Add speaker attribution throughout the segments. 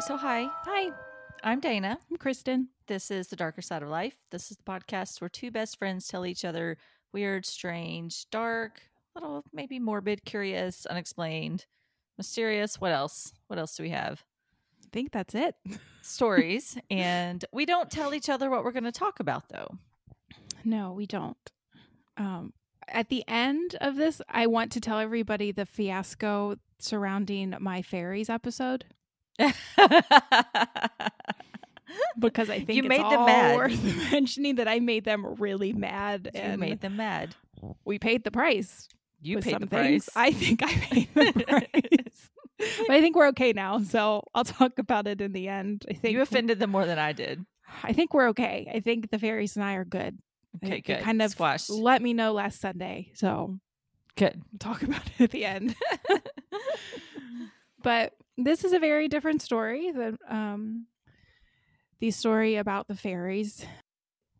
Speaker 1: Right, so hi,
Speaker 2: Hi,
Speaker 1: I'm Dana.
Speaker 2: I'm Kristen.
Speaker 1: This is The Darker Side of Life. This is the podcast where two best friends tell each other weird, strange, dark, a little, maybe morbid, curious, unexplained, mysterious. What else? What else do we have?
Speaker 2: I think that's it.
Speaker 1: Stories. and we don't tell each other what we're going to talk about, though.
Speaker 2: No, we don't. Um, at the end of this, I want to tell everybody the fiasco surrounding my fairies episode because I think
Speaker 1: You
Speaker 2: it's
Speaker 1: made them mad.
Speaker 2: worth mentioning that I made them really mad
Speaker 1: you made them mad.
Speaker 2: we paid the price.
Speaker 1: You paid the
Speaker 2: things.
Speaker 1: price.
Speaker 2: I think I paid the price. but I think we're okay now, so I'll talk about it in the end. I think
Speaker 1: you offended them more than I did.
Speaker 2: I think we're okay. I think the fairies and I are good.
Speaker 1: Okay,
Speaker 2: they
Speaker 1: good.
Speaker 2: Kind of
Speaker 1: squashed.
Speaker 2: let me know last Sunday, so
Speaker 1: Good.
Speaker 2: we'll talk about it at the end. but this is a very different story than um, the story about the fairies.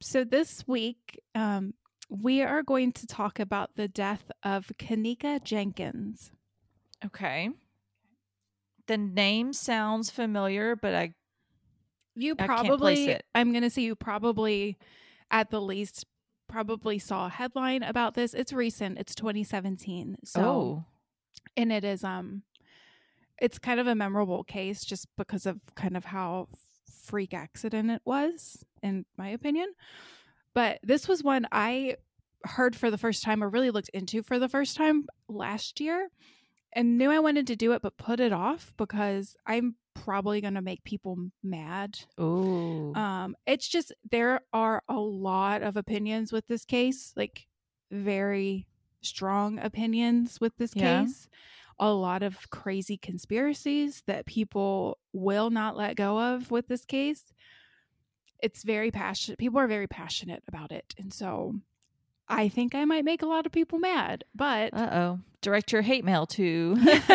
Speaker 2: So this week, um, we are going to talk about the death of Kenneka Jenkins.
Speaker 1: Okay. The name sounds familiar, but I
Speaker 2: You
Speaker 1: I
Speaker 2: probably,
Speaker 1: it.
Speaker 2: I'm going to say you probably, at the least, probably saw a headline about this. It's recent. It's 2017. So,
Speaker 1: oh
Speaker 2: and it is, um, it's kind of a memorable case just because of kind of how freak accident it was, in my opinion. But this was one I heard for the first time or really looked into for the first time last year and knew I wanted to do it, but put it off because I'm probably going to make people mad.
Speaker 1: oh
Speaker 2: Um, it's just there are a lot of opinions with this case, like very strong opinions with this
Speaker 1: Yeah.
Speaker 2: case. A lot of crazy conspiracies that people will not let go of with this case. It's very passionate. People are very passionate about it. And so I think I might make a lot of people mad, but
Speaker 1: Uh oh. Direct your hate mail to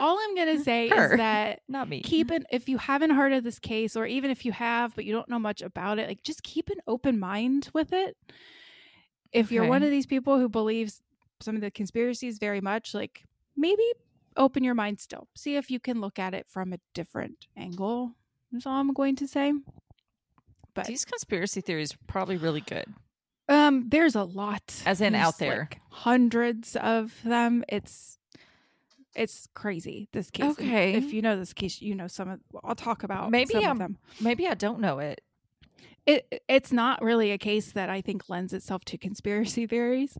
Speaker 2: all I'm going to say
Speaker 1: Her.
Speaker 2: is that
Speaker 1: not me.
Speaker 2: keep an if you haven't heard of this case or even if you have but you don't know much about it like just keep an open mind with it if you're
Speaker 1: Okay.
Speaker 2: one of these people who believes some of the conspiracies very much like maybe open your mind still see if you can look at it from a different angle that's all i'm going to say but
Speaker 1: These conspiracy theories are probably really good.
Speaker 2: um there's a lot
Speaker 1: As in
Speaker 2: There's,
Speaker 1: out there.
Speaker 2: like, hundreds of them it's it's crazy this case
Speaker 1: Okay.
Speaker 2: if you know this case you know some of i'll talk about
Speaker 1: Maybe
Speaker 2: some
Speaker 1: I'm-
Speaker 2: of them
Speaker 1: Maybe I don't know it.
Speaker 2: it it's not really a case that I think lends itself to conspiracy theories.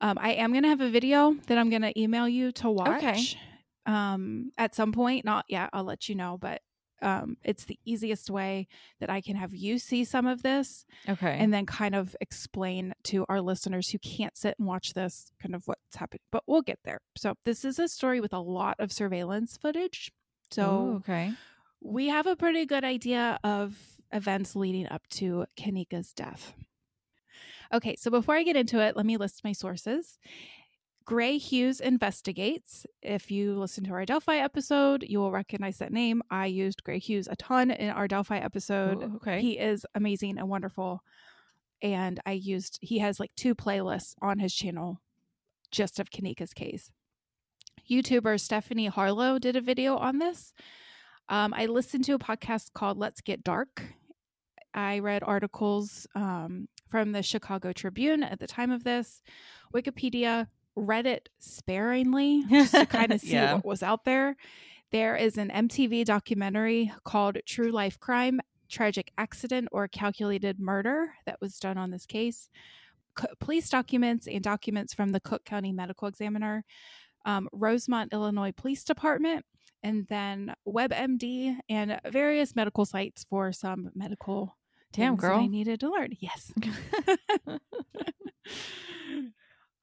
Speaker 2: Um, I am going to have a video that I'm going to email you to watch um, at some point. Not yet. I'll let you know, but um, it's the easiest way that I can have you see some of this
Speaker 1: Okay.
Speaker 2: and then kind of explain to our listeners who can't sit and watch this kind of what's happening. But we'll get there. So this is a story with a lot of surveillance footage. So
Speaker 1: Ooh, okay.
Speaker 2: we have a pretty good idea of events leading up to Kenneka's death. Okay, so before I get into it, let me list my sources. Gray Hughes Investigates. If you listen to our Delphi episode, you will recognize that name. I used Gray Hughes a ton in our Delphi episode.
Speaker 1: Ooh, okay.
Speaker 2: He is amazing and wonderful. And I used, he has like two playlists on his channel just of Kenneka's case. YouTuber Stephanie Harlow did a video on this. Um, I listened to a podcast called Let's Get Dark. I read articles um, from the Chicago Tribune at the time of this, Wikipedia, read it sparingly just to kind of see
Speaker 1: Yeah.
Speaker 2: what was out there. There is an MTV documentary called True Life Crime Tragic Accident or Calculated Murder that was done on this case. Police documents and documents from the Cook County Medical Examiner, um, Rosemont, Illinois Police Department, and then WebMD and various medical sites for some medical
Speaker 1: Damn,
Speaker 2: girl. I needed to learn. Yes.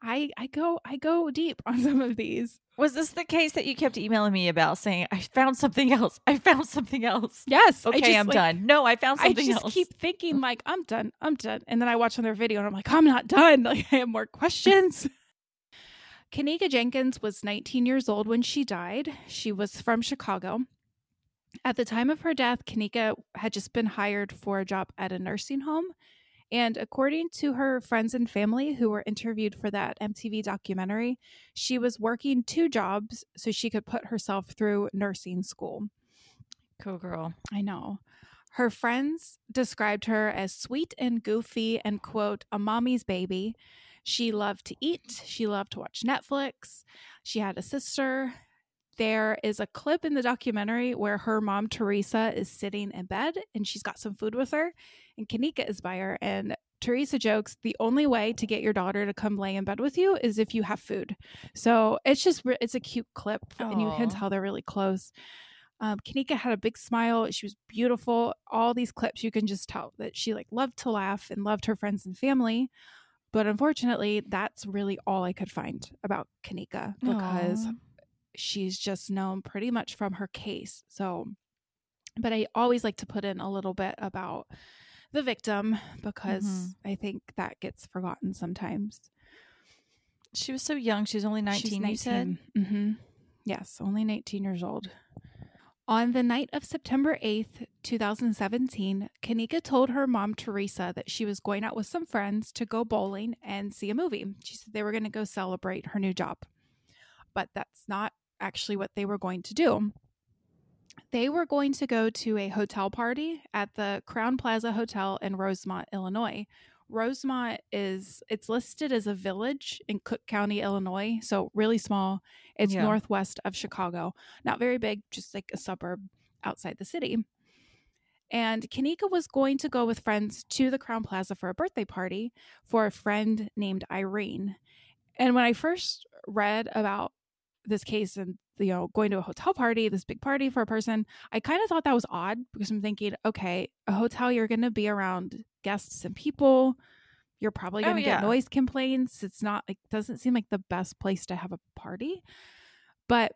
Speaker 2: I I go I go deep on some of these.
Speaker 1: Was this the case that you kept emailing me about saying, I found something else? I found something else.
Speaker 2: Yes. I
Speaker 1: Okay,
Speaker 2: just,
Speaker 1: I'm
Speaker 2: like,
Speaker 1: done. No, I found something else.
Speaker 2: I just
Speaker 1: else.
Speaker 2: keep thinking like I'm done. I'm done. And then I watch another video and I'm like, I'm not done. Like I have more questions. Kenneka Jenkins was 19 years old when she died. She was from Chicago. At the time of her death, Kenneka had just been hired for a job at a nursing home. And according to her friends and family who were interviewed for that MTV documentary, she was working two jobs so she could put herself through nursing school.
Speaker 1: Cool girl.
Speaker 2: I know. Her friends described her as sweet and goofy and, quote, a mommy's baby. She loved to eat. She loved to watch Netflix. She had a sister. There is a clip in the documentary where her mom, Teresa, is sitting in bed and she's got some food with her, and Kenneka is by her. And Teresa jokes, the only way to get your daughter to come lay in bed with you is if you have food. So it's just, it's a cute clip, and you can tell they're really close. Um, Kenneka had a big smile. She was beautiful. All these clips, you can just tell that she like loved to laugh and loved her friends and family. But unfortunately, that's really all I could find about Kenneka because
Speaker 1: Aw.
Speaker 2: She's just known pretty much from her case. So, but I always like to put in a little bit about the victim because
Speaker 1: Mhm.
Speaker 2: I think that gets forgotten sometimes.
Speaker 1: she was so young. She was only 19, you said?
Speaker 2: hmm Yes, only 19 years old. On the night of September 8th, 2017, Kenneka told her mom, Teresa, that she was going out with some friends to go bowling and see a movie. She said they were going to go celebrate her new job. But that's not actually what they were going to do. They were going to go to a hotel party at the Crowne Plaza Hotel in Rosemont, Illinois. Rosemont is it's listed as a village in Cook County, Illinois, so really small. It's
Speaker 1: Yeah.
Speaker 2: northwest of Chicago. Not very big, just like a suburb outside the city. And Kenneka was going to go with friends to the Crowne Plaza for a birthday party for a friend named Irene. And when I first read about this case and you know going to a hotel party, this big party for a person, I kind of thought that was odd because I'm thinking, okay, a hotel you're going to be around guests and people. You're probably
Speaker 1: Oh,
Speaker 2: going to
Speaker 1: yeah.
Speaker 2: get noise complaints. It's not like doesn't seem like the best place to have a party. But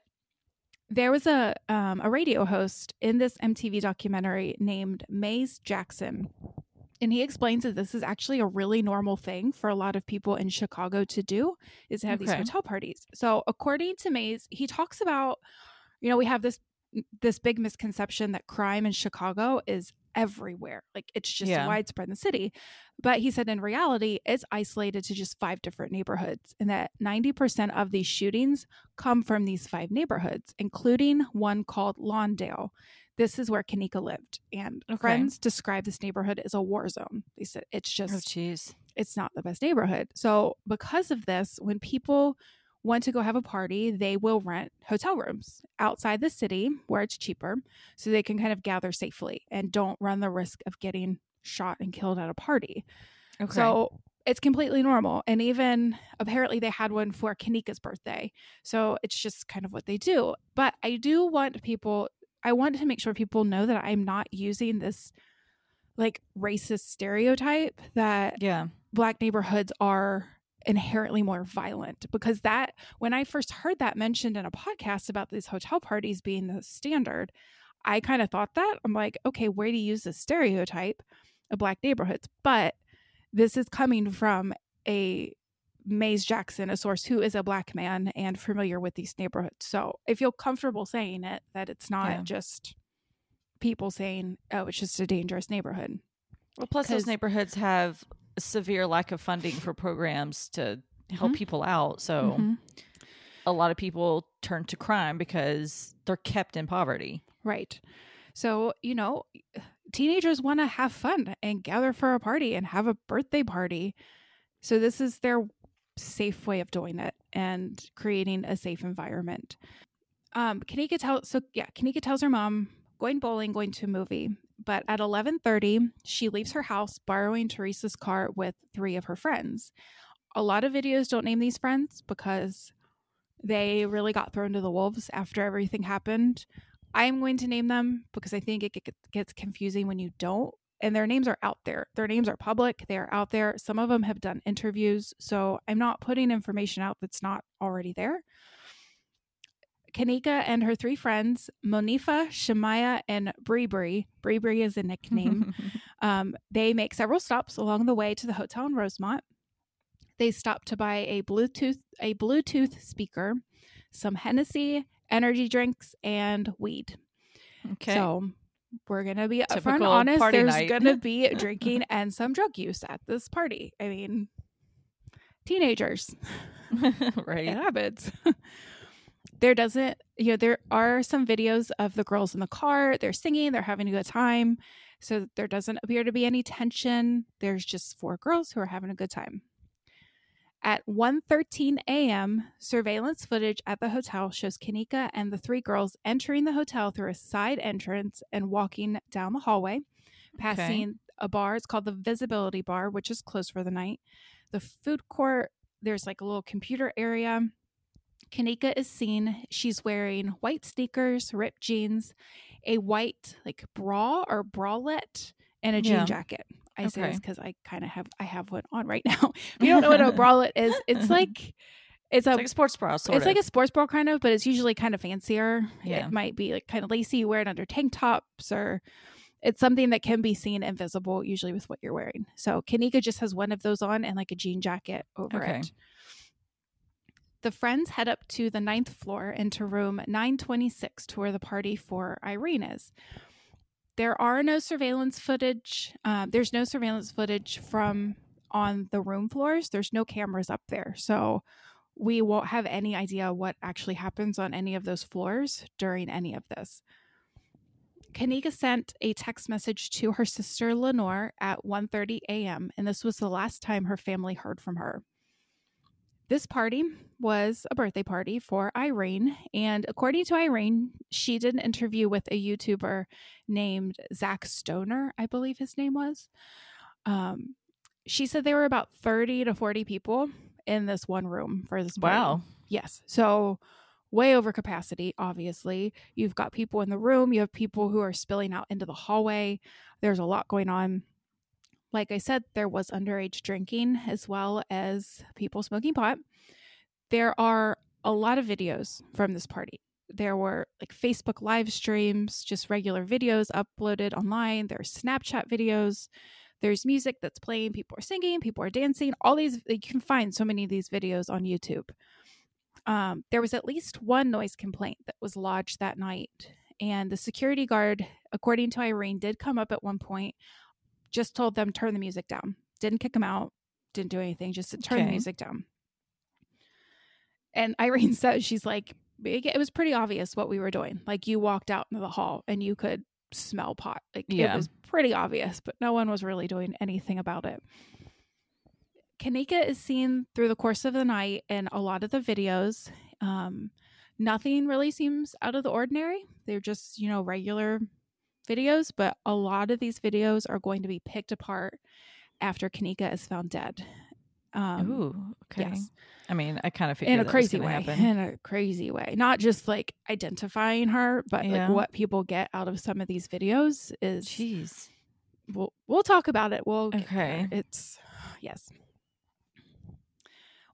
Speaker 2: there was a um, a radio host in this MTV documentary named Maze Jackson, and he explains that this is actually a really normal thing for a lot of people in Chicago to do is to have these hotel parties. So according to Maze, he talks about, you know, we have this this big misconception that crime in Chicago is everywhere. Like it's just
Speaker 1: Yeah.
Speaker 2: widespread in the city. But he said in reality, it's isolated to just five different neighborhoods and that 90% of these shootings come from these five neighborhoods, including one called Lawndale. This is where Kenneka lived. And
Speaker 1: Okay.
Speaker 2: friends describe this neighborhood as a war zone. They said it's
Speaker 1: Oh,
Speaker 2: just
Speaker 1: jeez.
Speaker 2: it's not the best neighborhood. So, because of this, when people want to go have a party, they will rent hotel rooms outside the city where it's cheaper so they can kind of gather safely and don't run the risk of getting shot and killed at a party.
Speaker 1: Okay.
Speaker 2: So, it's completely normal. And even apparently, they had one for Kenneka's birthday. So, it's just kind of what they do. But I do want people, I want to make sure people know that I'm not using this like racist stereotype that
Speaker 1: yeah.
Speaker 2: black neighborhoods are inherently more violent because that when I first heard that mentioned in a podcast about these hotel parties being the standard, I kind of thought that. I'm like, okay, where do you use this stereotype of black neighborhoods? But this is coming from a Maze Jackson, a source who is a black man and familiar with these neighborhoods. So I feel comfortable saying it that it's not
Speaker 1: Yeah.
Speaker 2: just people saying, oh, it's just a dangerous neighborhood.
Speaker 1: Well, plus those neighborhoods have a severe lack of funding for programs to help
Speaker 2: Mhm.
Speaker 1: people out. So
Speaker 2: Mhm.
Speaker 1: a lot of people turn to crime because they're kept in poverty.
Speaker 2: Right. So, you know, teenagers want to have fun and gather for a party and have a birthday party. So, this is their safe way of doing it and creating a safe environment. Um, Kenneka tells so yeah, Kenneka tells her mom going bowling, going to a movie. But at eleven thirty, she leaves her house, borrowing Teresa's car with three of her friends. A lot of videos don't name these friends because they really got thrown to the wolves after everything happened. I'm going to name them because I think it gets confusing when you don't. And their names are out there. Their names are public. They are out there. Some of them have done interviews. So I'm not putting information out that's not already there. Kenneka and her three friends, Monifa, Shemaya, and Bree Bree, Bree Bree is a nickname, um, they make several stops along the way to the hotel in Rosemont. They stop to buy a Bluetooth a Bluetooth speaker, some Hennessy, energy drinks, and weed.
Speaker 1: okay.
Speaker 2: So we're gonna be upfront
Speaker 1: Typical
Speaker 2: honest.
Speaker 1: party
Speaker 2: There's
Speaker 1: night.
Speaker 2: gonna be drinking and some drug use at this party. I mean, teenagers. It
Speaker 1: right.
Speaker 2: happens. there doesn't, you know, there are some videos of the girls in the car. They're singing, they're having a good time. So there doesn't appear to be any tension. There's just four girls who are having a good time. At 1:13 a.m., surveillance footage at the hotel shows Kenneka and the three girls entering the hotel through a side entrance and walking down the hallway, passing okay. a bar. It's called the Visibility Bar, which is closed for the night. The food court, there's like a little computer area. Kenneka is seen. She's wearing white sneakers, ripped jeans, a white like bra or bralette, and a jean jacket. I okay. say this because I kind of have I have one on right now. you don't know what a bralette is, it's like
Speaker 1: it's, a, like a sports bra.
Speaker 2: it's of. like a sports bra kind of, but it's usually kind of fancier. Yeah. It might be like kind of lacy. You wear it under tank tops, or it's something that can be seen and visible, usually with what you're wearing. So Kenneka just has one of those on and like a jean jacket over okay. it. The friends head up to the ninth floor into room 926 to where the party for Irene is. There are no surveillance footage. Uh, there's no surveillance footage from on the room floors. There's no cameras up there. So we won't have any idea what actually happens on any of those floors during any of this. Kenneka sent a text message to her sister Lenore at 1:30 a.m. and this was the last time her family heard from her. This party was a birthday party for Irene. And according to Irene, she did an interview with a YouTuber named Zach Stoner, I believe his name was. Um, she said there were about 30 to 40 people in this one room for this party.
Speaker 1: Wow.
Speaker 2: Yes. So way over capacity, obviously. You've got people in the room, you have people who are spilling out into the hallway. There's a lot going on like I said, there was underage drinking as well as people smoking pot. There are a lot of videos from this party. There were like Facebook live streams, just regular videos uploaded online. There's Snapchat videos. There's music that's playing. People are singing. People are dancing. All these, you can find so many of these videos on YouTube. Um, there was at least one noise complaint that was lodged that night. And the security guard, according to Irene, did come up at one point just told them turn the music down. Didn't kick them out. Didn't do anything. Just turn okay. the music down. And Irene says she's like, it was pretty obvious what we were doing. Like you walked out into the hall and you could smell pot. Like yeah. it was pretty obvious, but no one was really doing anything about it. Kenneka is seen through the course of the night in a lot of the videos. Um, nothing really seems out of the ordinary. They're just, you know, regular videos, but a lot of these videos are going to be picked apart after Kenneka is found dead.
Speaker 1: Um, Ooh, okay. Yes. I mean, I kind of figured
Speaker 2: in a crazy way. Happen. In a crazy way, not just like identifying her, but yeah. like what people get out of some of these videos is.
Speaker 1: Jeez.
Speaker 2: We'll we'll talk about it. We'll
Speaker 1: okay.
Speaker 2: It's yes.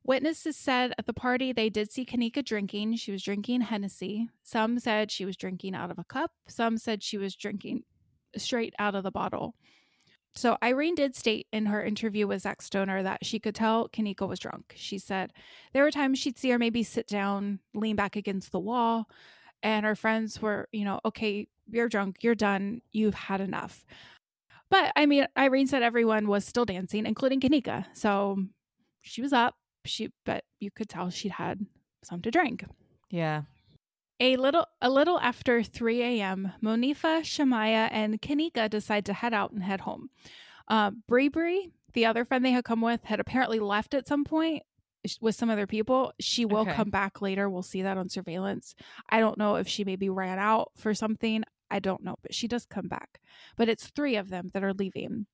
Speaker 2: Witnesses said at the party they did see Kenneka drinking. She was drinking Hennessy. Some said she was drinking out of a cup. Some said she was drinking straight out of the bottle. So Irene did state in her interview with Zach Stoner that she could tell Kenneka was drunk. She said there were times she'd see her maybe sit down, lean back against the wall, and her friends were, you know, okay, you're drunk, you're done, you've had enough. But I mean, Irene said everyone was still dancing, including Kenneka. So she was up, she but you could tell she'd had some to drink.
Speaker 1: Yeah.
Speaker 2: A little a little after 3 a.m., Monifa, Shamaya, and Kenneka decide to head out and head home. Uh, Bri Bri, the other friend they had come with, had apparently left at some point with some other people. She will okay. come back later. We'll see that on surveillance. I don't know if she maybe ran out for something. I don't know, but she does come back. But it's three of them that are leaving.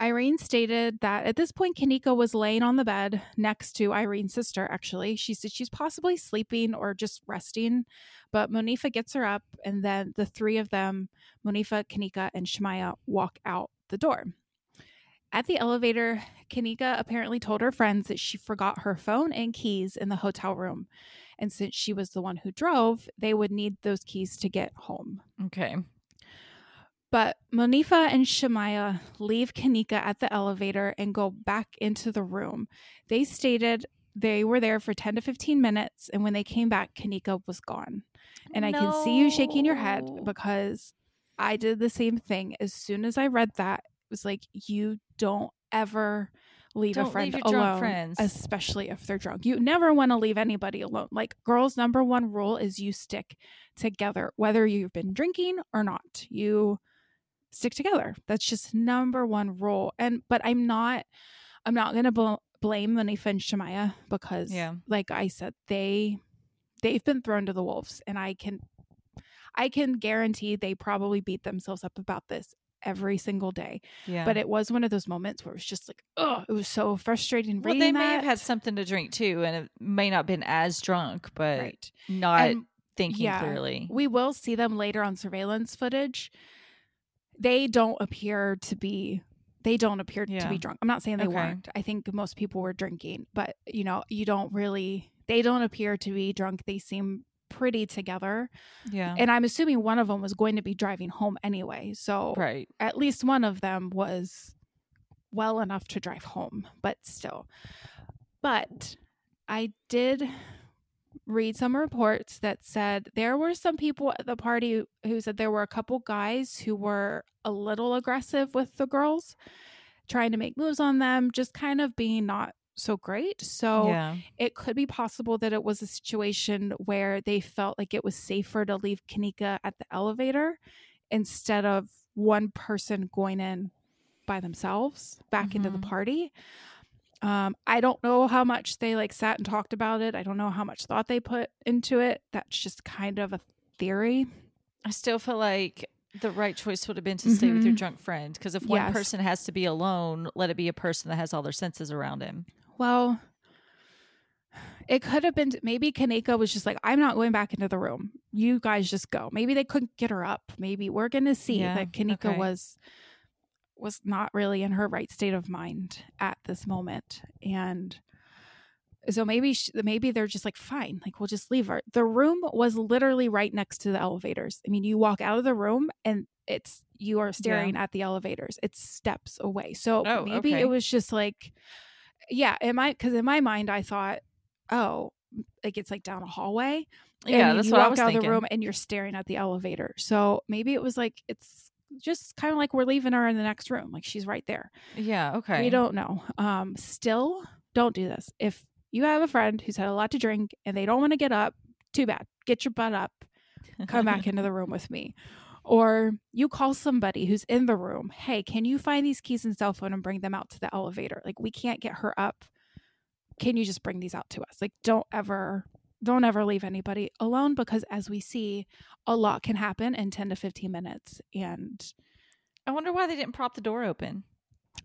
Speaker 2: Irene stated that at this point, Kenneka was laying on the bed next to Irene's sister, actually. She said she's possibly sleeping or just resting, but Monifa gets her up, and then the three of them, Monifa, Kenneka, and Shemaya, walk out the door. At the elevator, Kenneka apparently told her friends that she forgot her phone and keys in the hotel room. And since she was the one who drove, they would need those keys to get home.
Speaker 1: Okay.
Speaker 2: But Monifa and Shemaya leave Kenneka at the elevator and go back into the room. They stated they were there for 10 to 15 minutes, and when they came back, Kenneka was gone. And no. I can see you shaking your head because I did the same thing. As soon as I read that, it was like, you don't ever leave
Speaker 1: Don't
Speaker 2: a friend
Speaker 1: leave
Speaker 2: alone, especially if they're drunk. You never want to leave anybody alone. Like girls' number one rule is you stick together, whether you've been drinking or not. You stick together. That's just number one rule. And but I'm not, I'm not gonna bl- blame Monifa and Shemaya because,
Speaker 1: Yeah.
Speaker 2: like I said, they they've been thrown to the wolves, and I can, I can guarantee they probably beat themselves up about this every single day.
Speaker 1: Yeah.
Speaker 2: But it was one of those moments where it was just like, oh, it was so frustrating
Speaker 1: well, they may
Speaker 2: that.
Speaker 1: have had something to drink too, and it may not been as drunk, but
Speaker 2: right.
Speaker 1: not
Speaker 2: And
Speaker 1: thinking
Speaker 2: yeah.
Speaker 1: clearly.
Speaker 2: we will see them later on surveillance footage. They don't appear to be. They don't appear to be drunk. I'm not saying they
Speaker 1: Okay.
Speaker 2: weren't. I think most people were drinking, but you know, you don't really. They don't appear to be drunk. They seem pretty together,
Speaker 1: Yeah.
Speaker 2: and I'm assuming one of them was going to be driving home anyway. So
Speaker 1: right.
Speaker 2: at least one of them was well enough to drive home, but still. But I did read some reports that said there were some people at the party who said there were a couple guys who were a little aggressive with the girls, trying to make moves on them, just kind of being not so great. So
Speaker 1: yeah.
Speaker 2: it could be possible that it was a situation where they felt like it was safer to leave Kenneka at the elevator instead of one person going in by themselves back into the
Speaker 1: Mhm.
Speaker 2: party. Um, I don't know how much they like sat and talked about it. I don't know how much thought they put into it. That's just kind of a theory.
Speaker 1: I still feel like the right choice would have been to stay with your
Speaker 2: Mhm.
Speaker 1: drunk friend because if one
Speaker 2: Yes.
Speaker 1: person has to be alone, let it be a person that has all their senses around him.
Speaker 2: Well, it could have been maybe Kenneka was just like, I'm not going back into the room. You guys just go. Maybe they couldn't get her up. Maybe we're gonna see
Speaker 1: Yeah,
Speaker 2: that Kenneka
Speaker 1: okay.
Speaker 2: was was not really in her right state of mind at this moment. And so maybe sh maybe they're just like fine like we'll just leave her. The room was literally right next to the elevators. I mean you walk out of the room and it's you are staring at the elevators. It's steps away. So
Speaker 1: Oh,
Speaker 2: maybe
Speaker 1: okay.
Speaker 2: it was just like yeah in my because in my mind i thought oh like it's like down a hallway.
Speaker 1: Yeah,
Speaker 2: you-
Speaker 1: that's
Speaker 2: you
Speaker 1: what I was
Speaker 2: out of the room and you're staring at the elevator. So maybe it was like it's just kind of like we're leaving her in the next room like she's right there
Speaker 1: Yeah. Okay.
Speaker 2: we don't know. Um, still, don't do this. If you have a friend who's had a lot to drink and they don't want to get up, too bad. Get your butt up. Come back into the room with me. Or you call somebody who's in the room. Hey, can you find these keys and cell phone and bring them out to the elevator? Like we can't get her up. Can you just bring these out to us? Like don't ever don't ever leave anybody alone because as we see, a lot can happen in 10 to 15 minutes and
Speaker 1: I wonder why they didn't prop the door open.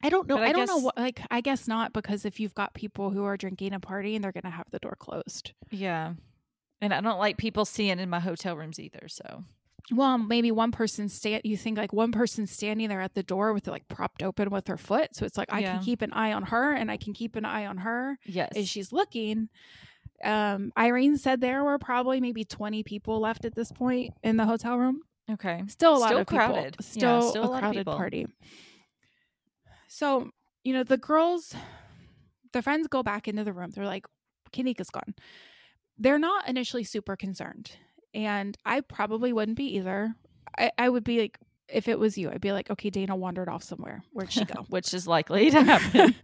Speaker 2: I don't know.
Speaker 1: But I
Speaker 2: I, don't know what. Like, I guess not because if you've got people who are drinking a party and they're going to have the door closed.
Speaker 1: Yeah. And I don't like people seeing in my hotel rooms either. So
Speaker 2: Well, maybe one person stand. You think like one person standing there at the door with it like propped open with her foot, so it's like I
Speaker 1: Yeah.
Speaker 2: can keep an eye on her and I can keep an eye on her
Speaker 1: yes,
Speaker 2: as she's looking. Um, Irene said there were probably maybe twenty people left at this point in the hotel room.
Speaker 1: okay.
Speaker 2: Still a lot
Speaker 1: Still
Speaker 2: of people.
Speaker 1: crowded. Yeah,
Speaker 2: Still,
Speaker 1: still a
Speaker 2: a crowded party. So, you know, the girls, the friends go back into the room. They're like, Kenneka's gone. They're not initially super concerned. And I probably wouldn't be either. I, I would be like, if it was you, I'd be like, okay, Dana wandered off somewhere. Where'd she go?
Speaker 1: Which is likely to happen.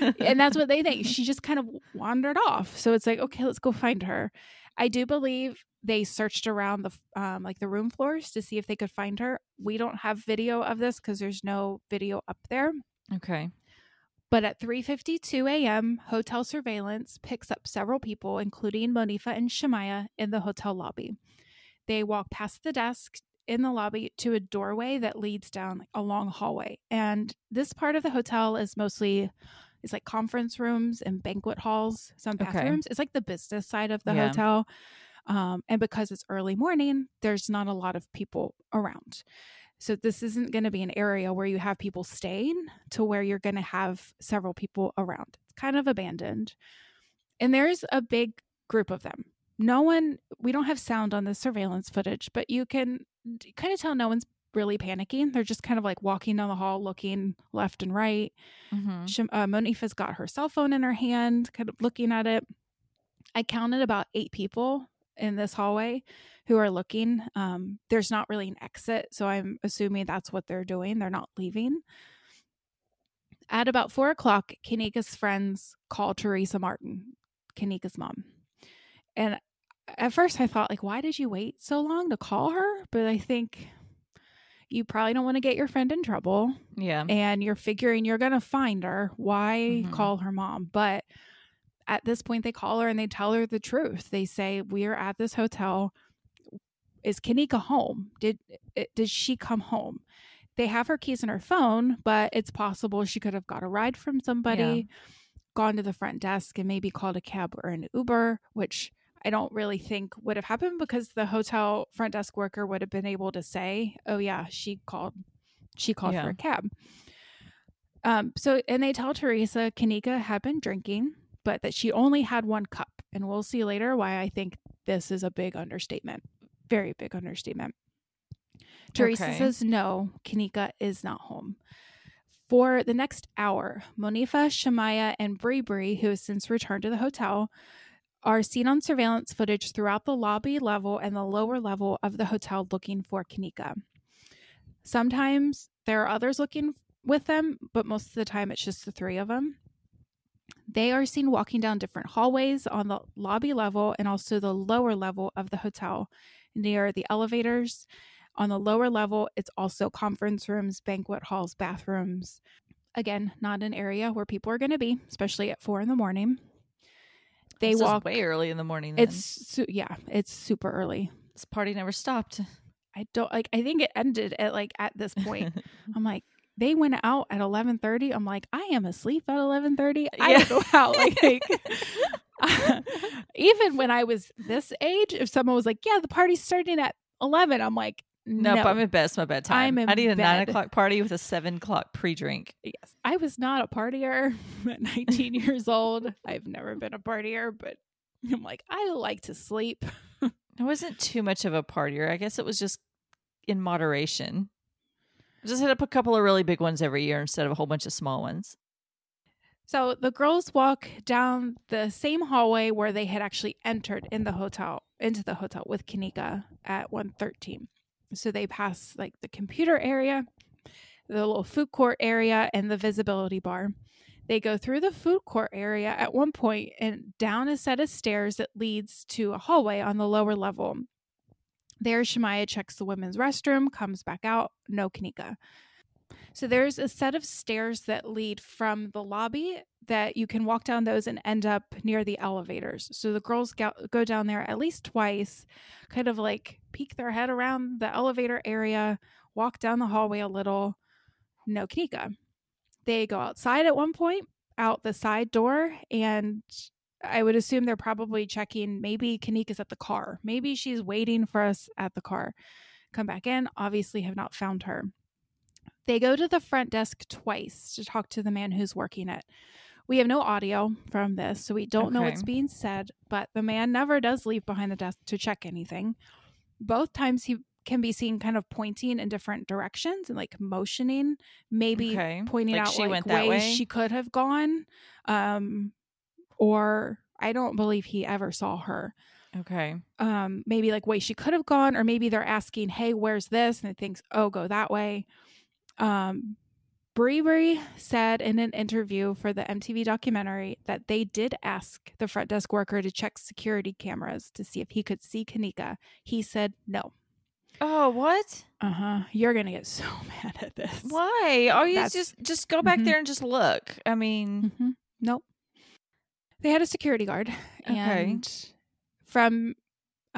Speaker 2: and that's what they think. She just kind of wandered off. So it's like, okay, let's go find her. I do believe they searched around the um, like the room floors to see if they could find her. We don't have video of this because there's no video up there.
Speaker 1: okay.
Speaker 2: But at 3:52 a.m., hotel surveillance picks up several people, including Monifa and Shemaya, in the hotel lobby. They walk past the desk in the lobby to a doorway that leads down a long hallway. And this part of the hotel is mostly it's like conference rooms and banquet halls, some
Speaker 1: Okay.
Speaker 2: bathrooms. It's like the business side of the
Speaker 1: Yeah.
Speaker 2: hotel. Um, and because it's early morning, there's not a lot of people around. So this isn't going to be an area where you have people staying to where you're going to have several people around. It's kind of abandoned. And there's a big group of them. No one, we don't have sound on the surveillance footage, but you can kind of tell no one's really panicking. They're just kind of like walking down the hall, looking left and right.
Speaker 1: hmm
Speaker 2: Shem- uh, Monifa's got her cell phone in her hand, kind of looking at it. I counted about eight people in this hallway who are looking. Um, there's not really an exit, so I'm assuming that's what they're doing. They're not leaving. At about four o'clock, Kenneka's friends call Teresa Martin, Kenneka's mom. And at first I thought, like, why did you wait so long to call her? But I think you probably don't want to get your friend in trouble
Speaker 1: Yeah.
Speaker 2: and you're figuring you're going to find her. Why
Speaker 1: Mhm.
Speaker 2: call her mom? But at this point, they call her and they tell her the truth. They say, We are at this hotel. Is Kenneka home? Did did she come home? They have her keys in her phone, but it's possible she could have got a ride from somebody, gone to the front desk, and maybe called a cab or an Uber, which I don't really think would have happened because the hotel front desk worker would have been able to say, "Oh yeah, she called, she called
Speaker 1: Yeah.
Speaker 2: for a cab." Um. So, and they tell Teresa Kenneka had been drinking, but that she only had one cup, and we'll see later why I think this is a big understatement, very big understatement. Teresa
Speaker 1: Okay.
Speaker 2: says no, Kenneka is not home. For the next hour, Monifa, Shemaya, and Bree Bree, who has since returned to the hotel, are seen on surveillance footage throughout the lobby level and the lower level of the hotel looking for Kenneka. Sometimes there are others looking with them, but most of the time it's just the three of them. They are seen walking down different hallways on the lobby level and also the lower level of the hotel near the elevators. On the lower level, it's also conference rooms, banquet halls, bathrooms. Again, not an area where people are going to be, especially at four in the morning. They
Speaker 1: This is
Speaker 2: walk.
Speaker 1: way early in the morning. Then.
Speaker 2: It's su- yeah, it's super early.
Speaker 1: this party never stopped.
Speaker 2: I don't like. I think it ended at like at this point. I'm like, they went out at 11:30. I'm like, I am asleep at 11:30. I
Speaker 1: Yeah.
Speaker 2: don't know how. Like, even when I was this age, if someone was like, "Yeah, the party's starting at 11," I'm like,
Speaker 1: nope,
Speaker 2: "No,
Speaker 1: I'm in bed. It's my bedtime.
Speaker 2: I'm
Speaker 1: I need a nine o'clock party with a seven o'clock pre-drink.
Speaker 2: yes, I was not a partier at 19 years old. I've never been a partier, but I'm like, I like to sleep.
Speaker 1: I wasn't too much of a partier. I guess it was just in moderation. I just hit up a couple of really big ones every year instead of a whole bunch of small ones.
Speaker 2: So the girls walk down the same hallway where they had actually entered in the hotel into the hotel with Kenneka at 113. So they pass like the computer area, the little food court area, and the visibility bar. They go through the food court area at one point and down a set of stairs that leads to a hallway on the lower level. There, Shemaya checks the women's restroom, comes back out, no Kenneka. So there's a set of stairs that lead from the lobby that you can walk down those and end up near the elevators. So the girls go, down there at least twice, kind of like peek their head around the elevator area, walk down the hallway a little. No Kenneka. They go outside at one point, out the side door, and I would assume they're probably checking maybe Kenneka's at the car. Maybe she's waiting for us at the car. Come back in, obviously have not found her. They go to the front desk twice to talk to the man who's working it. We have no audio from this, so we don't know what's being said, but the man never does leave behind the desk to check anything. Both times he can be seen kind of pointing in different directions and like motioning, maybe
Speaker 1: Okay.
Speaker 2: pointing
Speaker 1: Like
Speaker 2: out
Speaker 1: she
Speaker 2: like ways
Speaker 1: way?
Speaker 2: she could have gone. Um or I don't believe he ever saw her
Speaker 1: Okay.
Speaker 2: um maybe like way she could have gone or maybe they're asking hey where's this and it thinks oh go that way um said in an interview for the MTV documentary that they did ask the front desk worker to check security cameras to see if he could see Kenneka. He said no.
Speaker 1: Oh, what?
Speaker 2: Uh-huh. You're going to get so mad at this.
Speaker 1: Why? Oh, you just just go back
Speaker 2: Mhm.
Speaker 1: there and just look. I mean,
Speaker 2: hmm Nope. They had a security guard,
Speaker 1: Okay.
Speaker 2: and from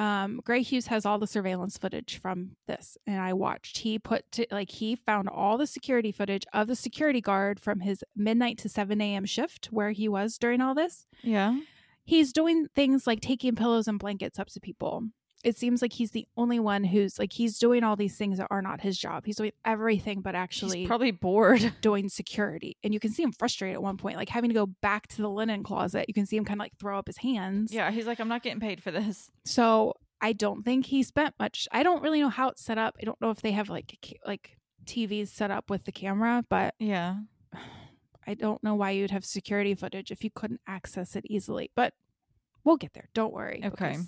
Speaker 2: um, Gray Hughes has all the surveillance footage from this, and I watched. He put to, like he found all the security footage of the security guard from his midnight to seven a.m. shift where he was during all this.
Speaker 1: yeah.
Speaker 2: He's doing things like taking pillows and blankets up to people. It seems like he's the only one who's like he's doing all these things that are not his job. He's doing everything but actually
Speaker 1: She's probably bored.
Speaker 2: doing security. And you can see him frustrated at one point, like having to go back to the linen closet. You can see him kind of like throw up his hands.
Speaker 1: Yeah, he's like, I'm not getting paid for this.
Speaker 2: So I don't think he spent much. I don't really know how it's set up. I don't know if they have like like TVs set up with the camera, but
Speaker 1: Yeah.
Speaker 2: I don't know why you'd have security footage if you couldn't access it easily. But we'll get there. Don't worry.
Speaker 1: Okay.
Speaker 2: because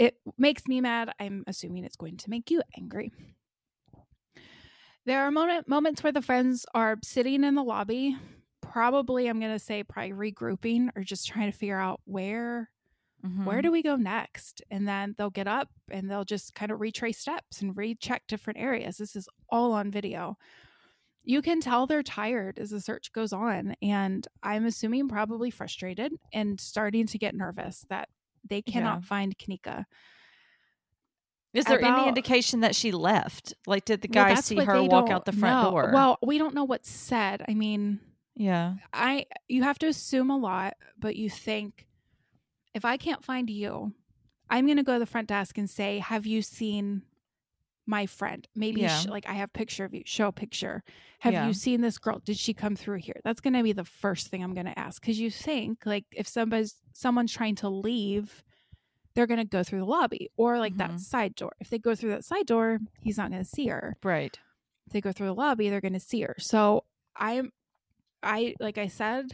Speaker 2: It makes me mad. I'm assuming it's going to make you angry. There are moment, moments where the friends are sitting in the lobby, probably, I'm going to say, probably regrouping or just trying to figure out where.
Speaker 1: Mhm.
Speaker 2: Where do we go next? And then they'll get up and they'll just kind of retrace steps and recheck different areas. This is all on video. You can tell they're tired as the search goes on. And I'm assuming probably frustrated and starting to get nervous that they cannot
Speaker 1: Yeah.
Speaker 2: find Kenneka.
Speaker 1: Is there any indication that she left? Like, did the
Speaker 2: Well,
Speaker 1: guy
Speaker 2: that's
Speaker 1: see her walk out the front
Speaker 2: know.
Speaker 1: door?
Speaker 2: Well, we don't know what's said. I mean,
Speaker 1: yeah.
Speaker 2: I you have to assume a lot, but you think if I can't find you, I'm going to go to the front desk and say, "Have you seen my friend? Maybe
Speaker 1: Yeah.
Speaker 2: sh- like I have picture of you. Show a picture. Have
Speaker 1: Yeah.
Speaker 2: you seen this girl? Did she come through here?" That's going to be the first thing I'm going to ask cuz you think like if somebody's someone's trying to leave, they're going to go through the lobby or like
Speaker 1: Mhm.
Speaker 2: that side door. If they go through that side door, he's not going to see her
Speaker 1: Right.
Speaker 2: if they go through the lobby, they're going to see her. So I'm, I like I said,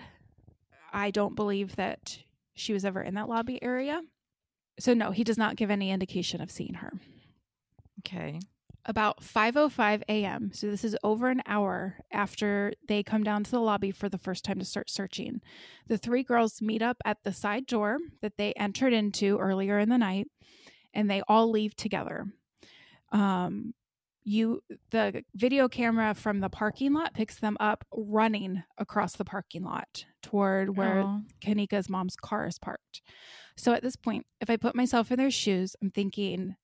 Speaker 2: I don't believe that she was ever in that lobby area. So no, he does not give any indication of seeing her.
Speaker 1: Okay.
Speaker 2: About 5:05 a.m. So this is over an hour after they come down to the lobby for the first time to start searching. The three girls meet up at the side door that they entered into earlier in the night and they all leave together. Um you the video camera from the parking lot picks them up running across the parking lot toward where Kenneka's mom's car is parked. So at this point, if I put myself in their shoes, I'm thinking,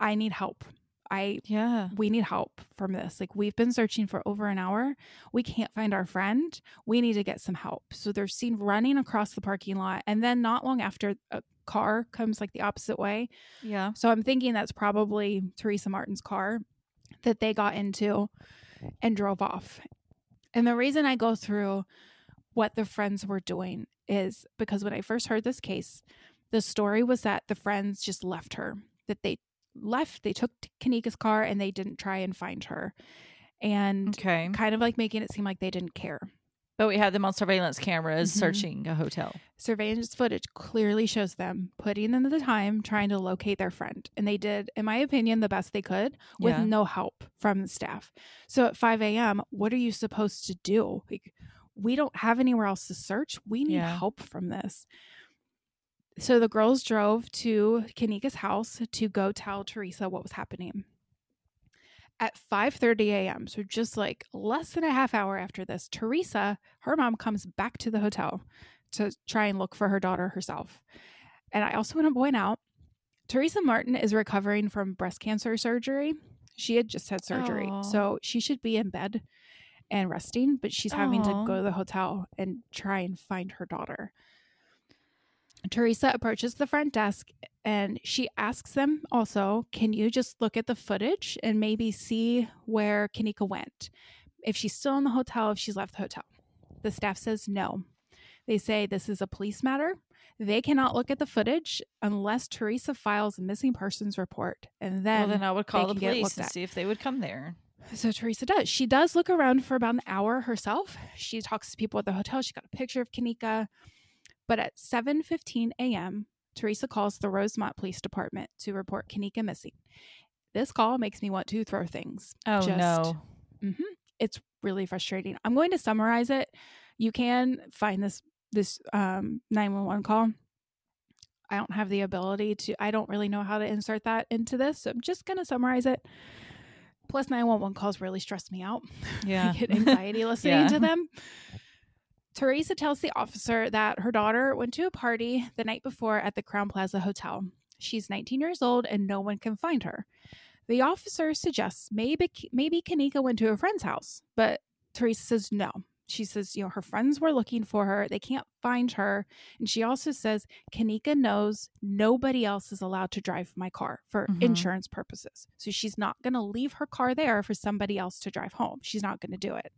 Speaker 2: I need help. I
Speaker 1: yeah.
Speaker 2: we need help from this. Like we've been searching for over an hour. We can't find our friend. We need to get some help. So they're seen running across the parking lot, and then not long after, a car comes like the opposite way.
Speaker 1: Yeah.
Speaker 2: So I'm thinking that's probably Teresa Martin's car that they got into and drove off. And the reason I go through what the friends were doing is because when I first heard this case, the story was that the friends just left her, that they left, they took Kenneka's car and they didn't try and find her. And
Speaker 1: Okay.
Speaker 2: kind of like making it seem like they didn't care.
Speaker 1: But we have them on surveillance cameras
Speaker 2: Mhm.
Speaker 1: searching a hotel.
Speaker 2: surveillance footage clearly shows them putting in the time trying to locate their friend. And they did, in my opinion, the best they could with
Speaker 1: Yeah.
Speaker 2: no help from the staff. So at 5 a.m., what are you supposed to do? Like, we don't have anywhere else to search. We need
Speaker 1: Yeah.
Speaker 2: help from this. So the girls drove to Kenneka's house to go tell Teresa what was happening. At 5:30 a.m., so just like less than a half hour after this, Teresa, her mom comes back to the hotel to try and look for her daughter herself. And I also want to point out Teresa Martin is recovering from breast cancer surgery. She had just had surgery.
Speaker 1: Aw.
Speaker 2: So she should be in bed and resting, but she's having to go to the hotel and try and find her daughter. Teresa approaches the front desk and she asks them also, Can you just look at the footage and maybe see where Kenneka went? If she's still in the hotel, if she's left the hotel. The staff says no. They say this is a police matter. They cannot look at the footage unless Teresa files a missing persons report. And then,
Speaker 1: well, then I would call the police and
Speaker 2: at.
Speaker 1: see if they would come there.
Speaker 2: so Teresa does. She does look around for about an hour herself. She talks to people at the hotel. She got a picture of Kenneka. But at 7:15 a.m., Teresa calls the Rosemont Police Department to report Kenneka missing. This call makes me want to throw things.
Speaker 1: Oh
Speaker 2: Just-
Speaker 1: no.
Speaker 2: hmm It's really frustrating. I'm going to summarize it. You can find this this um, 911 call. I don't have the ability to. I don't really know how to insert that into this, so I'm just going to summarize it. Plus, 911 calls really stress me out.
Speaker 1: Yeah.
Speaker 2: I get anxiety listening
Speaker 1: Yeah.
Speaker 2: to them. Teresa tells the officer that her daughter went to a party the night before at the Crowne Plaza Hotel. She's 19 years old and no one can find her. The officer suggests maybe maybe Kenneka went to a friend's house, but Teresa says no. She says, you know, her friends were looking for her. They can't find her. And she also says, Kenneka knows nobody else is allowed to drive my car for
Speaker 1: Mhm.
Speaker 2: insurance purposes. So she's not going to leave her car there for somebody else to drive home. She's not going to do it.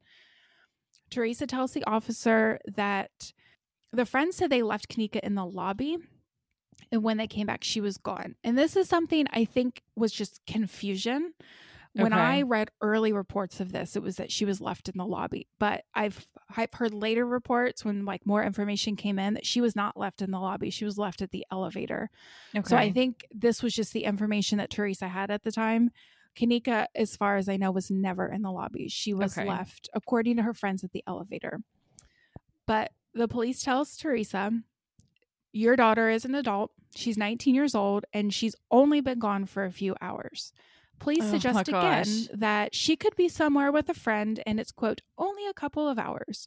Speaker 2: Teresa tells the officer that the friends said they left Kenneka in the lobby. And when they came back, she was gone. And this is something I think was just confusion. When
Speaker 1: Okay.
Speaker 2: I read early reports of this, it was that she was left in the lobby. But I've I've heard later reports when like more information came in that she was not left in the lobby. She was left at the elevator.
Speaker 1: Okay.
Speaker 2: So I think this was just the information that Teresa had at the time. Kenneka, as far as I know, was never in the lobby. She was
Speaker 1: Okay.
Speaker 2: left, according to her friends, at the elevator. But the police tells Teresa, your daughter is an adult. She's 19 years old and she's only been gone for a few hours. Police
Speaker 1: Oh
Speaker 2: suggest again
Speaker 1: gosh.
Speaker 2: that she could be somewhere with a friend and it's, quote, only a couple of hours.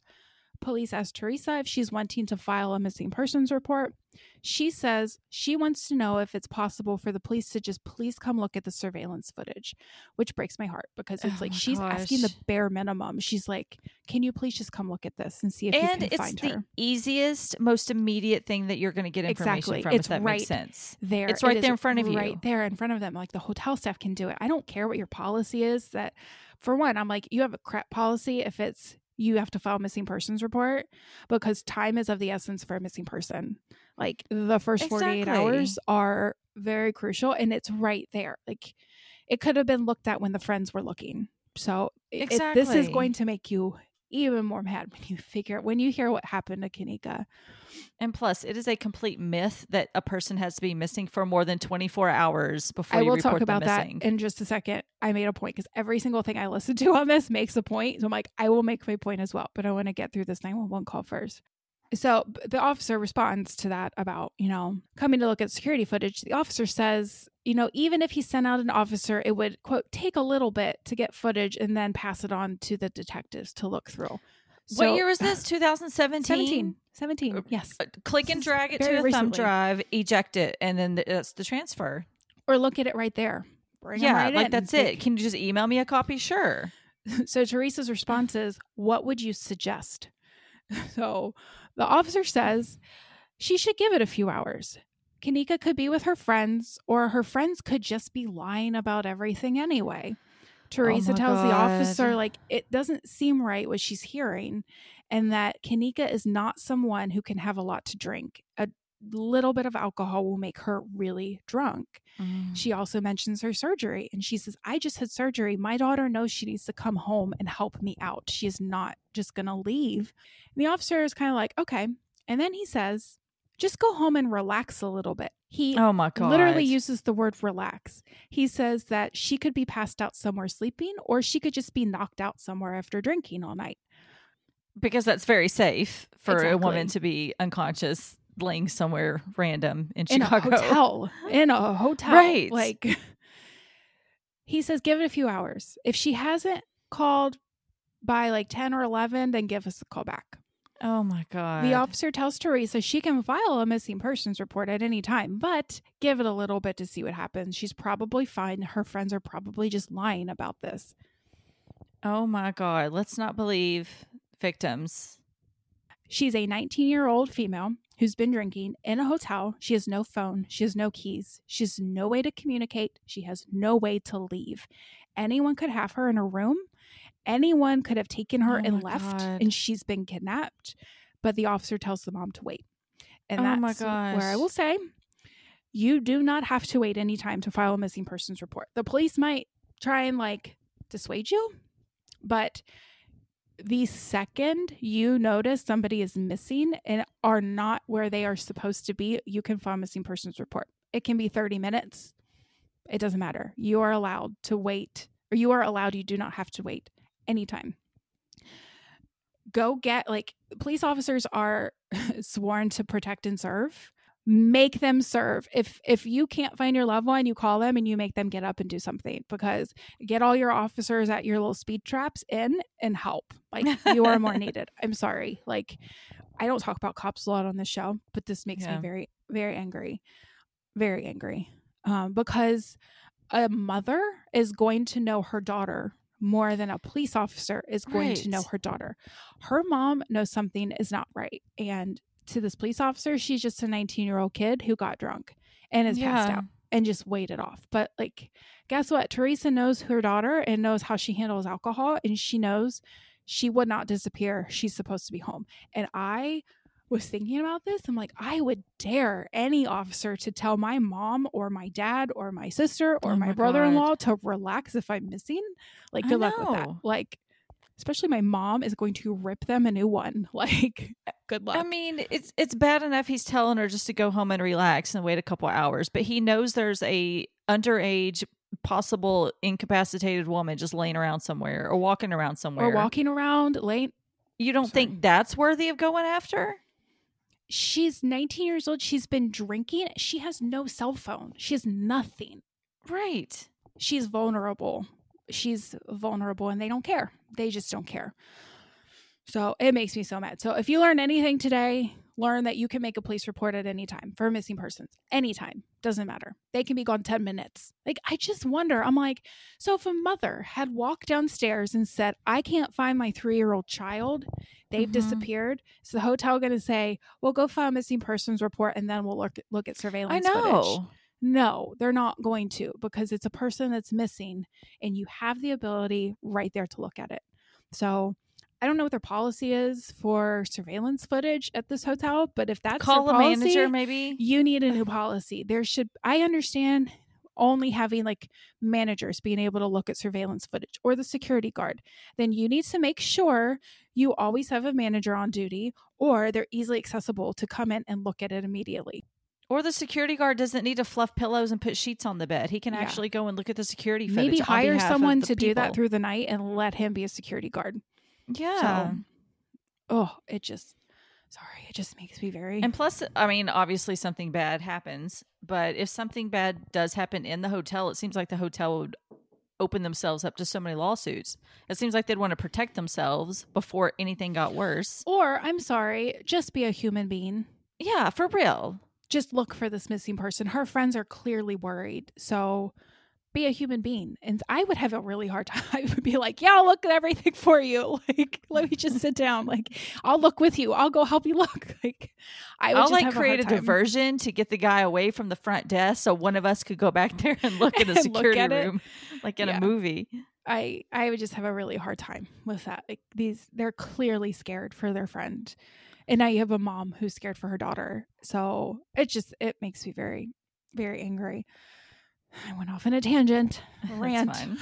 Speaker 2: Police ask Teresa if she's wanting to file a missing persons report. She says she wants to know if it's possible for the police to just please come look at the surveillance footage, which breaks my heart because it's
Speaker 1: Oh
Speaker 2: like she's asking the bare minimum. She's like, "Can you please just come look at this and see if you can find her?"
Speaker 1: and it's the easiest, most immediate thing that you're going to get information
Speaker 2: Exactly.
Speaker 1: from.
Speaker 2: It's
Speaker 1: if that
Speaker 2: right
Speaker 1: makes sense.
Speaker 2: there.
Speaker 1: It's right
Speaker 2: is
Speaker 1: there in front of you.
Speaker 2: Right there in front of them. Like the hotel staff can do it. I don't care what your policy is. That for one, I'm like, you have a crap policy if it's you have to file a missing persons report because time is of the essence for a missing person. Like the first 48
Speaker 1: Exactly.
Speaker 2: hours are very crucial and it's right there. Like it could have been looked at when the friends were looking. So it- it- this is going to make you even more mad when you figure when you hear what happened to Kenneka.
Speaker 1: And plus, it is a complete myth that a person has to be missing for more than 24 hours before
Speaker 2: I
Speaker 1: you
Speaker 2: will
Speaker 1: report
Speaker 2: talk about
Speaker 1: them
Speaker 2: that
Speaker 1: missing.
Speaker 2: in just a second. I made a point because every single thing I listen to on this makes a point. So I'm like, I will make my point as well, but I want to get through this 911 call first. So the officer responds to that about, you know, coming to look at security footage. The officer says, you know, even if he sent out an officer, it would, quote, take a little bit to get footage and then pass it on to the detectives to look through.
Speaker 1: what year was this? 2017?
Speaker 2: 17. 17.
Speaker 1: Uh,
Speaker 2: Yes.
Speaker 1: Uh, Click and drag it to a thumb drive, eject it, and then th- that's the transfer.
Speaker 2: Or look at it right there. Bring
Speaker 1: yeah,
Speaker 2: right
Speaker 1: like
Speaker 2: in.
Speaker 1: that's it. Can you just email me a copy? Sure.
Speaker 2: So Teresa's response is, What would you suggest? So the officer says she should give it a few hours. Kenneka could be with her friends, or her friends could just be lying about everything anyway. Oh Teresa
Speaker 1: my
Speaker 2: tells the officer, like, it doesn't seem right what she's hearing, and that Kenneka is not someone who can have a lot to drink. A little bit of alcohol will make her really drunk. She mm. also mentions her surgery and she says, I just had surgery. My daughter knows she needs to come home and help me out. She is not just going to leave. And the officer is kind of like, okay. And then he says, just go home and relax a little bit. He
Speaker 1: oh my god!
Speaker 2: literally uses the word relax. He says that she could be passed out somewhere sleeping or she could just be knocked out somewhere after drinking all night.
Speaker 1: because that's very safe for a woman to be unconscious laying somewhere random in Chicago.
Speaker 2: in a hotel. In a hotel.
Speaker 1: Right.
Speaker 2: Like he says, give it a few hours. If she hasn't called by like 10 or 11, then give us a call back.
Speaker 1: Oh my god!
Speaker 2: The officer tells Teresa she can file a missing persons report at any time, but give it a little bit to see what happens. She's probably fine. Her friends are probably just lying about this.
Speaker 1: oh my god! Let's not believe victims.
Speaker 2: She's a 19 year old female who's been drinking in a hotel. She has no phone. She has no keys. She has no way to communicate. She has no way to leave. Anyone could have her in a room. Anyone could have taken her
Speaker 1: Oh
Speaker 2: and left,
Speaker 1: God.
Speaker 2: and she's been kidnapped. But the officer tells the mom to wait. And
Speaker 1: Oh my
Speaker 2: that's where I will say you do not have to wait any time to file a missing persons report. The police might try and like dissuade you, but the second you notice somebody is missing and are not where they are supposed to be, you can file a missing persons report. It can be 30 minutes. It doesn't matter. You are allowed to wait, or you are allowed, you do not have to wait anytime. Go get, like, police officers are sworn to protect and serve. Make them serve. If if you can't find your loved one, you call them and you make them get up and do something because get all your officers at your little speed traps in and help. Like you are more needed. I'm sorry. Like I don't talk about cops a lot on this show, but this makes
Speaker 1: Yeah.
Speaker 2: me very, very angry. Very angry. Um, because a mother is going to know her daughter more than a police officer is going to know her daughter. Her mom knows something is not right. And to this police officer, she's just a 19 year old kid who got drunk and is passed out and just waited off. But like, guess what? Teresa knows her daughter and knows how she handles alcohol, and she knows she would not disappear. She's supposed to be home. And I was thinking about this. I'm like, I would dare any officer to tell my mom or my dad or my sister or
Speaker 1: Oh
Speaker 2: my,
Speaker 1: my
Speaker 2: brother in law to relax if I'm missing. Like, good luck with that. Like, especially my mom is going to rip them a new one. Like, good luck.
Speaker 1: I mean, it's it's bad enough he's telling her just to go home and relax and wait a couple hours, but he knows there's a underage possible incapacitated woman just laying around somewhere or walking around somewhere.
Speaker 2: Or walking around late.
Speaker 1: You don't
Speaker 2: Sorry.
Speaker 1: think that's worthy of going after?
Speaker 2: She's 19 years old. She's been drinking. She has no cell phone. She has nothing.
Speaker 1: Right.
Speaker 2: She's vulnerable. She's vulnerable and they don't care. They just don't care. So it makes me so mad. So if you learn anything today, learn that you can make a police report at any time for missing persons. Anytime. Doesn't matter. They can be gone 10 minutes. Like, I just wonder. I'm like, so if a mother had walked downstairs and said, I can't find my three year old child, they've
Speaker 1: Mhm.
Speaker 2: disappeared, is the hotel going to say, well, go file a missing persons report and then we'll look, look at surveillance.
Speaker 1: I
Speaker 2: surveillance footage? No, they're not going to because it's a person that's missing and you have the ability right there to look at it. So I don't know what their policy is for surveillance footage at this hotel, but if that's
Speaker 1: Call a manager, maybe.
Speaker 2: you need a new policy. There should I understand only having like managers being able to look at surveillance footage or the security guard. Then you need to make sure you always have a manager on duty or they're easily accessible to come in and look at it immediately.
Speaker 1: Or the security guard doesn't need to fluff pillows and put sheets on the bed. He can
Speaker 2: Yeah.
Speaker 1: actually go and look at the security footage.
Speaker 2: maybe hire someone to do that through the night and let him be a security guard.
Speaker 1: Yeah.
Speaker 2: So, oh, it just, sorry, it just makes me very.
Speaker 1: And plus, I mean, obviously something bad happens, but if something bad does happen in the hotel, it seems like the hotel would open themselves up to so many lawsuits. It seems like they'd want to protect themselves before anything got worse.
Speaker 2: or I'm sorry, just be a human being.
Speaker 1: Yeah, for real.
Speaker 2: Just look for this missing person. Her friends are clearly worried. So be a human being. And I would have a really hard time. I would be like, yeah, I'll look at everything for you. Like, let me just sit down. Like, I'll look with you. I'll go help you look. Like, I would
Speaker 1: I'll
Speaker 2: just
Speaker 1: like
Speaker 2: have
Speaker 1: create a,
Speaker 2: time.
Speaker 1: diversion to get the guy away from the front desk so one of us could go back there and look in the security
Speaker 2: it.
Speaker 1: room like in
Speaker 2: Yeah.
Speaker 1: a movie.
Speaker 2: I I would just have a really hard time with that. Like these they're clearly scared for their friend. And now you have a mom who's scared for her daughter. So it just it makes me very very angry. I went off in a tangent. Rant.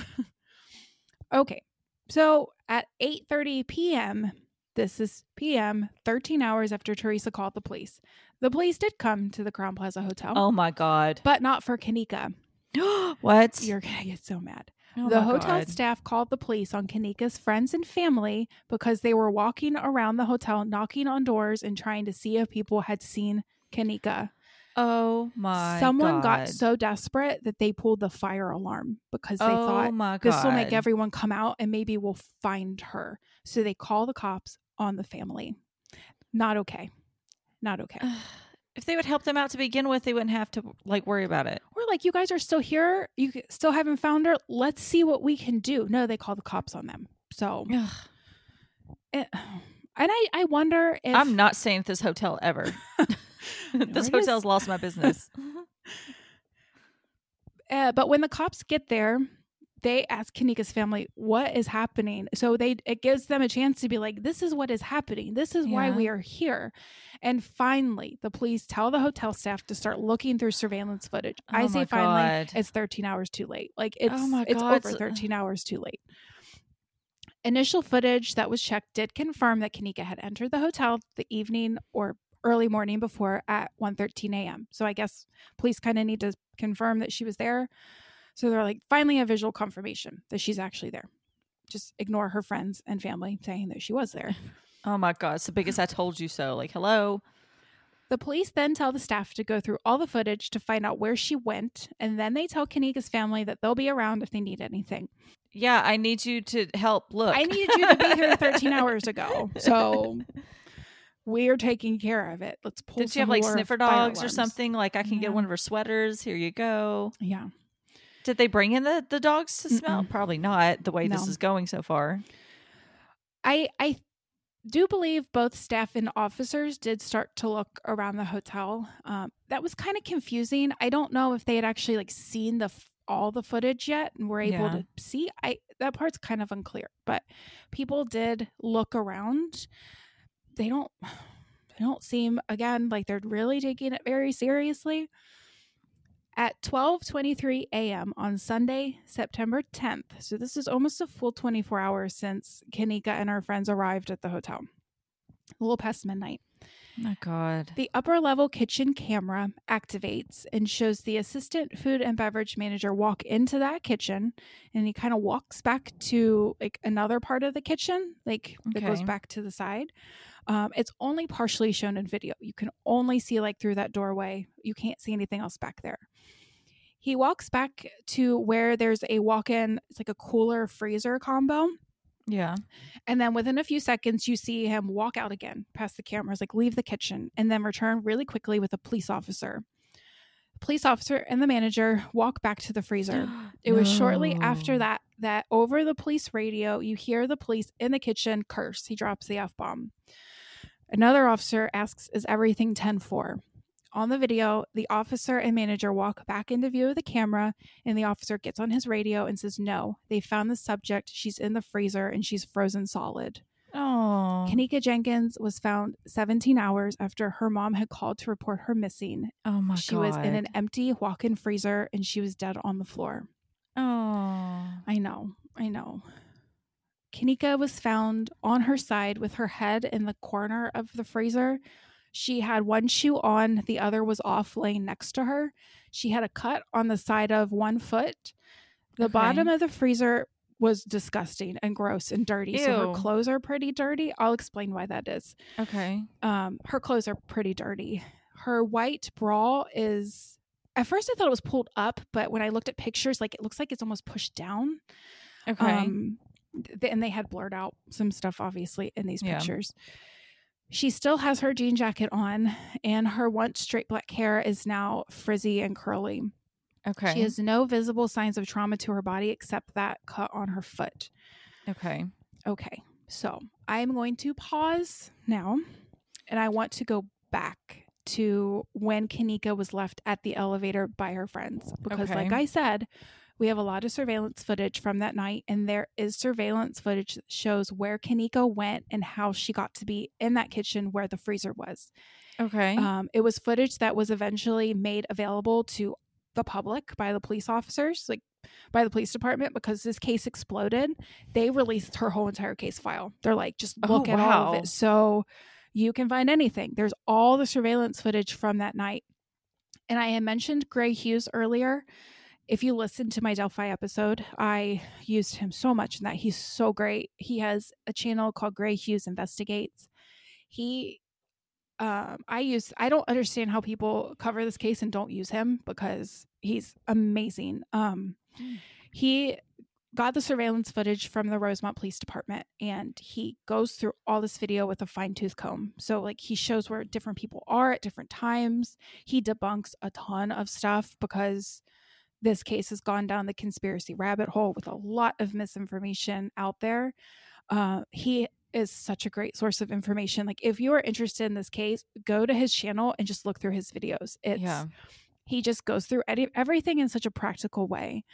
Speaker 2: Okay. So at 8:30 p.m., this is p.m., 13 hours after Teresa called the police. The police did come to the Crowne Plaza Hotel,
Speaker 1: Oh my god.
Speaker 2: but not for Kenneka.
Speaker 1: what?
Speaker 2: You're going to get so mad.
Speaker 1: Oh
Speaker 2: the hotel
Speaker 1: God.
Speaker 2: staff called the police on Kenneka's friends and family because they were walking around the hotel, knocking on doors and trying to see if people had seen Kenneka.
Speaker 1: Oh my
Speaker 2: Someone
Speaker 1: god.
Speaker 2: got so desperate that they pulled the fire alarm because they
Speaker 1: oh
Speaker 2: thought this will make everyone come out and maybe we'll find her. So they call the cops on the family. Not okay. Not okay.
Speaker 1: if they would help them out to begin with, they wouldn't have to like worry about it.
Speaker 2: We're like, you guys are still here. You still haven't found her. Let's see what we can do. No, they call the cops on them. So, it, and I, I wonder if
Speaker 1: I'm not staying at this hotel ever. this hotel's lost my business.
Speaker 2: Uh, but when the cops get there, they ask Kenneka's family what is happening. So they it gives them a chance to be like, "This is what is happening. This is why we are here." And finally, the police tell the hotel staff to start looking through surveillance footage. I
Speaker 1: Oh
Speaker 2: say finally,
Speaker 1: God.
Speaker 2: it's 13 hours too late. Like it's
Speaker 1: Oh
Speaker 2: it's over 13 hours too late. Initial footage that was checked did confirm that Kenneka had entered the hotel the evening or early morning before at 1:13 a.m. So I guess police kind of need to confirm that she was there. So they're like, finally a visual confirmation that she's actually there. Just ignore her friends and family saying that she was there.
Speaker 1: oh my god, it's the biggest I told you so. Like, hello.
Speaker 2: The police then tell the staff to go through all the footage to find out where she went, and then they tell Kenneka's family that they'll be around if they need anything.
Speaker 1: Yeah, I need you to help look.
Speaker 2: I needed you to be here 13 hours ago. So we're taking care of it. Let's pull
Speaker 1: Did you have like sniffer dogs or something? Like I can
Speaker 2: Yeah.
Speaker 1: get one of her sweaters. Here you go.
Speaker 2: Yeah.
Speaker 1: Did they bring in the, the dogs to smell?
Speaker 2: Mm-mm.
Speaker 1: Probably not. The way this is going so far.
Speaker 2: I I do believe both staff and officers did start to look around the hotel. Um, that was kind of confusing. I don't know if they had actually like seen the all the footage yet and were able
Speaker 1: Yeah.
Speaker 2: to see. I that part's kind of unclear, but people did look around. They don't. They don't seem again like they're really taking it very seriously. At 12:23 a.m. on Sunday, September 10th. So this is almost a full 24 hours since Kenneka and her friends arrived at the hotel. A little past midnight.
Speaker 1: Oh God.
Speaker 2: The upper level kitchen camera activates and shows the assistant food and beverage manager walk into that kitchen and he kind of walks back to like another part of the kitchen, like that goes back to the side. Um, it's only partially shown in video. You can only see like through that doorway. You can't see anything else back there. He walks back to where there's a walk in, it's like a cooler freezer combo.
Speaker 1: Yeah.
Speaker 2: And then within a few seconds, you see him walk out again past the cameras, like leave the kitchen, and then return really quickly with a police officer. The police officer and the manager walk back to the freezer. It was shortly after that that over the police radio, you hear the police in the kitchen curse. He drops the F bomb. Another officer asks, Is everything 10 4? On the video, the officer and manager walk back into view of the camera, and the officer gets on his radio and says, No, they found the subject. She's in the freezer and she's frozen solid.
Speaker 1: Oh.
Speaker 2: Kenneka Jenkins was found 17 hours after her mom had called to report her missing.
Speaker 1: oh my
Speaker 2: she
Speaker 1: God.
Speaker 2: She was in an empty walk in freezer and she was dead on the floor.
Speaker 1: Oh.
Speaker 2: I know, I know. Kenneka was found on her side with her head in the corner of the freezer. She had one shoe on, the other was off, laying next to her. She had a cut on the side of one foot. The
Speaker 1: Okay.
Speaker 2: bottom of the freezer was disgusting and gross and dirty. So her clothes are pretty dirty. I'll explain why that is.
Speaker 1: Okay.
Speaker 2: Um, her clothes are pretty dirty. Her white bra is. At first, I thought it was pulled up, but when I looked at pictures, like it looks like it's almost pushed down.
Speaker 1: Okay.
Speaker 2: Um, and they had blurred out some stuff, obviously, in these
Speaker 1: Yeah.
Speaker 2: pictures. She still has her jean jacket on, and her once straight black hair is now frizzy and curly.
Speaker 1: okay.
Speaker 2: She has no visible signs of trauma to her body except that cut on her foot.
Speaker 1: okay.
Speaker 2: Okay, so I'm going to pause now, and I want to go back to when Kenneka was left at the elevator by her friends. Because,
Speaker 1: Okay.
Speaker 2: like I said, we have a lot of surveillance footage from that night, and there is surveillance footage that shows where Kenneka went and how she got to be in that kitchen where the freezer was.
Speaker 1: Okay.
Speaker 2: Um, it was footage that was eventually made available to the public by the police officers, like by the police department, because this case exploded. They released her whole entire case file. They're like, just
Speaker 1: Oh,
Speaker 2: look at all of it. So you can find anything. There's all the surveillance footage from that night. And I had mentioned Gray Hughes earlier. If you listen to my Delphi episode, I used him so much in that. He's so great. He has a channel called Gray Hughes Investigates. He um I use I don't understand how people cover this case and don't use him because he's amazing. Um
Speaker 1: Mm.
Speaker 2: he got the surveillance footage from the Rosemont Police Department and he goes through all this video with a fine tooth comb. So like he shows where different people are at different times. He debunks a ton of stuff because this case has gone down the conspiracy rabbit hole with a lot of misinformation out there. Uh, he is such a great source of information. Like if you are interested in this case, go to his channel and just look through his videos. It's
Speaker 1: yeah.
Speaker 2: he just goes through edi- everything in such a practical way.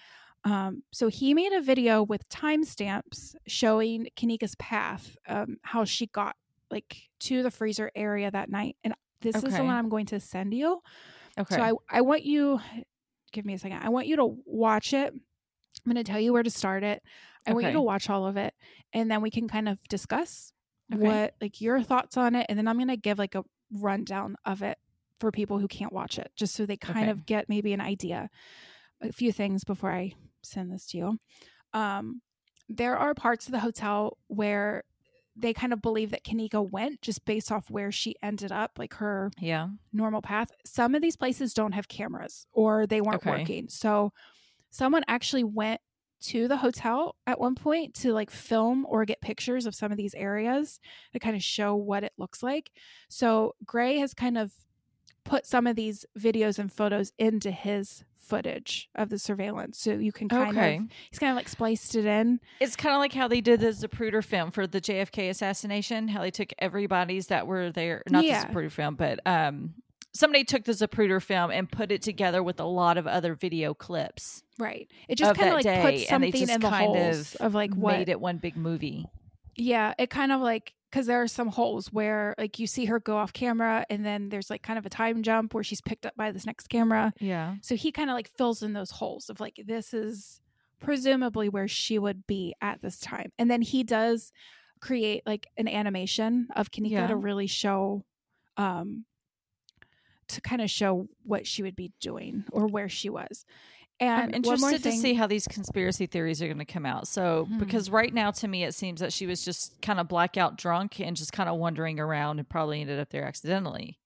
Speaker 2: Um, so he made a video with timestamps showing Kenneka's path, um, how she got like to the freezer area that night. And this is the one I'm going to send you.
Speaker 1: Okay.
Speaker 2: So I, I want you, give me a second. I want you to watch it. I'm going to tell you where to start it. I want you to watch all of it, and then we can kind of discuss
Speaker 1: Okay.
Speaker 2: what like your thoughts on it, and then I'm going to give like a rundown of it for people who can't watch it, just so they kind
Speaker 1: Okay.
Speaker 2: of get maybe an idea. A few things before I send this to you. Um, there are parts of the hotel where they kind of believe that Kenneka went just based off where she ended up, like her
Speaker 1: yeah.
Speaker 2: normal path. Some of these places don't have cameras or they weren't
Speaker 1: Okay.
Speaker 2: working. So someone actually went to the hotel at one point to like film or get pictures of some of these areas to kind of show what it looks like. So Gray has kind of put some of these videos and photos into his footage of the surveillance. So you can kind
Speaker 1: Okay.
Speaker 2: of he's kind of like spliced it in.
Speaker 1: It's kind of like how they did the Zapruder film for the JFK assassination. How they took everybody's that were there, not
Speaker 2: Yeah.
Speaker 1: the Zapruder film, but um, somebody took the Zapruder film and put it together with a lot of other video clips
Speaker 2: Right. It just kind of like
Speaker 1: day, they
Speaker 2: something in the
Speaker 1: kind
Speaker 2: holes
Speaker 1: of
Speaker 2: of like what
Speaker 1: made it one big movie.
Speaker 2: Yeah, it kind of like because there are some holes where like you see her go off camera and then there's like kind of a time jump where she's picked up by this next camera.
Speaker 1: Yeah.
Speaker 2: So he kind of like fills in those holes of like this is presumably where she would be at this time. And then he does create like an animation of Kenneka
Speaker 1: Yeah.
Speaker 2: to really show um, to kind of show what she would be doing or where she was. And
Speaker 1: I'm interested to see how these conspiracy theories are going to come out. So,
Speaker 2: Hmm.
Speaker 1: because right now to me it seems that she was just kind of blackout drunk and just kind of wandering around and probably ended up there accidentally.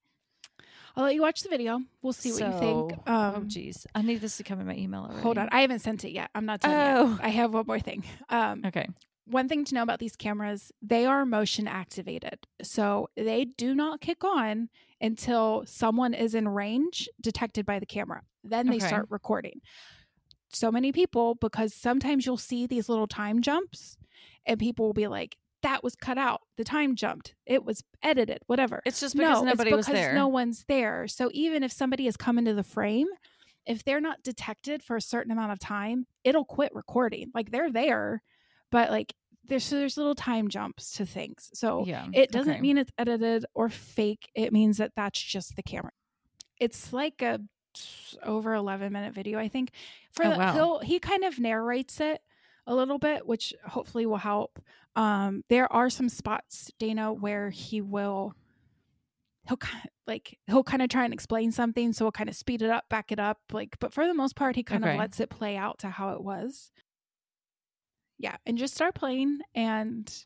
Speaker 2: I'll let you watch the video. We'll see what you think.
Speaker 1: So- oh,
Speaker 2: Um,
Speaker 1: geez, I need this to come in my email already.
Speaker 2: hold on, I haven't sent it yet. I'm not done
Speaker 1: Oh.
Speaker 2: yet. I have one more thing. Um,
Speaker 1: Okay.
Speaker 2: one thing to know about these cameras they are motion activated so they do not kick on until someone is in range detected by the camera then they
Speaker 1: Okay.
Speaker 2: start recording. So many people because sometimes you'll see these little time jumps and people will be like that was cut out. The time jumped. It was edited whatever.
Speaker 1: It's just because
Speaker 2: no,
Speaker 1: nobody
Speaker 2: it's
Speaker 1: was
Speaker 2: because
Speaker 1: there.
Speaker 2: no one's there. So even if somebody has come into the frame if they're not detected for a certain amount of time it'll quit recording. Like they're there but like there's so there's little time jumps to things. So
Speaker 1: yeah.
Speaker 2: it doesn't
Speaker 1: okay.
Speaker 2: mean it's edited or fake. It means that that's just the camera. It's like a over 11 minute video i think for
Speaker 1: Oh,
Speaker 2: the,
Speaker 1: wow.
Speaker 2: he'll he kind of narrates it a little bit which hopefully will help um there are some spots dana where he will he'll kind like he'll kind of try and explain something so he'll kind of speed it up back it up like but for the most part he kind
Speaker 1: Okay.
Speaker 2: of lets it play out to how it was yeah and just start playing and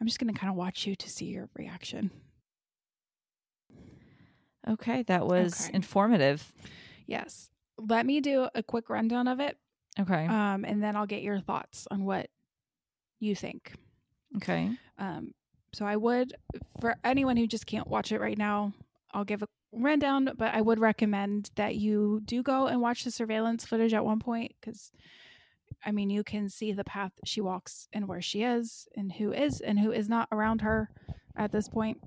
Speaker 2: i'm just gonna kind of watch you to see your reaction
Speaker 1: Okay, that was
Speaker 2: Okay.
Speaker 1: informative.
Speaker 2: yes let me do a quick rundown of it
Speaker 1: Okay.
Speaker 2: um and then i'll get your thoughts on what you think
Speaker 1: okay.
Speaker 2: Um, so I would, for anyone who just can't watch it right now, I'll give a rundown, but I would recommend that you do go and watch the surveillance footage at one point because, I mean, you can see the path she walks and where she is and who is and who is not around her at this point.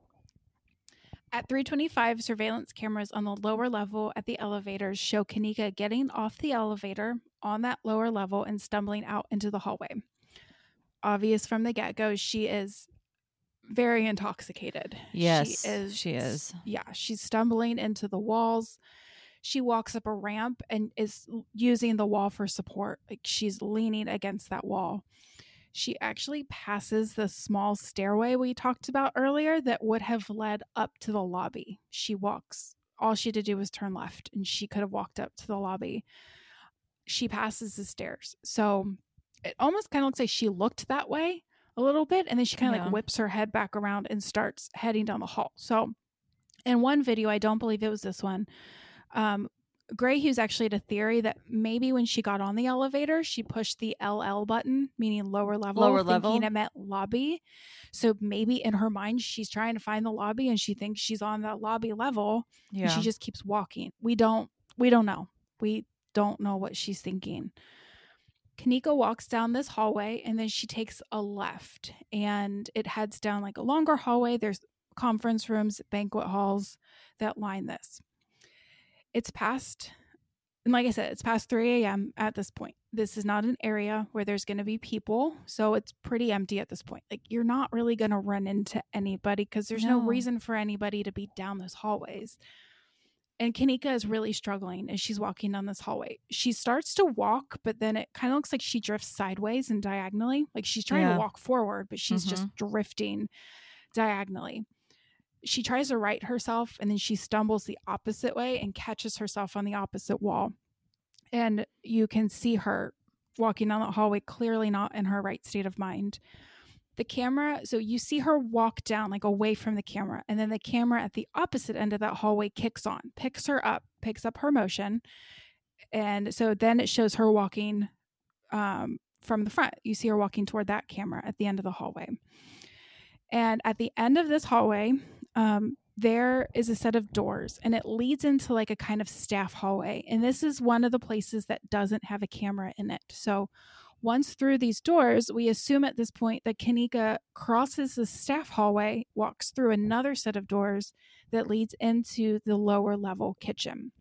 Speaker 2: At 325, surveillance cameras on the lower level at the elevators show Kenneka getting off the elevator on that lower level and stumbling out into the hallway. Obvious from the get go, she is very intoxicated.
Speaker 1: Yes,
Speaker 2: she is.
Speaker 1: she is.
Speaker 2: Yeah, she's stumbling into the walls. She walks up a ramp and is using the wall for support. Like she's leaning against that wall. She actually passes the small stairway we talked about earlier that would have led up to the lobby. She walks. All she had to do was turn left and she could have walked up to the lobby. She passes the stairs. So it almost kind of looks like she looked that way a little bit and then she kind of
Speaker 1: Yeah.
Speaker 2: like whips her head back around and starts heading down the hall. So in one video, I don't believe it was this one. Um, Gray Hughes actually had a theory that maybe when she got on the elevator, she pushed the LL button, meaning lower level,
Speaker 1: Lower
Speaker 2: thinking
Speaker 1: level.
Speaker 2: it meant lobby. So maybe in her mind, she's trying to find the lobby and she thinks she's on that lobby level
Speaker 1: Yeah.
Speaker 2: and she just keeps walking. We don't we don't know. We don't know what she's thinking. Kenneka walks down this hallway and then she takes a left and it heads down like a longer hallway. There's conference rooms, banquet halls that line this. It's past, and like I said, it's past 3 a.m. at this point. This is not an area where there's going to be people. So it's pretty empty at this point. Like you're not really going to run into anybody because there's no
Speaker 1: No.
Speaker 2: reason for anybody to be down those hallways. And Kenneka is really struggling as she's walking down this hallway. She starts to walk, but then it kind of looks like she drifts sideways and diagonally. Like she's trying
Speaker 1: Yeah.
Speaker 2: to walk forward, but she's just mm-hmm. drifting diagonally. She tries to right herself and then she stumbles the opposite way and catches herself on the opposite wall. And you can see her walking down the hallway, clearly not in her right state of mind. The camera, so you see her walk down like away from the camera, and then the camera at the opposite end of that hallway kicks on, picks her up, picks up her motion. And so then it shows her walking um, from the front. You see her walking toward that camera at the end of the hallway. And at the end of this hallway, um, there is a set of doors and it leads into like a kind of staff hallway. And this is one of the places that doesn't have a camera in it. So once through these doors, we assume at this point that Kenneka crosses the staff hallway, walks through another set of doors that leads into the lower level kitchen.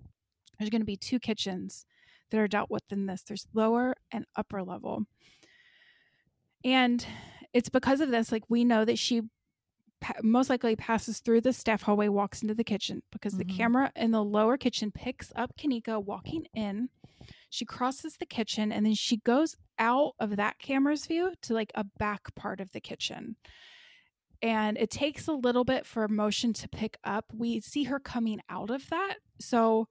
Speaker 2: There's going to be two kitchens that are dealt with in this there's lower and upper level. And it's because of this, like, we know that she pa- most likely passes through the staff hallway, walks into the kitchen because the
Speaker 1: Mhm.
Speaker 2: camera in the lower kitchen picks up Kenneka walking in. She crosses the kitchen and then she goes out of that camera's view to like a back part of the kitchen. and it takes a little bit for motion to pick up. We see her coming out of that. So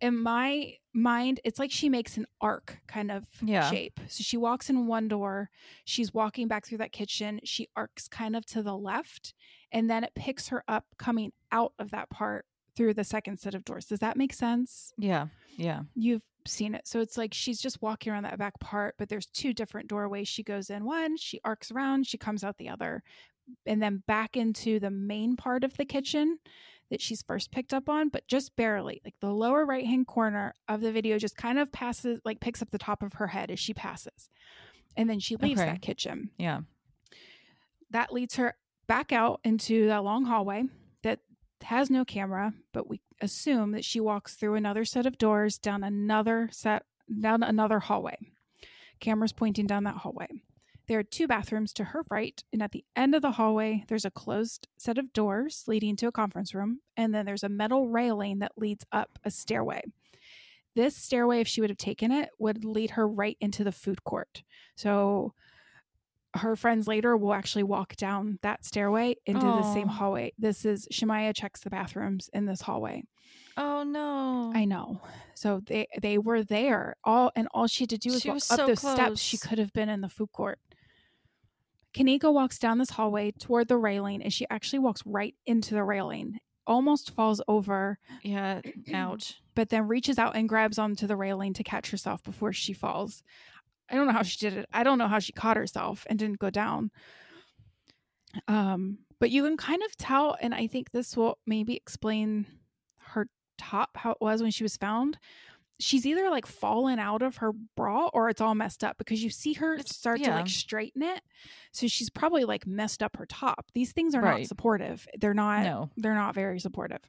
Speaker 2: in my mind, it's like she makes an arc kind of
Speaker 1: Yeah.
Speaker 2: shape. So she walks in one door, she's walking back through that kitchen, she arcs kind of to the left, and then it picks her up coming out of that part through the second set of doors. Does that make sense?
Speaker 1: Yeah. Yeah.
Speaker 2: You've seen it. So it's like she's just walking around that back part, but there's two different doorways. She goes in one, she arcs around, she comes out the other, and then back into the main part of the kitchen that she's first picked up on, but just barely. Like the lower right hand corner of the video just kind of passes, like picks up the top of her head as she passes. And then she leaves
Speaker 1: Okay.
Speaker 2: that kitchen.
Speaker 1: Yeah.
Speaker 2: That leads her back out into that long hallway that has no camera, but we assume that she walks through another set of doors down another set down another hallway. Cameras pointing down that hallway. There are two bathrooms to her right, and at the end of the hallway, there's a closed set of doors leading to a conference room, and then there's a metal railing that leads up a stairway. This stairway, if she would have taken it, would lead her right into the food court. So her friends later will actually walk down that stairway into the same hallway. This is Shemaya checks the bathrooms in this hallway.
Speaker 1: Oh no.
Speaker 2: I know. So they they were there all and all she had to do was
Speaker 1: She
Speaker 2: walk
Speaker 1: was
Speaker 2: up
Speaker 1: so
Speaker 2: those steps. She could have been in the food court. Kenneka walks down this hallway toward the railing and she actually walks right into the railing, almost falls over,
Speaker 1: yeah. Ouch.
Speaker 2: but then reaches out and grabs onto the railing to catch herself before she falls. I don't know how she did it. I don't know how she caught herself and didn't go down. Um, but you can kind of tell, and I think this will maybe explain her top how it was when she was found. She's either like fallen out of her bra or it's all messed up because you see her start to like straighten it. So she's probably like messed up her top. These things are
Speaker 1: Right.
Speaker 2: not supportive. They're not
Speaker 1: No.
Speaker 2: they're not very supportive.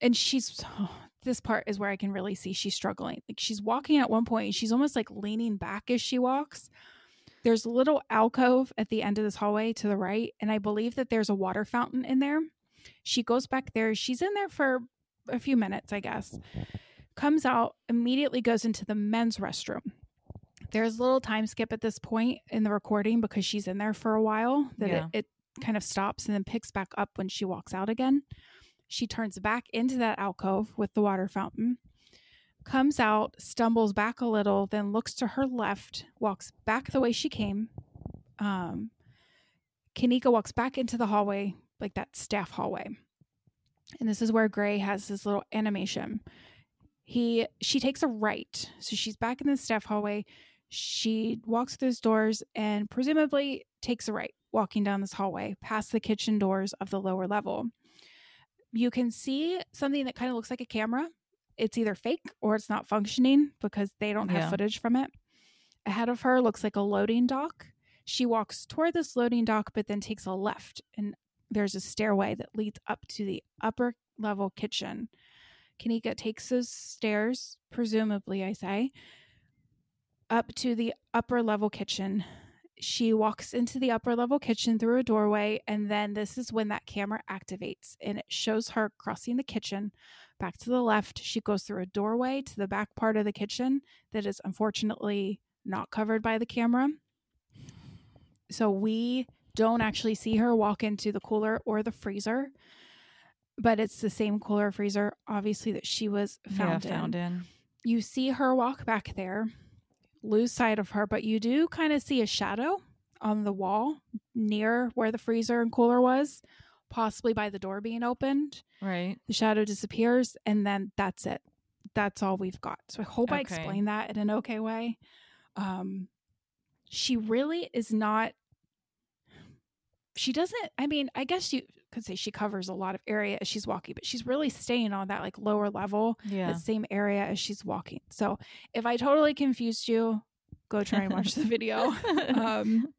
Speaker 2: And she's this part is where I can really see she's struggling. Like she's walking at one point and she's almost like leaning back as she walks. There's a little alcove at the end of this hallway to the right, and I believe that there's a water fountain in there. She goes back there. She's in there for a few minutes, I guess. Comes out, immediately goes into the men's restroom. There's a little time skip at this point in the recording because she's in there for a while that
Speaker 1: Yeah.
Speaker 2: it, it kind of stops and then picks back up when she walks out again. She turns back into that alcove with the water fountain, comes out, stumbles back a little, then looks to her left, walks back the way she came. Um, Kenneka walks back into the hallway, like that staff hallway. And this is where Gray has his little animation. He she takes a right. So she's back in the staff hallway. She walks through those doors and presumably takes a right, walking down this hallway past the kitchen doors of the lower level. You can see something that kind of looks like a camera. It's either fake or it's not functioning because they don't have
Speaker 1: Yeah.
Speaker 2: footage from it. Ahead of her looks like a loading dock. She walks toward this loading dock, but then takes a left, and there's a stairway that leads up to the upper level kitchen. Kenneka takes those stairs, presumably, I say, up to the upper level kitchen. She walks into the upper level kitchen through a doorway, and then this is when that camera activates and it shows her crossing the kitchen back to the left. She goes through a doorway to the back part of the kitchen that is unfortunately not covered by the camera. So we don't actually see her walk into the cooler or the freezer, but it's the same cooler freezer, obviously, that she was found
Speaker 1: yeah.
Speaker 2: in
Speaker 1: Found in.
Speaker 2: you see her walk back there, lose sight of her, but you do kind of see a shadow on the wall near where the freezer and cooler was, possibly by the door being opened.
Speaker 1: Right.
Speaker 2: The shadow disappears, and then that's it. That's all we've got. So I hope I explained that in an okay way. Um, she really is not. She doesn't. I mean, I guess you could say she covers a lot of area as she's walking, but she's really staying on that like lower level
Speaker 1: Yeah.
Speaker 2: the same area as she's walking. So if I totally confused you, go try and watch the video. Um,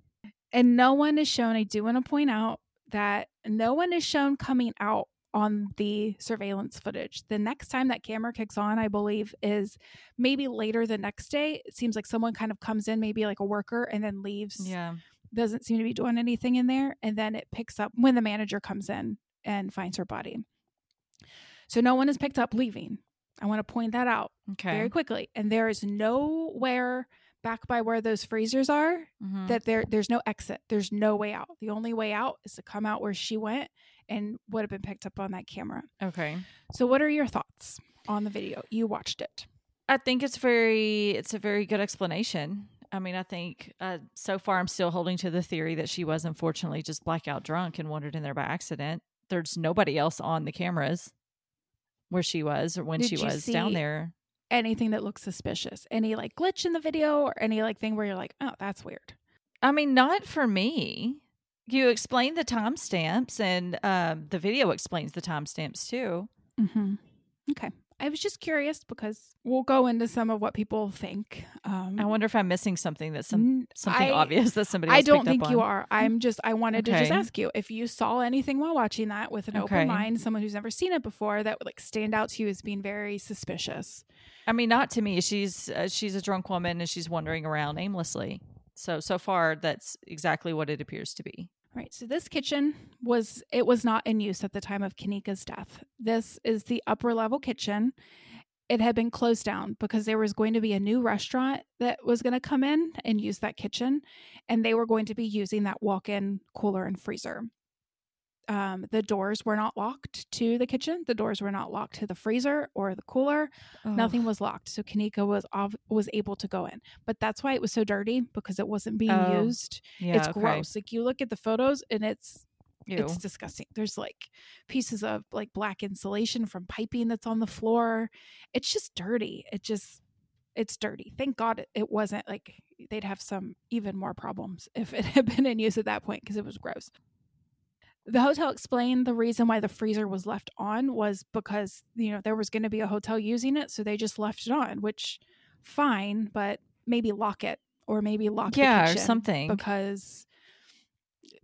Speaker 2: and no one is shown. I do want to point out that no one is shown coming out on the surveillance footage. The next time that camera kicks on, I believe, is maybe later the next day. It seems like someone kind of comes in, maybe like a worker, and then leaves.
Speaker 1: yeah.
Speaker 2: Doesn't seem to be doing anything in there. And then it picks up when the manager comes in and finds her body. So no one is picked up leaving. I want to point that out
Speaker 1: Okay.
Speaker 2: very quickly. And there is nowhere back by where those freezers are
Speaker 1: Mhm.
Speaker 2: that there there's no exit. There's no way out. The only way out is to come out where she went and would have been picked up on that camera.
Speaker 1: okay.
Speaker 2: So what are your thoughts on the video? You watched it.
Speaker 1: I think it's very it's a very good explanation. I mean, I think uh, so far I'm still holding to the theory that she was unfortunately just blackout drunk and wandered in there by accident. There's nobody else on the cameras where she was or when
Speaker 2: Did
Speaker 1: she was down there.
Speaker 2: Anything that looks suspicious. Any like glitch in the video or any like thing where you're like, "Oh, that's weird."
Speaker 1: I mean, not for me. You explained the timestamps, and um, the video explains the timestamps too.
Speaker 2: Mhm. Okay. I was just curious because we'll go into some of what people think. Um
Speaker 1: I wonder if I'm missing something that's some something
Speaker 2: I-
Speaker 1: obvious that somebody.
Speaker 2: I don't think you are. I'm just I wanted to just ask you if you saw anything while watching that with an
Speaker 1: Okay.
Speaker 2: open mind, someone who's never seen it before that would like stand out to you as being very suspicious.
Speaker 1: I mean, not to me. She's uh, she's a drunk woman and she's wandering around aimlessly. So so far, that's exactly what it appears to be.
Speaker 2: Right. So this kitchen was it was not in use at the time of Kenneka's death. This is the upper level kitchen. It had been closed down because there was going to be a new restaurant that was going to come in and use that kitchen and they were going to be using that walk-in cooler and freezer. Um, the doors were not locked to the kitchen. The doors were not locked to the freezer or the cooler. Nothing was locked, so Kenneka was ov- was able to go in. But that's why it was so dirty because it wasn't being
Speaker 1: Oh,
Speaker 2: used
Speaker 1: Yeah,
Speaker 2: it's
Speaker 1: okay.
Speaker 2: gross. Like you look at the photos and it's
Speaker 1: Ew.
Speaker 2: it's disgusting. There's like pieces of like black insulation from piping that's on the floor. It's just dirty. It just it's dirty. Thank God it wasn't like they'd have some even more problems if it had been in use at that point because it was gross. The hotel explained the reason why the freezer was left on was because you know there was going to be a hotel using it, so they just left it on, which fine, but maybe lock it or maybe lock the
Speaker 1: yeah, or something.
Speaker 2: because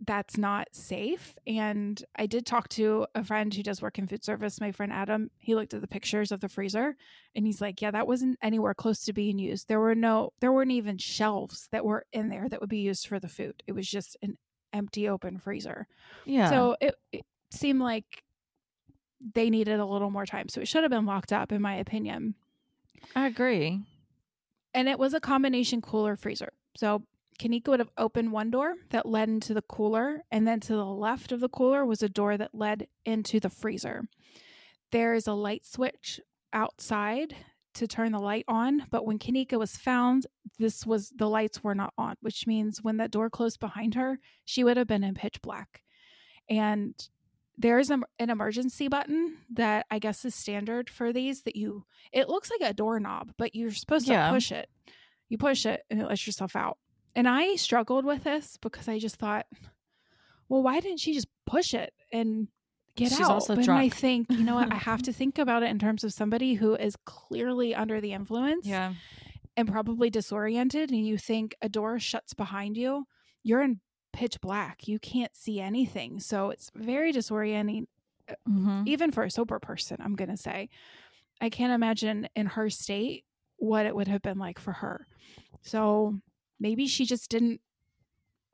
Speaker 2: that's not safe. And I did talk to a friend who does work in food service, my friend Adam. He looked at the pictures of the freezer and he's like, Yeah, that wasn't anywhere close to being used. There were no there weren't even shelves that were in there that would be used for the food. It was just an empty open freezer.
Speaker 1: yeah.
Speaker 2: So it, it seemed like they needed a little more time. So it should have been locked up, in my opinion
Speaker 1: I agree.
Speaker 2: and it was a combination cooler freezer. So Kenneka would have opened one door that led into the cooler, and then to the left of the cooler was a door that led into the freezer. There is a light switch outside to turn the light on, but when Kenneka was found, this was the lights were not on, which means when that door closed behind her, she would have been in pitch black. And there's an an emergency button that I guess is standard for these that you it looks like a doorknob, but you're supposed to push it. You push it and it lets yourself out. And I struggled with this because I just thought, well, why didn't she just push it and get
Speaker 1: She's
Speaker 2: out?
Speaker 1: also
Speaker 2: but then I think, you know what, I have to think about it in terms of somebody who is clearly under the influence
Speaker 1: Yeah.
Speaker 2: and probably disoriented and you think a door shuts behind you, you're in pitch black. You can't see anything. So it's very disorienting
Speaker 1: hmm
Speaker 2: even for a sober person, I'm going to say. I can't imagine in her state what it would have been like for her. So maybe she just didn't,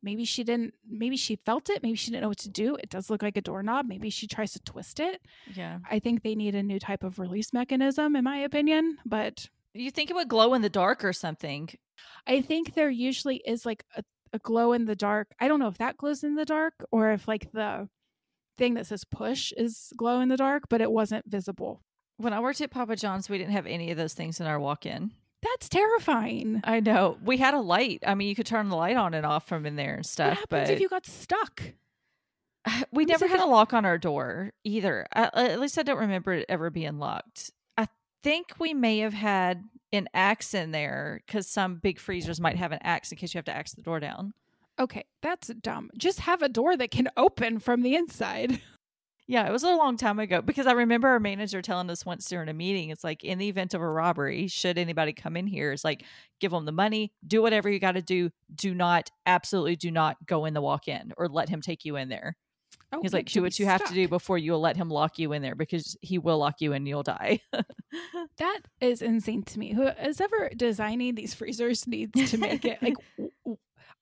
Speaker 2: maybe she didn't, maybe she felt it. Maybe she didn't know what to do. It does look like a doorknob. Maybe she tries to twist it.
Speaker 1: Yeah.
Speaker 2: I think they need a new type of release mechanism, in my opinion. But
Speaker 1: You think it would glow in the dark or something?
Speaker 2: I think there usually is like a, a glow in the dark. I don't know if that glows in the dark or if like the thing that says push is glow in the dark, but it wasn't visible.
Speaker 1: When I worked at Papa John's, we didn't have any of those things in our walk-in.
Speaker 2: That's terrifying.
Speaker 1: I know we had a light. I mean, you could turn the light on and off from in there and stuff.
Speaker 2: What happens
Speaker 1: but
Speaker 2: if you got stuck?
Speaker 1: we never had a lock on our door either. I, at least I don't remember it ever being locked. I think we may have had an axe in there because some big freezers might have an axe in case you have to axe the door down.
Speaker 2: Okay, that's dumb. Just have a door that can open from the inside.
Speaker 1: Yeah, it was a long time ago because I remember our manager telling us once during a meeting, it's like in the event of a robbery, should anybody come in here, it's like give them the money, do whatever you got to do. Do not, absolutely do not go in the walk in or let him take you in there.
Speaker 2: Oh,
Speaker 1: He's like, do what you have to do before you'll let him lock you in there because he will lock you in and you'll die.
Speaker 2: That is insane to me. Who is ever designing these freezers needs to make it like.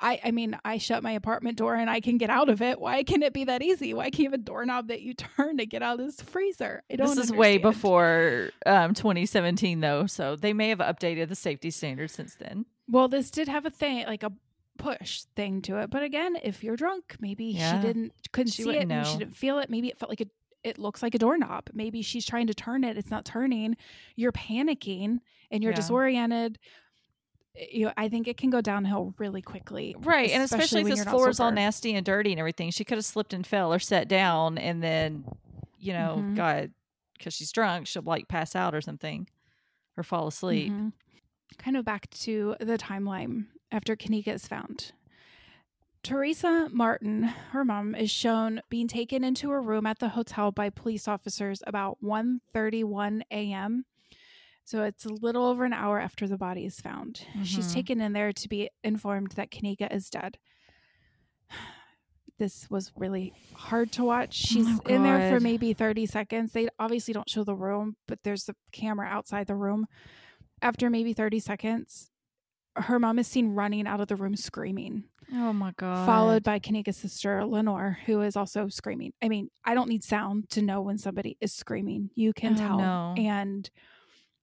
Speaker 2: I, I mean, I shut my apartment door and I can get out of it. Why can it be that easy? Why can't you have a doorknob that you turn to get out of this freezer? I don't.
Speaker 1: this is way before um, 2017, though. So they may have updated the safety standards since then.
Speaker 2: Well, this did have a thing like a push thing to it, but again, if you're drunk, maybe
Speaker 1: Yeah.
Speaker 2: she didn't couldn't
Speaker 1: She
Speaker 2: see it,
Speaker 1: wouldn't
Speaker 2: and she
Speaker 1: know.
Speaker 2: didn't feel it. Maybe it felt like a it looks like a doorknob. Maybe she's trying to turn it, it's not turning. You're panicking and you're
Speaker 1: Yeah.
Speaker 2: disoriented. You know, I think it can go downhill really quickly.
Speaker 1: Right. And especially if this floor is all nasty and dirty and everything, she could have slipped and fell or sat down and then, you know,
Speaker 2: Mhm.
Speaker 1: God, because she's drunk, she'll like pass out or something or fall asleep.
Speaker 2: Mhm. Kind of back to the timeline after Kenneka is found. Teresa Martin, her mom, is shown being taken into a room at the hotel by police officers about 1:31 a.m. So it's a little over an hour after the body is found. She's
Speaker 1: Mhm.
Speaker 2: taken in there to be informed that Kenneka is dead. This was really hard to watch. She's
Speaker 1: Oh,
Speaker 2: in there for maybe 30 seconds. They obviously don't show the room, but there's the camera outside the room. After maybe 30 seconds, her mom is seen running out of the room screaming,
Speaker 1: Oh my God.
Speaker 2: followed by Kenneka's sister, Lenore, who is also screaming. I mean, I don't need sound to know when somebody is screaming. You can
Speaker 1: Oh,
Speaker 2: tell.
Speaker 1: no.
Speaker 2: And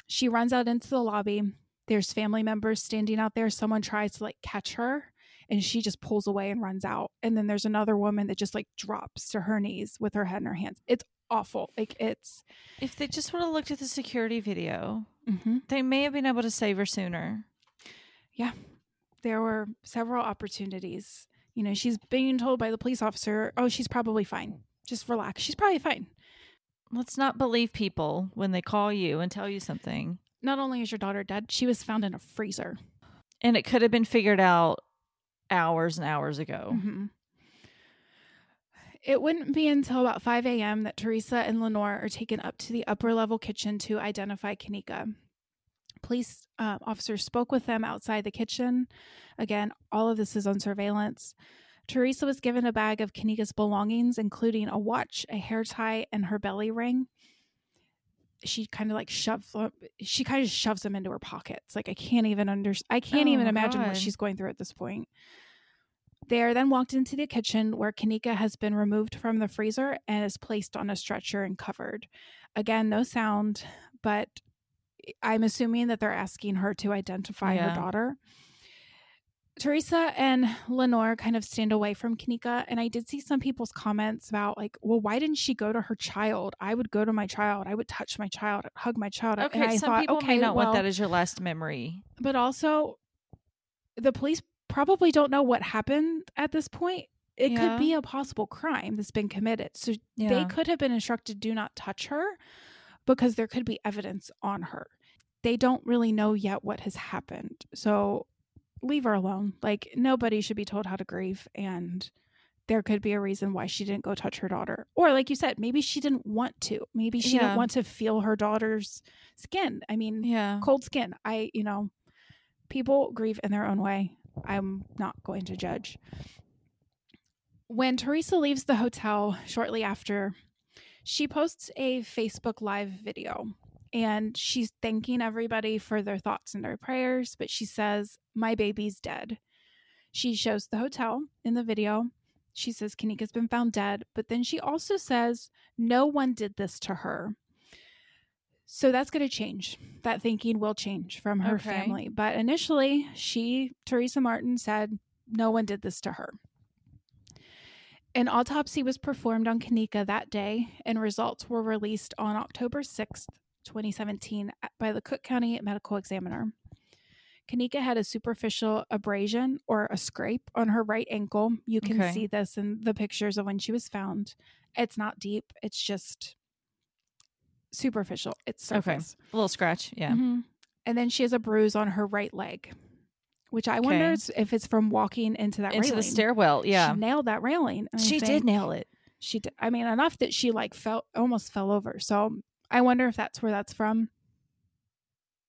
Speaker 2: she runs out into the lobby. There's family members standing out there. Someone tries to like catch her and she just pulls away and runs out. And then there's another woman that just like drops to her knees with her head in her hands. It's awful. Like it's
Speaker 1: If they just would have looked at the security video,
Speaker 2: mhm.
Speaker 1: they may have been able to save her sooner. Yeah.
Speaker 2: There were several opportunities. You know, she's being told by the police officer, "Oh, she's probably fine. Just relax. She's probably fine."
Speaker 1: Let's not believe people when they call you and tell you something.
Speaker 2: Not only is your daughter dead, she was found in a freezer.
Speaker 1: And it could have been figured out hours and hours ago.
Speaker 2: Mhm. It wouldn't be until about 5 a.m. that Teresa and Lenore are taken up to the upper level kitchen to identify Kenneka. Police uh, officers spoke with them outside the kitchen. Again, all of this is on surveillance. Teresa was given a bag of Kenneka's belongings, including a watch, a hair tie, and her belly ring. She kind of like shoves them, she kind of shoves them into her pockets. Like I can't even under I can't
Speaker 1: Oh
Speaker 2: even imagine
Speaker 1: God.
Speaker 2: what she's going through at this point. They are then walked into the kitchen where Kenneka has been removed from the freezer and is placed on a stretcher and covered. Again, no sound, but eh, I'm assuming that they're asking her to identify
Speaker 1: Yeah.
Speaker 2: her daughter. Teresa and Lenore kind of stand away from Kenneka, and I did see some people's comments about like, well, why didn't she go to her child? I would go to my child. I would touch my child, I'd hug my child. and
Speaker 1: Okay,
Speaker 2: I
Speaker 1: some
Speaker 2: thought,
Speaker 1: people
Speaker 2: okay,
Speaker 1: may not
Speaker 2: well,
Speaker 1: want that as your last memory.
Speaker 2: but also the police probably don't know what happened at this point. It
Speaker 1: Yeah.
Speaker 2: could be a possible crime that's been committed. So they could have been instructed do not touch her because there could be evidence on her. They don't really know yet what has happened. So leave her alone. Like nobody should be told how to grieve and there could be a reason why she didn't go touch her daughter. Or like you said, maybe she didn't want to. Maybe she
Speaker 1: Yeah.
Speaker 2: didn't want to feel her daughter's skin. I mean,
Speaker 1: yeah.
Speaker 2: cold skin. I, you know, people grieve in their own way. I'm not going to judge. When Teresa leaves the hotel shortly after, she posts a Facebook Live video and she's thanking everybody for their thoughts and their prayers, but she says, My baby's dead. She shows the hotel in the video. She says Kenneka's been found dead, but then she also says, No one did this to her. So that's going to change. That thinking will change from her
Speaker 1: Okay.
Speaker 2: family. But initially, she, Teresa Martin, said no one did this to her. An autopsy was performed on Kenneka that day, and results were released on October 6th, 2017, by the Cook County Medical Examiner. Kenneka had a superficial abrasion or a scrape on her right ankle. You can
Speaker 1: Okay.
Speaker 2: see this in the pictures of when she was found. It's not deep, it's just superficial. It's
Speaker 1: Okay.
Speaker 2: surface.
Speaker 1: A little scratch. Yeah.
Speaker 2: Mhm. And then she has a bruise on her right leg, which I wonder
Speaker 1: Okay.
Speaker 2: is- if it's from walking into that
Speaker 1: Into
Speaker 2: railing.
Speaker 1: the stairwell. Yeah.
Speaker 2: She nailed that railing.
Speaker 1: She did nail it.
Speaker 2: She did. I mean, enough that she like fell, almost fell over. So I wonder if that's where that's from.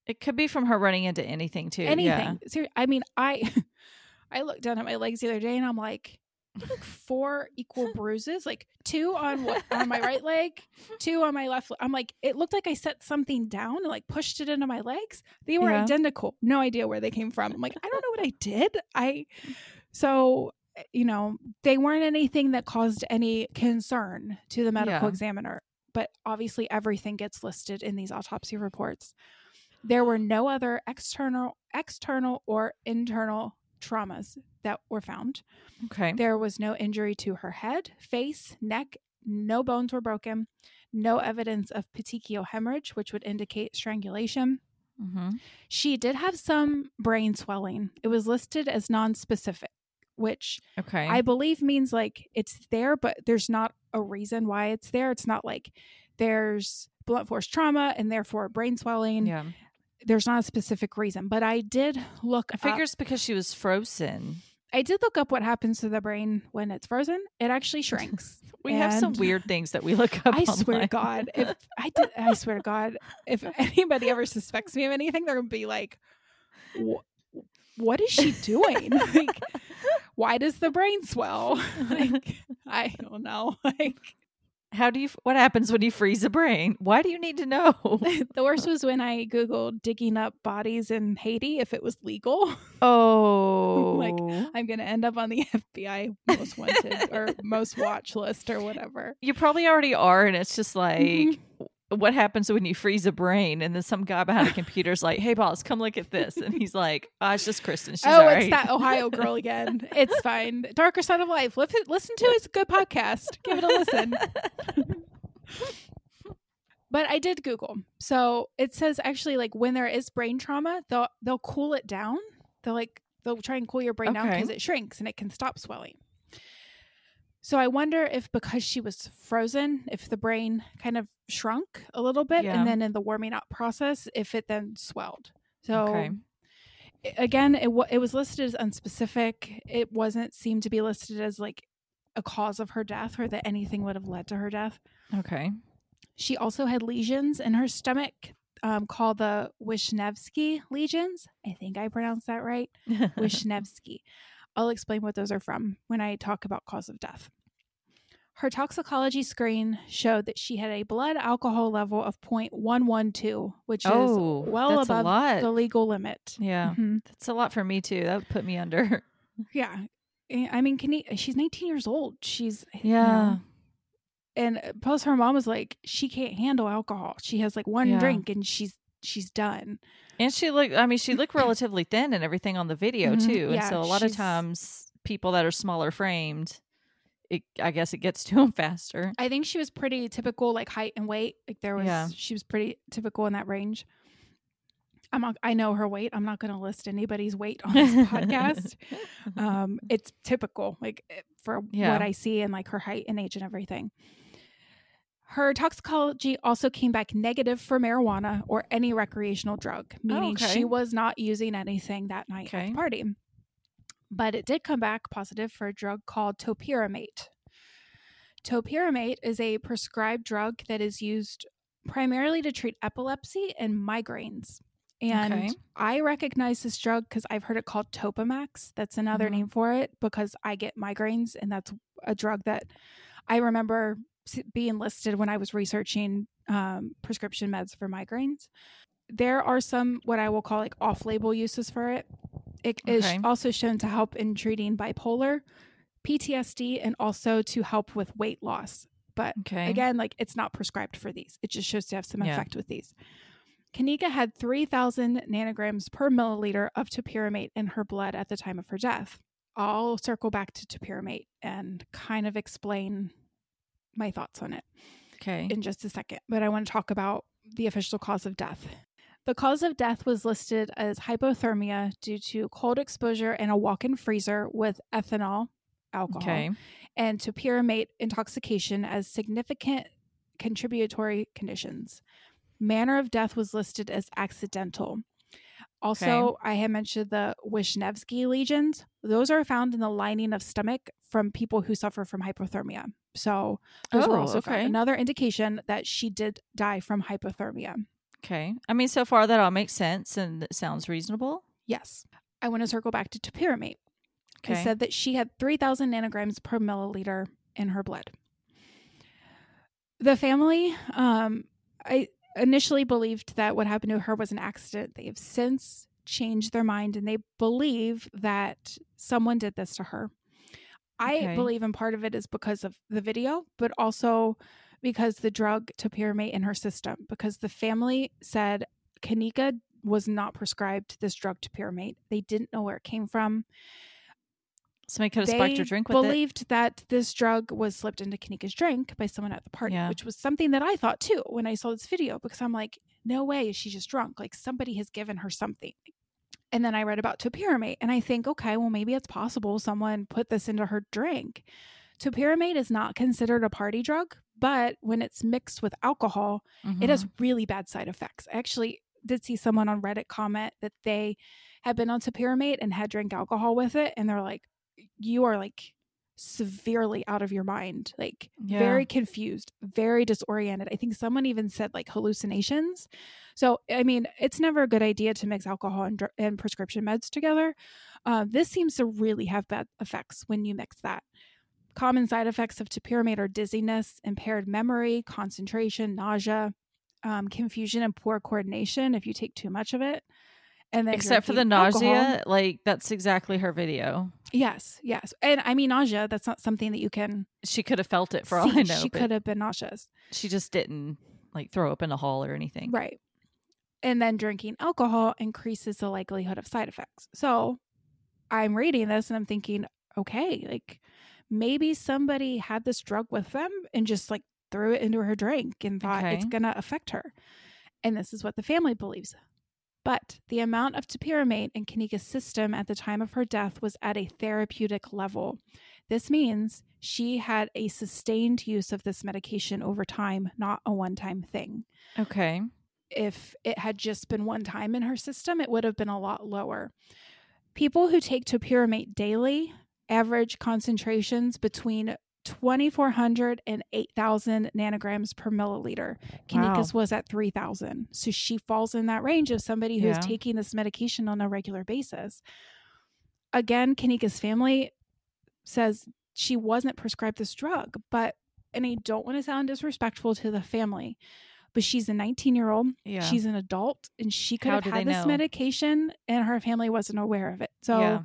Speaker 1: It could be from her running into anything too. Yeah.
Speaker 2: Anything. Ser- I mean, I, I looked down at my legs the other day and I'm like, like four equal bruises, like two on what, on my right leg, two on my left. leg. I'm like, it looked like I set something down and like pushed it into my legs. They were
Speaker 1: Yeah.
Speaker 2: identical. No idea where they came from. I'm like, I don't know what I did. I, so eh, you know, they weren't anything that caused any concern to the medical
Speaker 1: Yeah.
Speaker 2: examiner. But obviously, everything gets listed in these autopsy reports. There were no other external external or internal traumas that were found.
Speaker 1: Okay.
Speaker 2: There was no injury to her head, face, neck, no bones were broken, no evidence of petechial hemorrhage, which would indicate strangulation.
Speaker 1: Mm-hmm.
Speaker 2: She did have some brain swelling. It was listed as non-specific, which
Speaker 1: Okay.
Speaker 2: I believe means like it's there, but there's not a reason why it's there. It's not like there's blunt force trauma and therefore brain swelling.
Speaker 1: yeah.
Speaker 2: There's not a specific reason, but I did look.
Speaker 1: I figure it's because she was frozen.
Speaker 2: I did look up what happens to the brain when it's frozen. It actually shrinks.
Speaker 1: We have some weird things that we look up.
Speaker 2: I swear to. God, if I did, I swear to God, if anybody ever suspects me of anything, they're gonna be like, "What is she doing? like, why does the brain swell? like, I don't know. Like,
Speaker 1: How do you? What happens when you freeze a brain? Why do you need to know?
Speaker 2: the worst was when I googled digging up bodies in Haiti if it was legal.
Speaker 1: Oh, like,
Speaker 2: I'm gonna end up on the FBI most wanted or most watch list or whatever.
Speaker 1: you probably already are, and it's just like.
Speaker 2: Mhm.
Speaker 1: What happens when you freeze a brain and then some guy behind a computer's like, "Hey, boss, come look at this," and he's like, "Ah, it's just Kristen. She's
Speaker 2: oh,
Speaker 1: all
Speaker 2: it's that Ohio girl again. It's fine. Darker Side of Life. Listen, to it. It's a good podcast. Give it a listen. but I did Google. So it says actually like when there is brain trauma, they'll they'll cool it down. They'll like they'll try and cool your brain down because it shrinks and it can stop swelling. So I wonder if because she was frozen, if the brain kind of shrunk a little bit,
Speaker 1: Yeah.
Speaker 2: and then in the warming up process, if it then swelled. So
Speaker 1: Okay.
Speaker 2: again, it wa it was listed as unspecific. It wasn't seemed to be listed as like a cause of her death or that anything would have led to her death.
Speaker 1: okay.
Speaker 2: She also had lesions in her stomach um, called the Wischnewski lesions. I think I pronounced that right. Wischnewski. I'll explain what those are from when I talk about cause of death. Her toxicology screen showed that she had a blood alcohol level of 0.112, which
Speaker 1: oh,
Speaker 2: is well above the legal limit.
Speaker 1: yeah,
Speaker 2: Mhm.
Speaker 1: that's a lot for me too. That would put me under.
Speaker 2: Yeah. Eh, I mean, can he, she's 19 years old. She's, you
Speaker 1: Yeah.
Speaker 2: know, and uh, plus her mom was like, she can't handle alcohol. She has like one
Speaker 1: Yeah.
Speaker 2: drink and she's, she's done.
Speaker 1: And she looked, I mean, she looked relatively thin and everything on the video
Speaker 2: Mhm.
Speaker 1: too. And so a lot of times people that are smaller framed, it, I guess it gets to them faster.
Speaker 2: I think she was pretty typical, like height and weight. Like there was,
Speaker 1: Yeah.
Speaker 2: she was pretty typical in that range. I'm not, I know her weight. I'm not going to list anybody's weight on this podcast. Um, it's typical, like eh, for
Speaker 1: Yeah.
Speaker 2: what I see and like her height and age and everything. Her toxicology also came back negative for marijuana or any recreational drug, meaning
Speaker 1: okay.
Speaker 2: she was not using anything that night at the party. But it did come back positive for a drug called topiramate. Topiramate is a prescribed drug that is used primarily to treat epilepsy and migraines. And
Speaker 1: Okay.
Speaker 2: I recognize this drug because I've heard it called Topamax. That's another
Speaker 1: Mhm.
Speaker 2: name for it because I get migraines, and that's a drug that I remember being listed when I was researching um, prescription meds for migraines. There are some what I will call like off-label uses for it. It is
Speaker 1: Okay.
Speaker 2: also shown to help in treating bipolar, PTSD, and also to help with weight loss. But
Speaker 1: Okay.
Speaker 2: again, like it's not prescribed for these. It just shows to have some
Speaker 1: Yeah.
Speaker 2: effect with these. Kenneka had 3,000 nanograms per milliliter of topiramate in her blood at the time of her death. I'll circle back to topiramate and kind of explain my thoughts on it
Speaker 1: okay.
Speaker 2: in just a second, but I want to talk about the official cause of death. The cause of death was listed as hypothermia due to cold exposure in a walk in freezer with ethanol, alcohol,
Speaker 1: Okay.
Speaker 2: and topiramate intoxication as significant contributory conditions. Manner of death was listed as accidental. Also, I had mentioned the Wischnewski lesions. Those are found in the lining of stomach from people who suffer from hypothermia. So, those were
Speaker 1: Oh,
Speaker 2: also
Speaker 1: okay.
Speaker 2: Another indication that she did die from hypothermia.
Speaker 1: Okay. I mean, so far that all makes sense and it sounds reasonable.
Speaker 2: Yes. I want to circle back to topiramate. I
Speaker 1: Okay.
Speaker 2: said that she had 3,000 nanograms per milliliter in her blood. The family, um, I initially believed that what happened to her was an accident. They have since changed their mind and they believe that someone did this to her. I
Speaker 1: Okay.
Speaker 2: believe in part of it is because of the video, but also because the drug topiramate in her system. Because the family said Kenneka was not prescribed this drug topiramate. They didn't know where it came from.
Speaker 1: Somebody could have
Speaker 2: They
Speaker 1: spiked her drink with it.
Speaker 2: believed that this drug was slipped into Kenneka's drink by someone at the party,
Speaker 1: Yeah.
Speaker 2: which was something that I thought too when I saw this video because I'm like, no way is she just drunk. Like somebody has given her something. And then I read about topiramate and I think, okay, well, maybe it's possible someone put this into her drink. Topiramate is not considered a party drug, but when it's mixed with alcohol, it has
Speaker 1: Mhm.
Speaker 2: really bad side effects. I actually did see someone on Reddit comment that they had been on topiramate and had drank alcohol with it, and they're like, "You are like severely out of your mind, like
Speaker 1: Yeah.
Speaker 2: very confused, very disoriented." I think someone even said like hallucinations. So, I mean, it's never a good idea to mix alcohol and, dr- and prescription meds together. Uh, this seems to really have bad effects when you mix that. Common side effects of topiramate are dizziness, impaired memory, concentration, nausea, um, confusion, and poor coordination if you take too much of it. And then
Speaker 1: Except for the
Speaker 2: drinking alcohol-
Speaker 1: nausea, like that's exactly her video.
Speaker 2: Yes, yes. And I mean, nausea, that's not something that you can
Speaker 1: She could have felt it for all. I know.
Speaker 2: She could have been nauseous.
Speaker 1: She just didn't like throw up in a hall or anything.
Speaker 2: Right. And then drinking alcohol increases the likelihood of side effects. So I'm reading this and I'm thinking, okay, like maybe somebody had this drug with them and just like threw it into her drink and thought it's going to affect her. And this is what the family believes. But the amount of topiramate in Kenneka's system at the time of her death was at a therapeutic level. This means she had a sustained use of this medication over time, not a one time thing
Speaker 1: Okay.
Speaker 2: if it had just been one time in her system, it would have been a lot lower. People who take topiramate daily average concentrations between 2,400 and 8,000 nanograms per milliliter. Kenneka's was at 3,000. So she falls in that range of somebody who's
Speaker 1: Yeah.
Speaker 2: taking this medication on a regular basis. Again, Kenneka's family says she wasn't prescribed this drug, but, and I don't want to sound disrespectful to the family, but she's a 19 year old.
Speaker 1: Yeah.
Speaker 2: She's an adult and she could
Speaker 1: How
Speaker 2: have had this
Speaker 1: know?
Speaker 2: medication and her family wasn't aware of it. So
Speaker 1: yeah.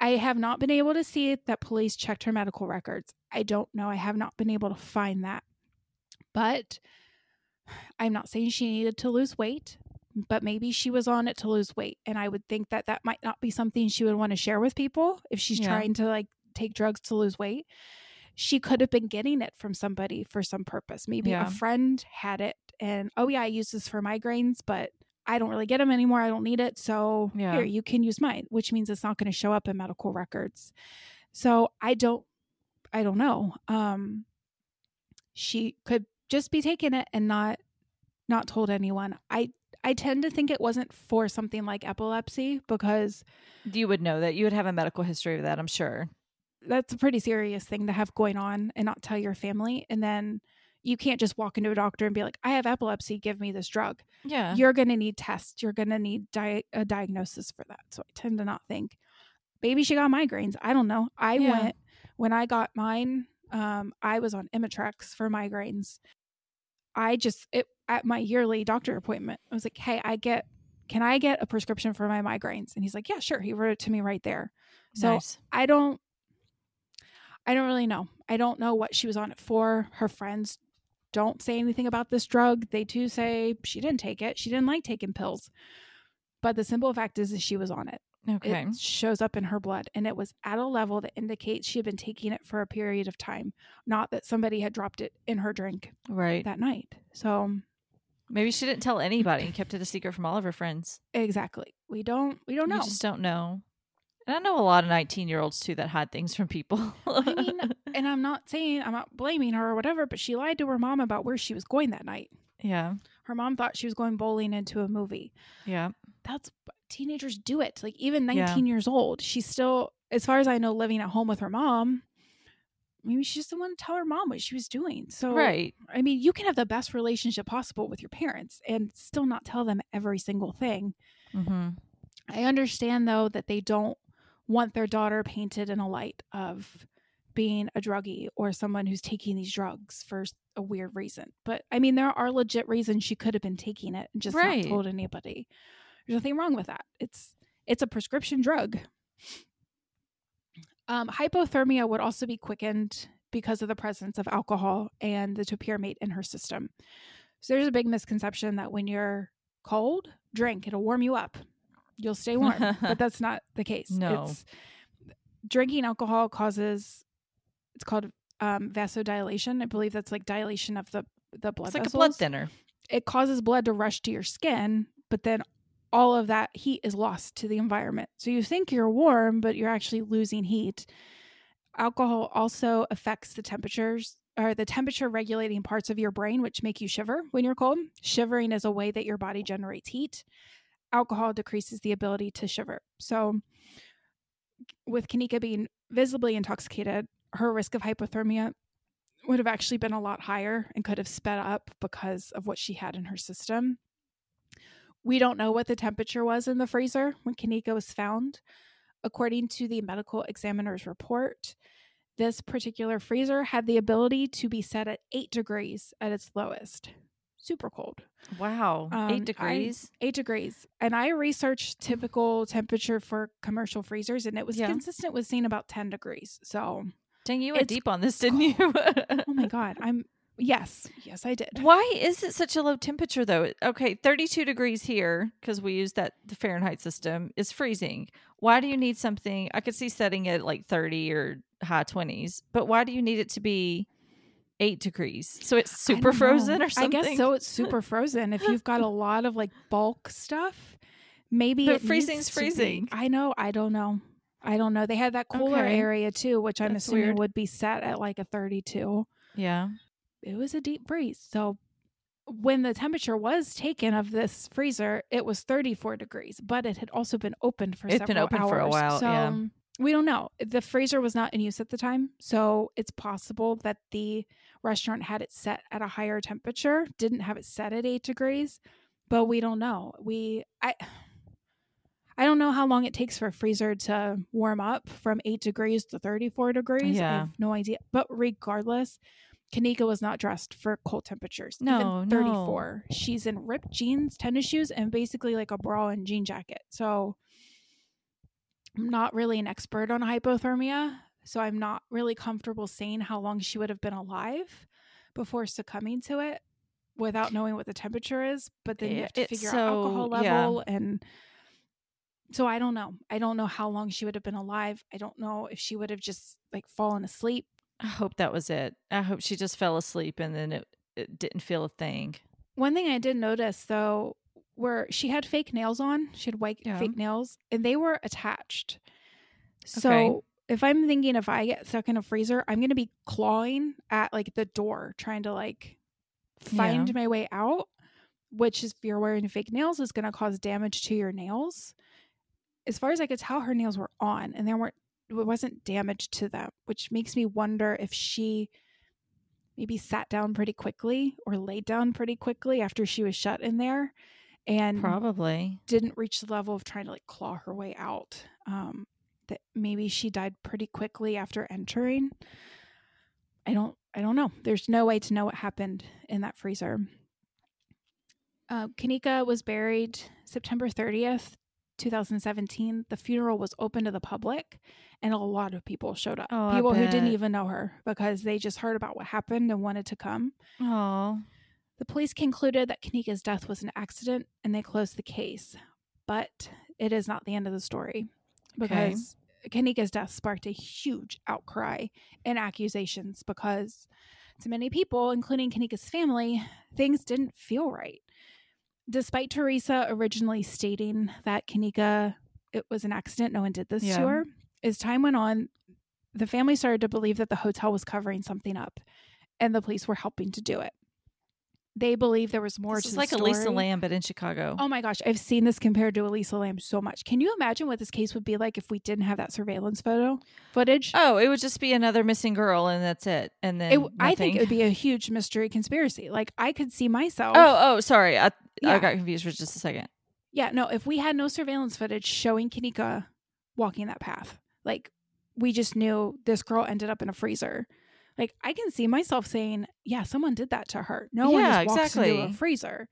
Speaker 2: I have not been able to see that police checked her medical records. I don't know. I have not been able to find that. But I'm not saying she needed to lose weight, but maybe she was on it to lose weight. And I would think that that might not be something she would want to share with people if she's
Speaker 1: Yeah.
Speaker 2: trying to like take drugs to lose weight. She could have been getting it from somebody for some purpose. Maybe
Speaker 1: Yeah.
Speaker 2: a friend had it and, oh, yeah, I use this for migraines, but I don't really get them anymore. I don't need it. So
Speaker 1: Yeah.
Speaker 2: here, you can use mine, which means it's not going to show up in medical records. So I don't, I don't know. Um, she could just be taking it and not, not told anyone. I, I tend to think it wasn't for something like epilepsy because
Speaker 1: You would know that. You would have a medical history of that, I'm sure.
Speaker 2: that's a pretty serious thing to have going on and not tell your family. And then you can't just walk into a doctor and be like, I have epilepsy, give me this drug.
Speaker 1: Yeah.
Speaker 2: You're going to need tests. You're going to need di- a diagnosis for that. So I tend to not think. Maybe she got migraines. I don't know. I
Speaker 1: Yeah.
Speaker 2: went when I got mine. Um, I was on Imitrex for migraines. I just it at my yearly doctor appointment. I was like, "Hey, I get. Can I get a prescription for my migraines?" And he's like, "Yeah, sure." He wrote it to me right there. So
Speaker 1: nice.
Speaker 2: I don't I don't really know. I don't know what she was on it for. Her friends don't say anything about this drug. They too say she didn't take it. She didn't like taking pills. But the simple fact is that she was on it.
Speaker 1: Okay.
Speaker 2: It shows up in her blood and it was at a level that indicates she had been taking it for a period of time, not that somebody had dropped it in her drink
Speaker 1: right.
Speaker 2: that night. So, um,
Speaker 1: Maybe she didn't tell anybody and kept it a secret from all of her friends.
Speaker 2: exactly. We don't we don't know.
Speaker 1: You just don't know. And I know a lot of 19 year olds too that hide things from people.
Speaker 2: I mean, and I'm not saying I'm not blaming her or whatever, but she lied to her mom about where she was going that night.
Speaker 1: yeah.
Speaker 2: Her mom thought she was going bowling into a movie.
Speaker 1: Yeah.
Speaker 2: That's teenagers do it. Like even
Speaker 1: Yeah.
Speaker 2: 19 years old, she's still, as far as I know, living at home with her mom. Maybe she just didn't want to tell her mom what she was doing. So,
Speaker 1: Right.
Speaker 2: I mean, you can have the best relationship possible with your parents and still not tell them every single thing.
Speaker 1: Mm-hmm.
Speaker 2: I understand though that they don't want their daughter painted in a light of being a druggie or someone who's taking these drugs for a weird reason. But I mean, there are legit reasons she could have been taking it and just
Speaker 1: Right.
Speaker 2: not told anybody. There's nothing wrong with that. It's it's a prescription drug. Um, hypothermia would also be quickened because of the presence of alcohol and the topiramate in her system. So there's a big misconception that when you're cold, drink. It'll warm you up. You'll stay warm. but that's not the case.
Speaker 1: No.
Speaker 2: It's, drinking alcohol causes it's called um, vasodilation. I believe that's like dilation of the the blood
Speaker 1: it's like
Speaker 2: vessels.
Speaker 1: a blood thinner.
Speaker 2: It causes blood to rush to your skin, but then all of that heat is lost to the environment. So you think you're warm, but you're actually losing heat. Alcohol also affects the temperatures or the temperature regulating parts of your brain, which make you shiver when you're cold. Shivering is a way that your body generates heat. Alcohol decreases the ability to shiver. So, with Kenneka being visibly intoxicated, her risk of hypothermia would have actually been a lot higher and could have sped up because of what she had in her system. We don't know what the temperature was in the freezer when Kenneka was found. According to the medical examiner's report, this particular freezer had the ability to be set at eight degrees at its lowest. Super cold.
Speaker 1: Wow.
Speaker 2: Um,
Speaker 1: Eight degrees.
Speaker 2: Eight degrees. And I researched typical temperature for commercial freezers, and it was
Speaker 1: Yeah.
Speaker 2: consistent with seeing about 10 degrees. So,
Speaker 1: Dang, you went deep on this, didn't you?
Speaker 2: oh my God, I'm, yes, yes, I did.
Speaker 1: Why is it such a low temperature though? Okay, 32 degrees here because we use that the Fahrenheit system is freezing. Why do you need something? I could see setting it like 30 or high 20s, but why do you need it to be 8 degrees? So it's super frozen
Speaker 2: know.
Speaker 1: or something?
Speaker 2: I guess so. It's super frozen. If you've got a lot of like bulk stuff, maybe
Speaker 1: But
Speaker 2: needs
Speaker 1: freezing's freezing.
Speaker 2: I know. I don't know. I don't know. They had that cooler
Speaker 1: Okay.
Speaker 2: area too, which I'm
Speaker 1: That's
Speaker 2: assuming
Speaker 1: weird.
Speaker 2: would be set at like a 32.
Speaker 1: Yeah.
Speaker 2: It was a deep freeze. So when the temperature was taken of this freezer, it was 34 degrees, but it had also been opened for
Speaker 1: It's been
Speaker 2: several
Speaker 1: open for a while,
Speaker 2: So
Speaker 1: yeah.
Speaker 2: We don't know. The freezer was not in use at the time, so it's possible that the restaurant had it set at a higher temperature, didn't have it set at 8 degrees, but we don't know. We I I don't know how long it takes for a freezer to warm up from 8 degrees to 34 degrees. I
Speaker 1: Yeah.
Speaker 2: have no idea. But regardless, Kenneka was not dressed for cold temperatures.
Speaker 1: No,
Speaker 2: Even
Speaker 1: no.
Speaker 2: 34. She's in ripped jeans, tennis shoes, and basically like a bra and jean jacket. So I'm not really an expert on hypothermia. So I'm not really comfortable saying how long she would have been alive before succumbing to it without knowing what the temperature is. But then you have to figure
Speaker 1: so-
Speaker 2: out alcohol
Speaker 1: yeah.
Speaker 2: level and so I don't know. I don't know how long she would have been alive. I don't know if she would have just like fallen asleep.
Speaker 1: I hope that was it. I hope she just fell asleep and then it, it didn't feel a thing.
Speaker 2: One thing I did notice though, where she had fake nails on, she had white
Speaker 1: Yeah.
Speaker 2: fake nails, and they were attached. So
Speaker 1: Okay.
Speaker 2: if I'm thinking if I get stuck in a freezer, I'm gonna be clawing at like the door, trying to like find my way out. Which is if you're wearing fake nails is gonna cause damage to your nails. As far as I could tell, her nails were on and there weren't it wasn't damage to them, which makes me wonder if she maybe sat down pretty quickly or laid down pretty quickly after she was shut in there and
Speaker 1: Probably.
Speaker 2: didn't reach the level of trying to like claw her way out. Um, that maybe she died pretty quickly after entering. I don't I don't know. There's no way to know what happened in that freezer. Uh, Kenneka was buried September 30th, 2017. The funeral was open to the public, and a lot of people showed up.
Speaker 1: Oh,
Speaker 2: people who didn't even know her because they just heard about what happened and wanted to come.
Speaker 1: Oh,
Speaker 2: The police concluded that Kenneka's death was an accident and they closed the case. But it is not the end of the story
Speaker 1: Okay.
Speaker 2: because Kenneka's death sparked a huge outcry and accusations because to many people, including Kenneka's family, things didn't feel right. Despite Teresa originally stating that Kenneka it was an accident, no one did this
Speaker 1: Yeah.
Speaker 2: to her. As time went on, the family started to believe that the hotel was covering something up and the police were helping to do it. They believe there was more
Speaker 1: this is like
Speaker 2: story.
Speaker 1: Elisa Lam, but in Chicago.
Speaker 2: Oh my gosh, I've seen this compared to Elisa Lam so much. Can you imagine what this case would be like if we didn't have that surveillance photo footage?
Speaker 1: Oh, it would just be another missing girl, and that's it. And then
Speaker 2: It, I think it would be a huge mystery conspiracy. Like I could see myself.
Speaker 1: Oh, oh, sorry. I
Speaker 2: Yeah.
Speaker 1: I got confused for just a second.
Speaker 2: Yeah, no, if we had no surveillance footage showing Kenneka walking that path, like we just knew this girl ended up in a freezer. Like I can see myself saying, "Yeah, someone did that to her." No one just walks into a freezer.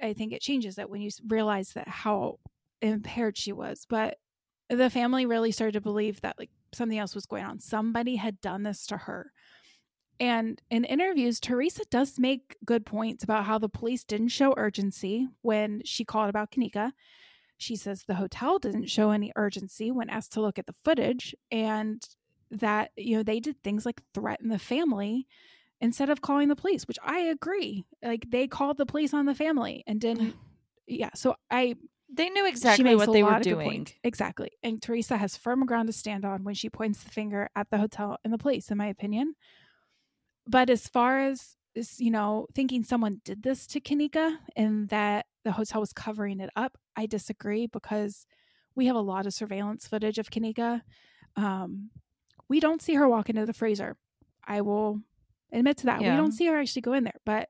Speaker 2: I think it changes that when you realize that how impaired she was. But the family really started to believe that like something else was going on. Somebody had done this to her. And in interviews, Teresa does make good points about how the police didn't show urgency when she called about Kenneka. She says the hotel didn't show any urgency when asked to look at the footage, and that, you know, they did things like threaten the family instead of calling the police, which I agree. Like they called the police on the family and didn't. yeah. So I
Speaker 1: they knew exactly what they were doing.
Speaker 2: Exactly. And Teresa has firm ground to stand on when she points the finger at the hotel and the police, in my opinion. But as far as, you know, thinking someone did this to kenneka and that the hotel was covering it up, I disagree because we have a lot of surveillance footage of kenneka Um, we don't see her walk into the freezer. I will admit to that. Yeah. We don't see her actually go in there, but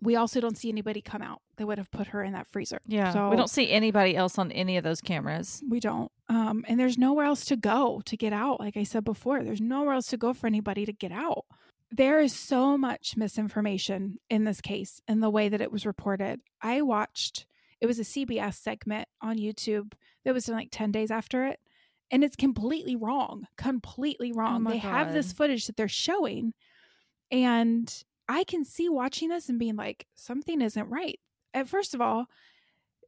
Speaker 2: we also don't see anybody come out that would have put her in that freezer.
Speaker 1: Yeah. So we don't see anybody else on any of those cameras.
Speaker 2: We don't. Um, and there's nowhere else to go to get out. Like I said before, there's nowhere else to go for anybody to get out. There is so much misinformation in this case and the way that it was reported. I watched, it was a CBS segment on YouTube that was like 10 days after it. And it's completely wrong, completely oh wrong. Oh they God. have this footage that they're showing. And I can see watching this and being like, something isn't right. At first of all,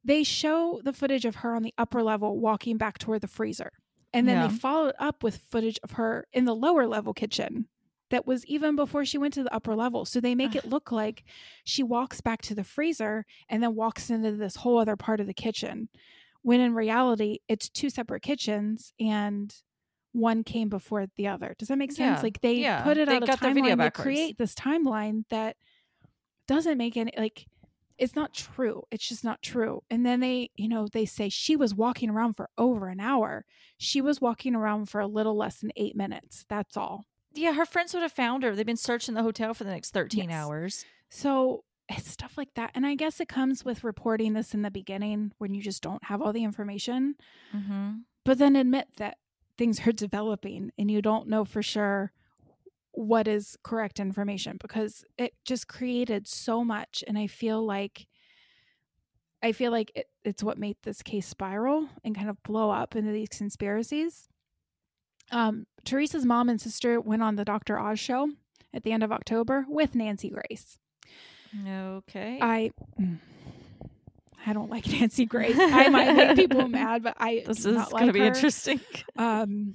Speaker 2: they show the footage of her on the upper level walking back toward the freezer. And then yeah. they follow it up with footage of her in the lower level kitchen that was even before she went to the upper level. So they make it look like she walks back to the freezer and then walks into this whole other part of the kitchen. When in reality, it's two separate kitchens and one came before the other. Does that make sense? Yeah. Like they yeah. put it they on a timeline to create this timeline that doesn't make any like it's not true. It's just not true. And then they, you know, they say she was walking around for over an hour. She was walking around for a little less than eight minutes. That's all.
Speaker 1: Yeah, her friends would have found her. They've been searching the hotel for the next 13 yes. hours.
Speaker 2: So it's stuff like that. And I guess it comes with reporting this in the beginning when you just don't have all the information. Mm-hmm. But then admit that things are developing and you don't know for sure what is correct information because it just created so much and i feel like i feel like it, it's what made this case spiral and kind of blow up into these conspiracies um, teresa's mom and sister went on the dr oz show at the end of october with nancy grace
Speaker 1: okay
Speaker 2: i mm, I don't like Nancy Grace. I might make people mad, but I
Speaker 1: this is like going to be her. interesting. Um,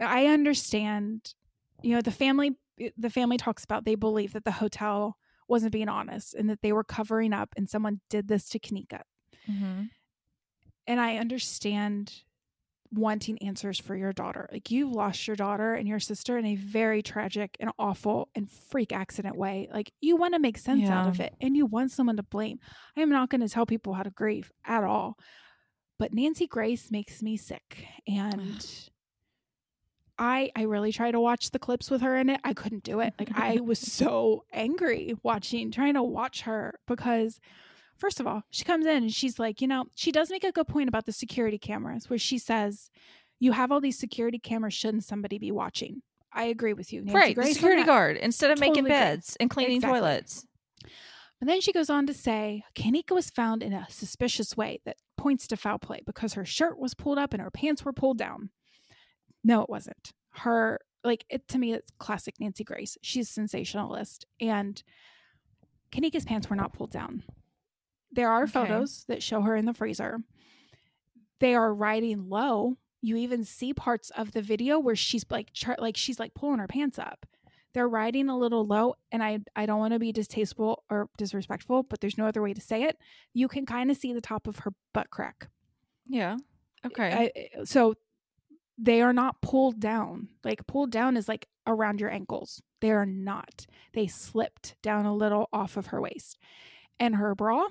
Speaker 2: I understand. You know, the family. The family talks about they believe that the hotel wasn't being honest and that they were covering up, and someone did this to Kenneka. Mm-hmm. And I understand wanting answers for your daughter. Like you've lost your daughter and your sister in a very tragic and awful and freak accident way. Like you want to make sense yeah. out of it and you want someone to blame. I am not going to tell people how to grieve at all. But Nancy Grace makes me sick and I I really try to watch the clips with her in it. I couldn't do it. Like I was so angry watching trying to watch her because First of all, she comes in and she's like, you know, she does make a good point about the security cameras where she says, you have all these security cameras, shouldn't somebody be watching? I agree with you.
Speaker 1: Nancy right. Grace the security guard instead of totally making beds and cleaning exactly. toilets.
Speaker 2: And then she goes on to say Kenneka was found in a suspicious way that points to foul play because her shirt was pulled up and her pants were pulled down. No, it wasn't. Her, like, it to me, it's classic Nancy Grace. She's sensationalist. And Kenneka's pants were not pulled down. There are okay. photos that show her in the freezer. They are riding low. You even see parts of the video where she's like like she's like pulling her pants up. They're riding a little low and I I don't want to be distasteful or disrespectful, but there's no other way to say it. You can kind of see the top of her butt crack.
Speaker 1: Yeah. Okay.
Speaker 2: I, so they are not pulled down. Like pulled down is like around your ankles. They are not. They slipped down a little off of her waist. And her bra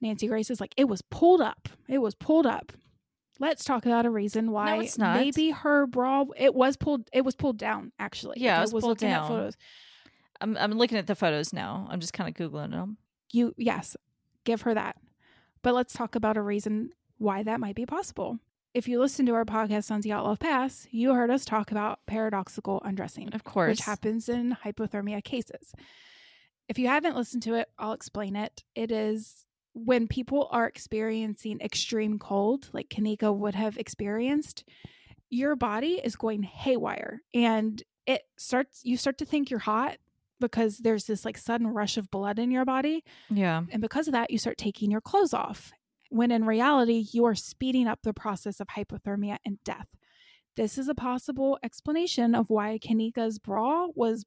Speaker 2: Nancy Grace is like, it was pulled up. It was pulled up. Let's talk about a reason why
Speaker 1: no, it's not.
Speaker 2: maybe her bra it was pulled it was pulled down actually.
Speaker 1: Yeah, it was, was pulled down. photos. I'm I'm looking at the photos now. I'm just kind of googling them.
Speaker 2: You yes, give her that. But let's talk about a reason why that might be possible. If you listen to our podcast on Dyatlov Pass, you heard us talk about paradoxical undressing,
Speaker 1: of course,
Speaker 2: which happens in hypothermia cases. If you haven't listened to it, I'll explain it. It is when people are experiencing extreme cold, like Kenneka would have experienced, your body is going haywire and it starts you start to think you're hot because there's this like sudden rush of blood in your body
Speaker 1: Yeah.
Speaker 2: and because of that you start taking your clothes off when in reality you are speeding up the process of hypothermia and death this is a possible explanation of why kenneka's bra was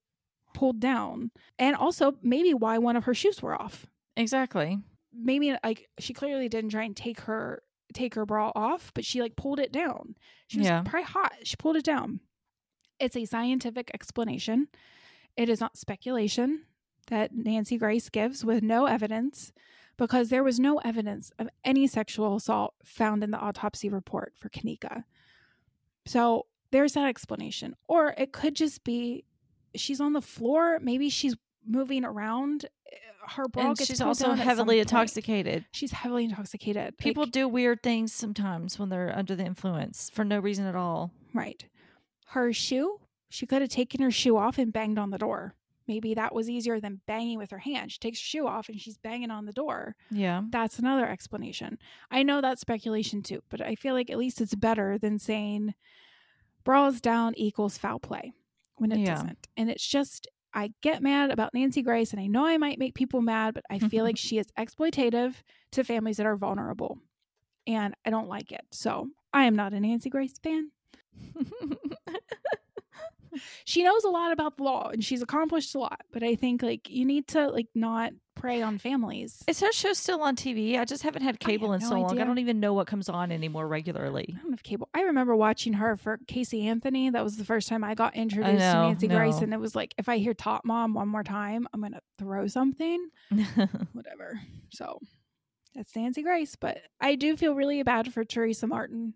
Speaker 2: pulled down and also maybe why one of her shoes were off
Speaker 1: Exactly.
Speaker 2: Maybe like she clearly didn't try and take her take her bra off but she like pulled it down. She was
Speaker 1: Yeah.
Speaker 2: probably hot. She pulled it down. It's a scientific explanation. It is not speculation that nancy grace gives with no evidence because there was no evidence of any sexual assault found in the autopsy report for kenneka. So there's that explanation. Or it could just be she's on the floor. Maybe she's moving around her bra
Speaker 1: and
Speaker 2: gets
Speaker 1: she's also
Speaker 2: down at some
Speaker 1: heavily intoxicated.
Speaker 2: She's heavily intoxicated.
Speaker 1: People
Speaker 2: Like,
Speaker 1: do weird things sometimes when they're under the influence for no reason at all.
Speaker 2: right. Her shoe, she could have taken her shoe off and banged on the door. Maybe that was easier than banging with her hand. She takes her shoe off and she's banging on the door.
Speaker 1: Yeah.
Speaker 2: That's another explanation. I know that's speculation too, but I feel like at least it's better than saying bras down equals foul play when it
Speaker 1: Yeah.
Speaker 2: doesn't. And it's just, I get mad about Nancy Grace and I know I might make people mad, but I feel like she is exploitative to families that are vulnerable. And I don't like it. So I am not a Nancy Grace fan. She knows a lot about the law and she's accomplished a lot, but I think like you need to like not prey on families.
Speaker 1: Is her show still on TV? I just haven't had cable in
Speaker 2: no
Speaker 1: so long. I don't even know what comes on anymore regularly.
Speaker 2: I don't have cable. I remember watching her for Casey Anthony. That was the first time I got introduced to
Speaker 1: know,
Speaker 2: Nancy Grace,
Speaker 1: no.
Speaker 2: and it was like if I hear Tot Mom one more time, I'm gonna throw something. Whatever. So that's Nancy Grace, but I do feel really bad for Teresa Martin.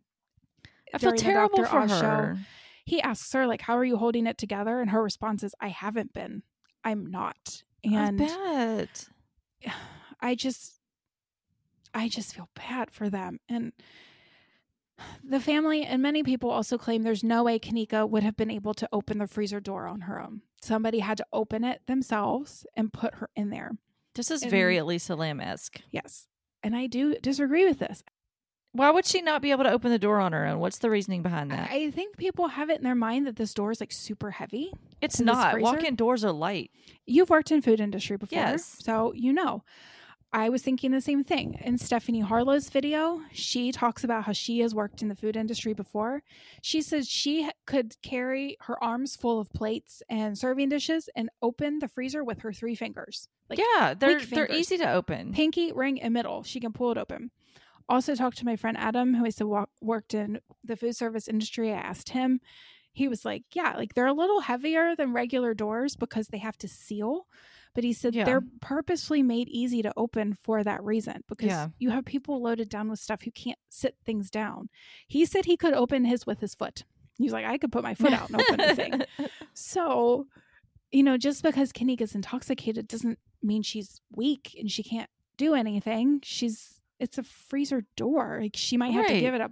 Speaker 1: I feel terrible for
Speaker 2: Oz show.
Speaker 1: her.
Speaker 2: He asks her like, "How are you holding it together?" And her response is, "I haven't been. I'm not." And
Speaker 1: I bet.
Speaker 2: I just I just feel bad for them. And the family and many people also claim there's no way Kenneka would have been able to open the freezer door on her own. Somebody had to open it themselves and put her in there.
Speaker 1: This is
Speaker 2: And-
Speaker 1: very Elisa Lam esque.
Speaker 2: Yes. And I do disagree with this.
Speaker 1: Why would she not be able to open the door on her own? What's the reasoning behind that?
Speaker 2: I think people have it in their mind that this door is like super heavy.
Speaker 1: it's not. Walk-in doors are light.
Speaker 2: You've worked in food industry before,
Speaker 1: Yes.
Speaker 2: so you know. I was thinking the same thing. In Stephanie Harlow's video, she talks about how she has worked in the food industry before. She says she could carry her arms full of plates and serving dishes and open the freezer with her three fingers. Like
Speaker 1: yeah, they're they're easy to open.
Speaker 2: pinky, ring, and middle. She can pull it open. Also talked to my friend Adam, who I said wa- worked in the food service industry. I asked him. He was like, "Yeah, like they're a little heavier than regular doors because they have to seal." But he said
Speaker 1: Yeah.
Speaker 2: they're purposely made easy to open for that reason because
Speaker 1: Yeah.
Speaker 2: you have people loaded down with stuff who can't sit things down. He said he could open his with his foot. He was like, "I could put my foot out and open the thing." So, you know, just because Kenneka's intoxicated doesn't mean she's weak and she can't do anything. She's it's a freezer door. Like she might have to give it a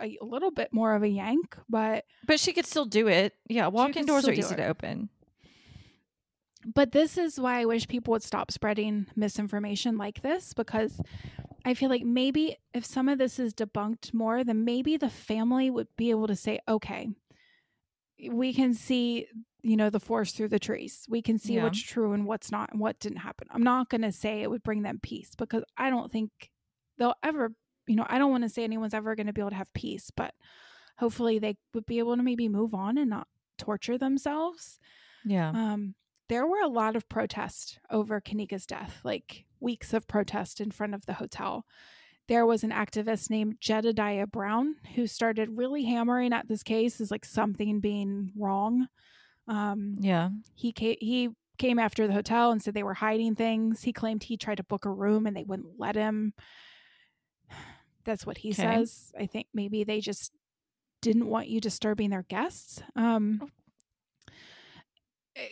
Speaker 2: a little bit more of a yank, but
Speaker 1: but she could still do it. Yeah, walk-in doors are
Speaker 2: do
Speaker 1: easy
Speaker 2: it.
Speaker 1: to open.
Speaker 2: but this is why I wish people would stop spreading misinformation like this because I feel like maybe if some of this is debunked more, then maybe the family would be able to say, okay, we can see, you know, the forest through the trees. We can see
Speaker 1: Yeah.
Speaker 2: what's true and what's not and what didn't happen. I'm not going to say it would bring them peace because I don't think they'll ever, you know, I don't want to say anyone's ever going to be able to have peace, but hopefully they would be able to maybe move on and not torture themselves.
Speaker 1: Yeah.
Speaker 2: Um, there were a lot of protests over Kenneka's death, like weeks of protest in front of the hotel. There was an activist named Jedediah Brown who started really hammering at this case as like something being wrong. Um,
Speaker 1: yeah.
Speaker 2: he came, he came after the hotel and said they were hiding things. He claimed he tried to book a room and they wouldn't let him. That's what he
Speaker 1: Okay.
Speaker 2: says. I think maybe they just didn't want you disturbing their guests. Um,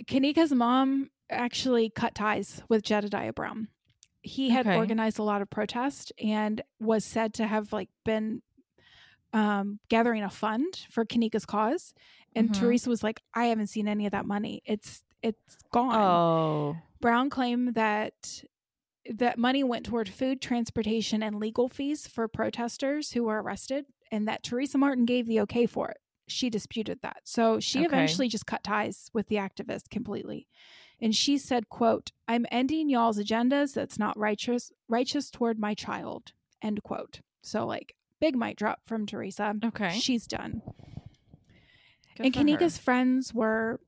Speaker 2: Kenneka's mom actually cut ties with Jedediah Brown. He had
Speaker 1: Okay.
Speaker 2: organized a lot of protest and was said to have like been um, gathering a fund for Kenneka's cause. And
Speaker 1: Mhm.
Speaker 2: Teresa was like, "I haven't seen any of that money. It's it's gone."
Speaker 1: Oh.
Speaker 2: Brown claimed that that money went toward food, transportation, and legal fees for protesters who were arrested, and that Teresa Martin gave the okay for it. she disputed that. So she
Speaker 1: Okay.
Speaker 2: eventually just cut ties with the activist completely. And she said, quote, I'm ending y'all's agendas that's not righteous righteous toward my child. End quote. So like big mic drop from Teresa.
Speaker 1: Okay.
Speaker 2: She's done.
Speaker 1: Good
Speaker 2: and
Speaker 1: for her.
Speaker 2: Kenneka's friends were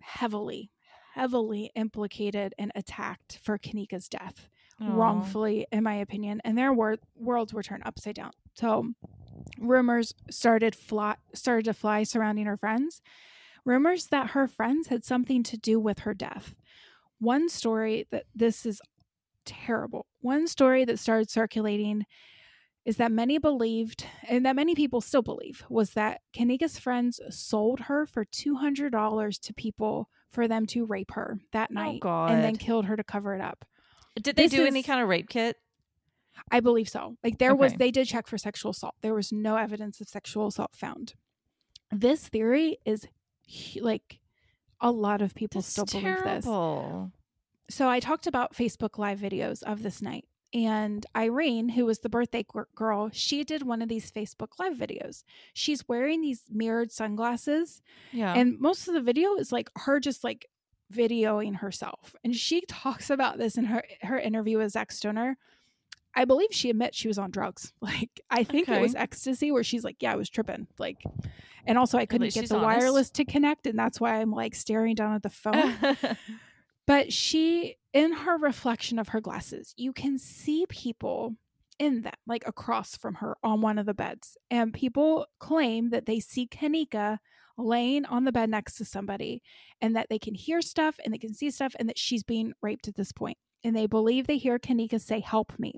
Speaker 2: heavily, heavily implicated and attacked for Kenneka's death
Speaker 1: Aw.
Speaker 2: wrongfully, in my opinion, and their wor- worlds were turned upside down. So, rumors started fly started to fly surrounding her friends. Rumors that her friends had something to do with her death. One story that this is terrible. One story that started circulating is that many believed, and that many people still believe, was that Kenneka's friends sold her for two hundred dollars to people for them to rape her that oh, night, and then killed her to cover it up.
Speaker 1: Did they
Speaker 2: this
Speaker 1: do any kind of rape kit?
Speaker 2: I believe so. Like there was, they did check for sexual assault. There was no evidence of sexual assault found. This theory is like a lot of people
Speaker 1: That's
Speaker 2: still believe this. So I talked about Facebook live videos of this night. And Irene, who was the birthday girl, she did one of these Facebook live videos. She's wearing these mirrored sunglasses
Speaker 1: Yeah.
Speaker 2: and most of the video is like her just like videoing herself. And she talks about this in her her interview with Zach Stoner. I believe she admits she was on drugs. Like I think it was ecstasy where she's like, Yeah, I was tripping. Like and also I couldn't get the
Speaker 1: honest.
Speaker 2: wireless to connect, and that's why I'm like staring down at the phone. But she, in her reflection of her glasses, you can see people in them, like across from her on one of the beds. And people claim that they see Kenneka laying on the bed next to somebody and that they can hear stuff and they can see stuff and that she's being raped at this point. And they believe they hear Kenneka say, Help me.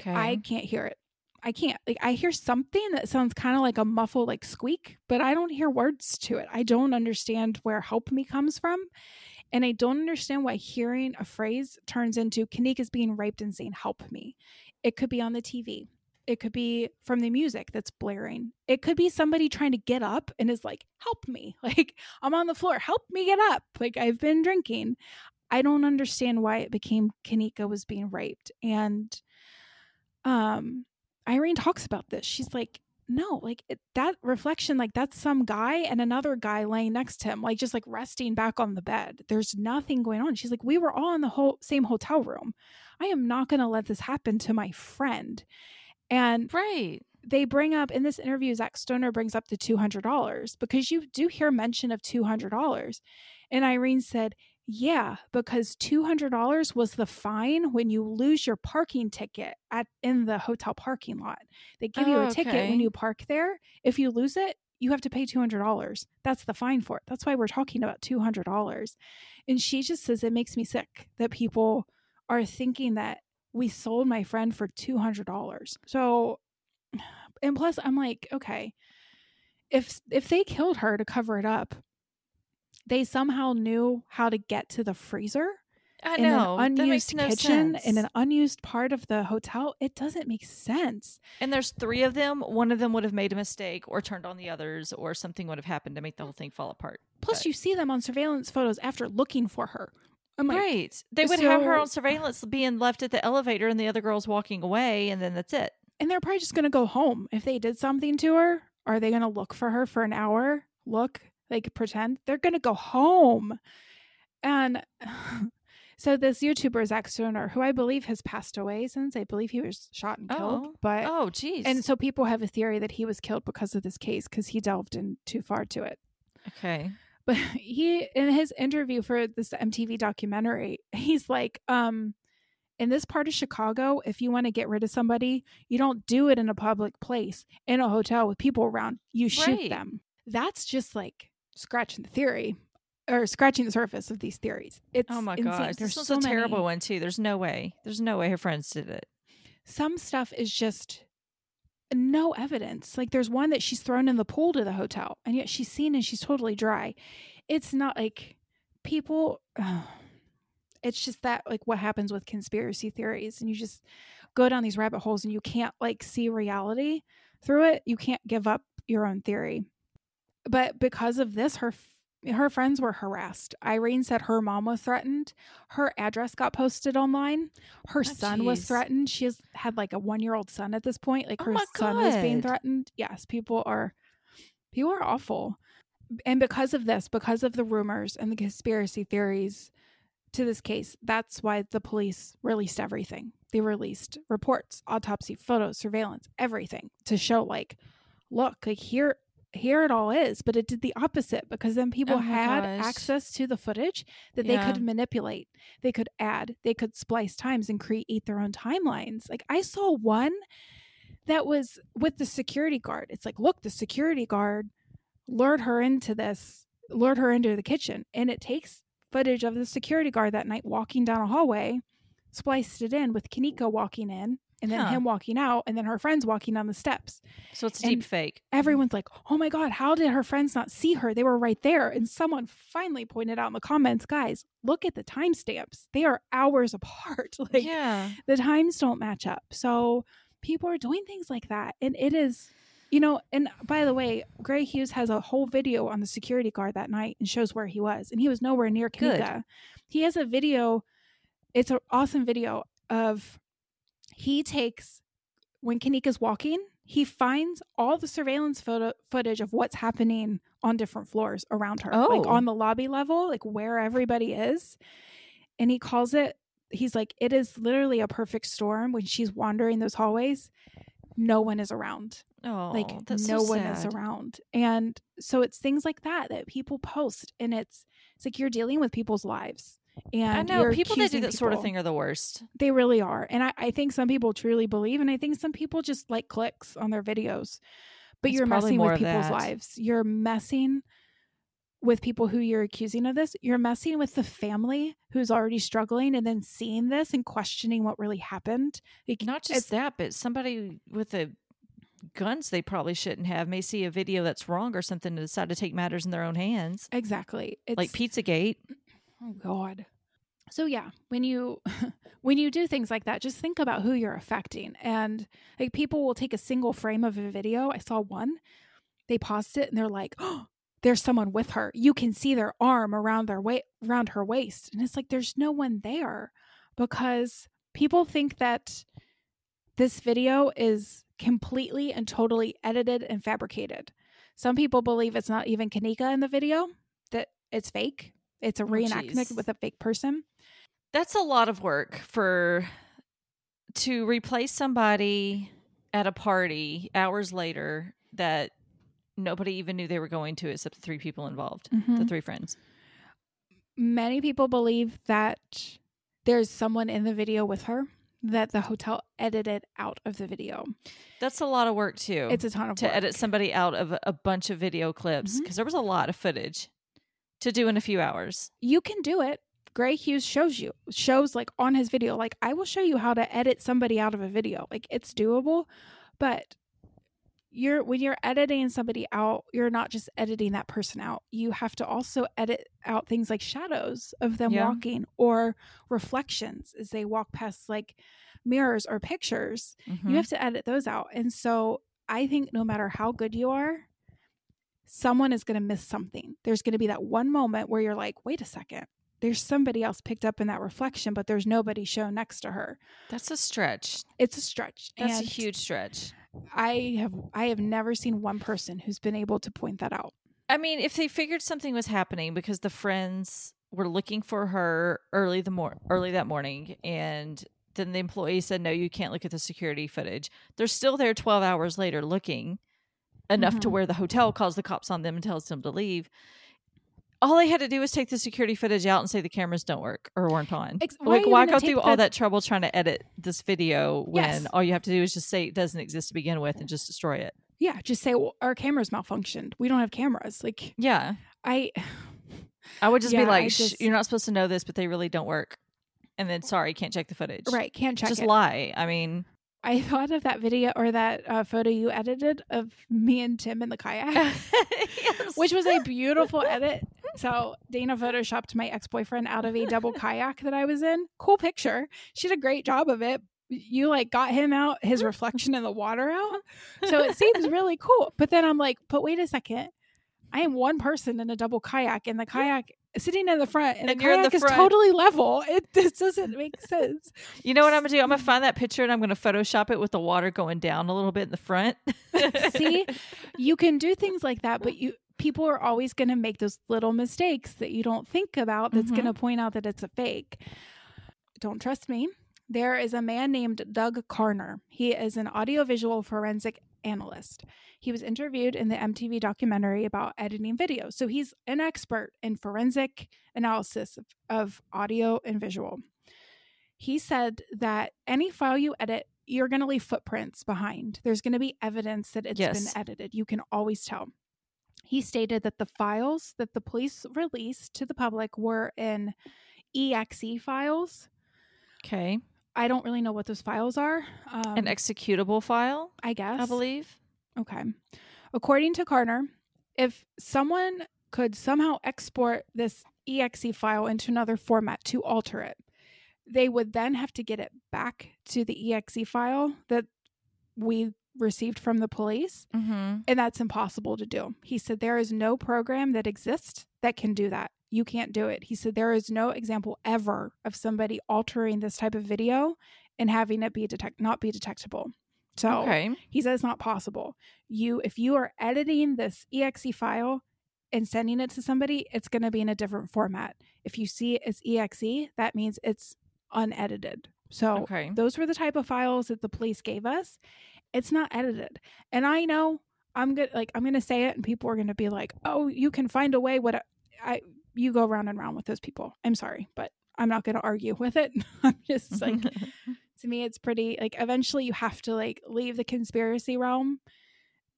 Speaker 1: okay.
Speaker 2: I can't hear it. I can't. Like I hear something that sounds kind of like a muffled like squeak, but I don't hear words to it. I don't understand where help me comes from. And I don't understand why hearing a phrase turns into Kenneka is being raped and saying help me. It could be on the TV. It could be from the music that's blaring. It could be somebody trying to get up and is like, help me. Like, I'm on the floor. Help me get up. Like, I've been drinking. I don't understand why it became Kenneka was being raped. And um Irene talks about this. She's like, no, like it, that reflection, like that's some guy and another guy laying next to him, like just like resting back on the bed. There's nothing going on. She's like, we were all in the whole same hotel room. I am not going to let this happen to my friend. And
Speaker 1: right.
Speaker 2: they bring up in this interview, Zach Stoner brings up the $200 because you do hear mention of $200. And Irene said, yeah, because $200 was the fine when you lose your parking ticket at in the hotel parking lot. They give you
Speaker 1: Oh,
Speaker 2: a ticket when you park there. If you lose it, you have to pay $200. That's the fine for it. That's why we're talking about $200. And she just says it makes me sick that people are thinking that we sold my friend for $200. So and plus I'm like, okay, if if they killed her to cover it up, they somehow knew how to get to the freezer
Speaker 1: I
Speaker 2: in
Speaker 1: know.
Speaker 2: an unused
Speaker 1: no
Speaker 2: kitchen in an unused part of the hotel. It doesn't make sense.
Speaker 1: and there's three of them. One of them would have made a mistake or turned on the others, or something would have happened to make the whole thing fall apart.
Speaker 2: Plus,
Speaker 1: But-
Speaker 2: you see them on surveillance photos after looking for her. Like,
Speaker 1: right. They would have her on surveillance being left at the elevator and the other girls walking away, and then that's it.
Speaker 2: and they're probably just going to go home if they did something to her. Are they going to look for her for an hour? Look, like pretend they're going to go home. And so this YouTuber Zach Stoner, who I believe has passed away since I believe he was shot and killed,
Speaker 1: Oh.
Speaker 2: but
Speaker 1: Oh, geez.
Speaker 2: and so people have a theory that he was killed because of this case because he delved in too far to it.
Speaker 1: okay.
Speaker 2: But he in his interview for this MTV documentary, he's like, um, in this part of Chicago, if you want to get rid of somebody, you don't do it in a public place, in a hotel with people around. You shoot
Speaker 1: Right.
Speaker 2: them. That's just like scratching the theory or scratching the surface of these theories. It's
Speaker 1: Oh my
Speaker 2: insane.
Speaker 1: gosh.
Speaker 2: There's
Speaker 1: This
Speaker 2: so
Speaker 1: a terrible
Speaker 2: many.
Speaker 1: one too. There's no way. There's no way her friends did it.
Speaker 2: Some stuff is just no evidence. Like there's one that she's thrown in the pool to the hotel, and yet she's seen and she's totally dry. It's not like people. it's just that like what happens with conspiracy theories, and you just go down these rabbit holes, and you can't like see reality through it. You can't give up your own theory. But because of this, her her friends were harassed. Irene said her mom was threatened. Her address got posted online. Her
Speaker 1: Oh,
Speaker 2: son was threatened. She has had like a one year old son at this point. Like
Speaker 1: Oh
Speaker 2: her
Speaker 1: my
Speaker 2: son was being threatened. Yes, people are People are awful. And because of this, because of the rumors and the conspiracy theories to this case, that's why the police released everything. They released reports, autopsy, photos, surveillance, everything to show like, look, like here here it all is, but it did the opposite because then people
Speaker 1: Oh
Speaker 2: had
Speaker 1: gosh.
Speaker 2: access to the footage that they could manipulate. They could add, they could splice times and create their own timelines. Like I saw one that was with the security guard. It's like, look, the security guard lured her into this, lured her into the kitchen. And it takes footage of the security guard that night walking down a hallway, spliced it in with Kenneka walking in, and then
Speaker 1: Huh.
Speaker 2: him walking out, and then her friends walking down the steps.
Speaker 1: So it's
Speaker 2: And
Speaker 1: deep fake.
Speaker 2: Everyone's like, oh my God, how did her friends not see her? They were right there. And someone finally pointed out in the comments, guys, look at the timestamps. They are hours apart. Like,
Speaker 1: yeah.
Speaker 2: the times don't match up. So people are doing things like that. And it is, you know, and by the way, Gray Hughes has a whole video on the security guard that night and shows where he was. And he was nowhere near. Kenneka. He has a video, it's an awesome video of he takes when Kenneka's walking, he finds all the surveillance photo footage of what's happening on different floors around her. Like
Speaker 1: Oh.
Speaker 2: on the lobby level, like where everybody is. And he calls it he's like, it is literally a perfect storm when she's wandering those hallways. No one is around.
Speaker 1: Oh,
Speaker 2: Like no
Speaker 1: so
Speaker 2: one is around. And so it's things like that that people post and it's it's like you're dealing with people's lives. And
Speaker 1: I know people that do that sort of thing are the worst.
Speaker 2: They really are. And I, I think some people truly believe, and I think some people just like clicks on their videos. But you're messing with people's lives. You're messing with people who you're accusing of this. You're messing with the family who's already struggling and then seeing this and questioning what really happened. Like,
Speaker 1: Not just that, but somebody with a guns they probably shouldn't have may see a video that's wrong or something and decide to take matters in their own hands.
Speaker 2: exactly. It's
Speaker 1: like Pizzagate.
Speaker 2: Oh God. So yeah, when you when you do things like that, just think about who you're affecting. And like people will take a single frame of a video. I saw one. They paused it and they're like, "Oh, there's someone with her. You can see their arm around their wa- around her waist." And it's like there's no one there because people think that this video is completely and totally edited and fabricated. Some people believe it's not even Kenneka in the video, that it's fake. It's a
Speaker 1: Oh,
Speaker 2: reenactment
Speaker 1: geez.
Speaker 2: with a fake person.
Speaker 1: That's a lot of work for to replace somebody at a party hours later that nobody even knew they were going to except the three people involved, the
Speaker 2: Mhm.
Speaker 1: three friends.
Speaker 2: Many people believe that there's someone in the video with her that the hotel edited out of the video.
Speaker 1: That's a lot of work too.
Speaker 2: It's a ton of
Speaker 1: to
Speaker 2: work.
Speaker 1: edit somebody out of a, bunch of video clips because there was a lot of footage to do in a few hours.
Speaker 2: you can do it. Gray Hughes shows you, shows like on his video. Like, I will show you how to edit somebody out of a video. Like, it's doable, but you're when you're editing somebody out, you're not just editing that person out. You have to also edit out things like shadows of them
Speaker 1: Yeah.
Speaker 2: walking or reflections as they walk past like mirrors or pictures.
Speaker 1: Mhm.
Speaker 2: You have to edit those out. And so I think no matter how good you are, someone is going to miss something. There's going to be that one moment where you're like, wait a second, there's somebody else picked up in that reflection, but there's nobody shown next to her.
Speaker 1: That's a stretch.
Speaker 2: It's a stretch.
Speaker 1: That's a huge stretch.
Speaker 2: I have I have never seen one person who's been able to point that out.
Speaker 1: I mean, if they figured something was happening because the friends were looking for her early the mor- early that morning and then the employee said no you can't look at the security footage they're still there 12 hours later looking enough to
Speaker 2: Mhm.
Speaker 1: where the hotel calls the cops on them and tells them to leave all they had to do was take the security footage out and say the cameras don't work or weren't on
Speaker 2: Ex- why
Speaker 1: like why go through
Speaker 2: take
Speaker 1: all that trouble trying to edit this video when
Speaker 2: Yes.
Speaker 1: all you have to do is just say it doesn't exist to begin with and just destroy it
Speaker 2: Yeah, just say well, our cameras malfunctioned. We don't have cameras. Like
Speaker 1: yeah
Speaker 2: I
Speaker 1: I would just
Speaker 2: Yeah,
Speaker 1: be like,
Speaker 2: just-
Speaker 1: "You're not supposed to know this, but they really don't work." And then, sorry, can't check the footage.
Speaker 2: right can't check
Speaker 1: just
Speaker 2: it.
Speaker 1: lie. I mean,
Speaker 2: I thought of that video or that uh, photo you edited of me and Tim in the kayak.
Speaker 1: Yes.
Speaker 2: which was a beautiful edit. So Dana photoshopped my ex boyfriend out of a double kayak that I was in. Cool picture. She did a great job of it. You like got him out, his reflection in the water out. So it seems really cool. But then I'm like, but wait a second. I am one person in a double kayak, and the kayak sitting in the front, and,
Speaker 1: And
Speaker 2: the
Speaker 1: you're
Speaker 2: kayak
Speaker 1: the
Speaker 2: is totally level. It this doesn't make sense.
Speaker 1: You know what I'm gonna do? I'm gonna find that picture and I'm gonna Photoshop it with the water going down a little bit in the front.
Speaker 2: See, you can do things like that, but you people are always to make those little mistakes that you don't think about that's going to mm-hmm. point out that it's a fake. Don't trust me. There is a man named Doug Carner. He is an audiovisual forensic analyst. He was interviewed in the MTV documentary about editing video. So he's an expert in forensic analysis of, of audio and visual. He said that any file you edit, you're going to leave footprints behind. There's going to be evidence that it's
Speaker 1: Yes.
Speaker 2: been edited. You can always tell. He stated that the files that the police released to the public were in EXE files.
Speaker 1: Okay.
Speaker 2: I don't really know what those files are. Um,
Speaker 1: An executable file,
Speaker 2: I guess.
Speaker 1: I believe.
Speaker 2: Okay. According to Carner, if someone could somehow export this exe file into another format to alter it, they would then have to get it back to the exe file that we received from the police,
Speaker 1: Mm-hmm.
Speaker 2: and that's impossible to do. He said there is no program that exists that can do that. You can't do it. He said there is no example ever of somebody altering this type of video and having it be detect not be detectable. So
Speaker 1: Okay.
Speaker 2: he says it's not possible. You, if you are editing this exe file and sending it to somebody, it's going to be in a different format. If you see it as exe, that means it's unedited. So
Speaker 1: Okay.
Speaker 2: those were the type of files that the police gave us. It's not edited, and I know I'm good. Like I'm going to say it, and people are going to be like, "Oh, you can find a way." What I, I you go round and round with those people. I'm sorry, but I'm not going to argue with it. I'm just like to me it's pretty like eventually you have to like leave the conspiracy realm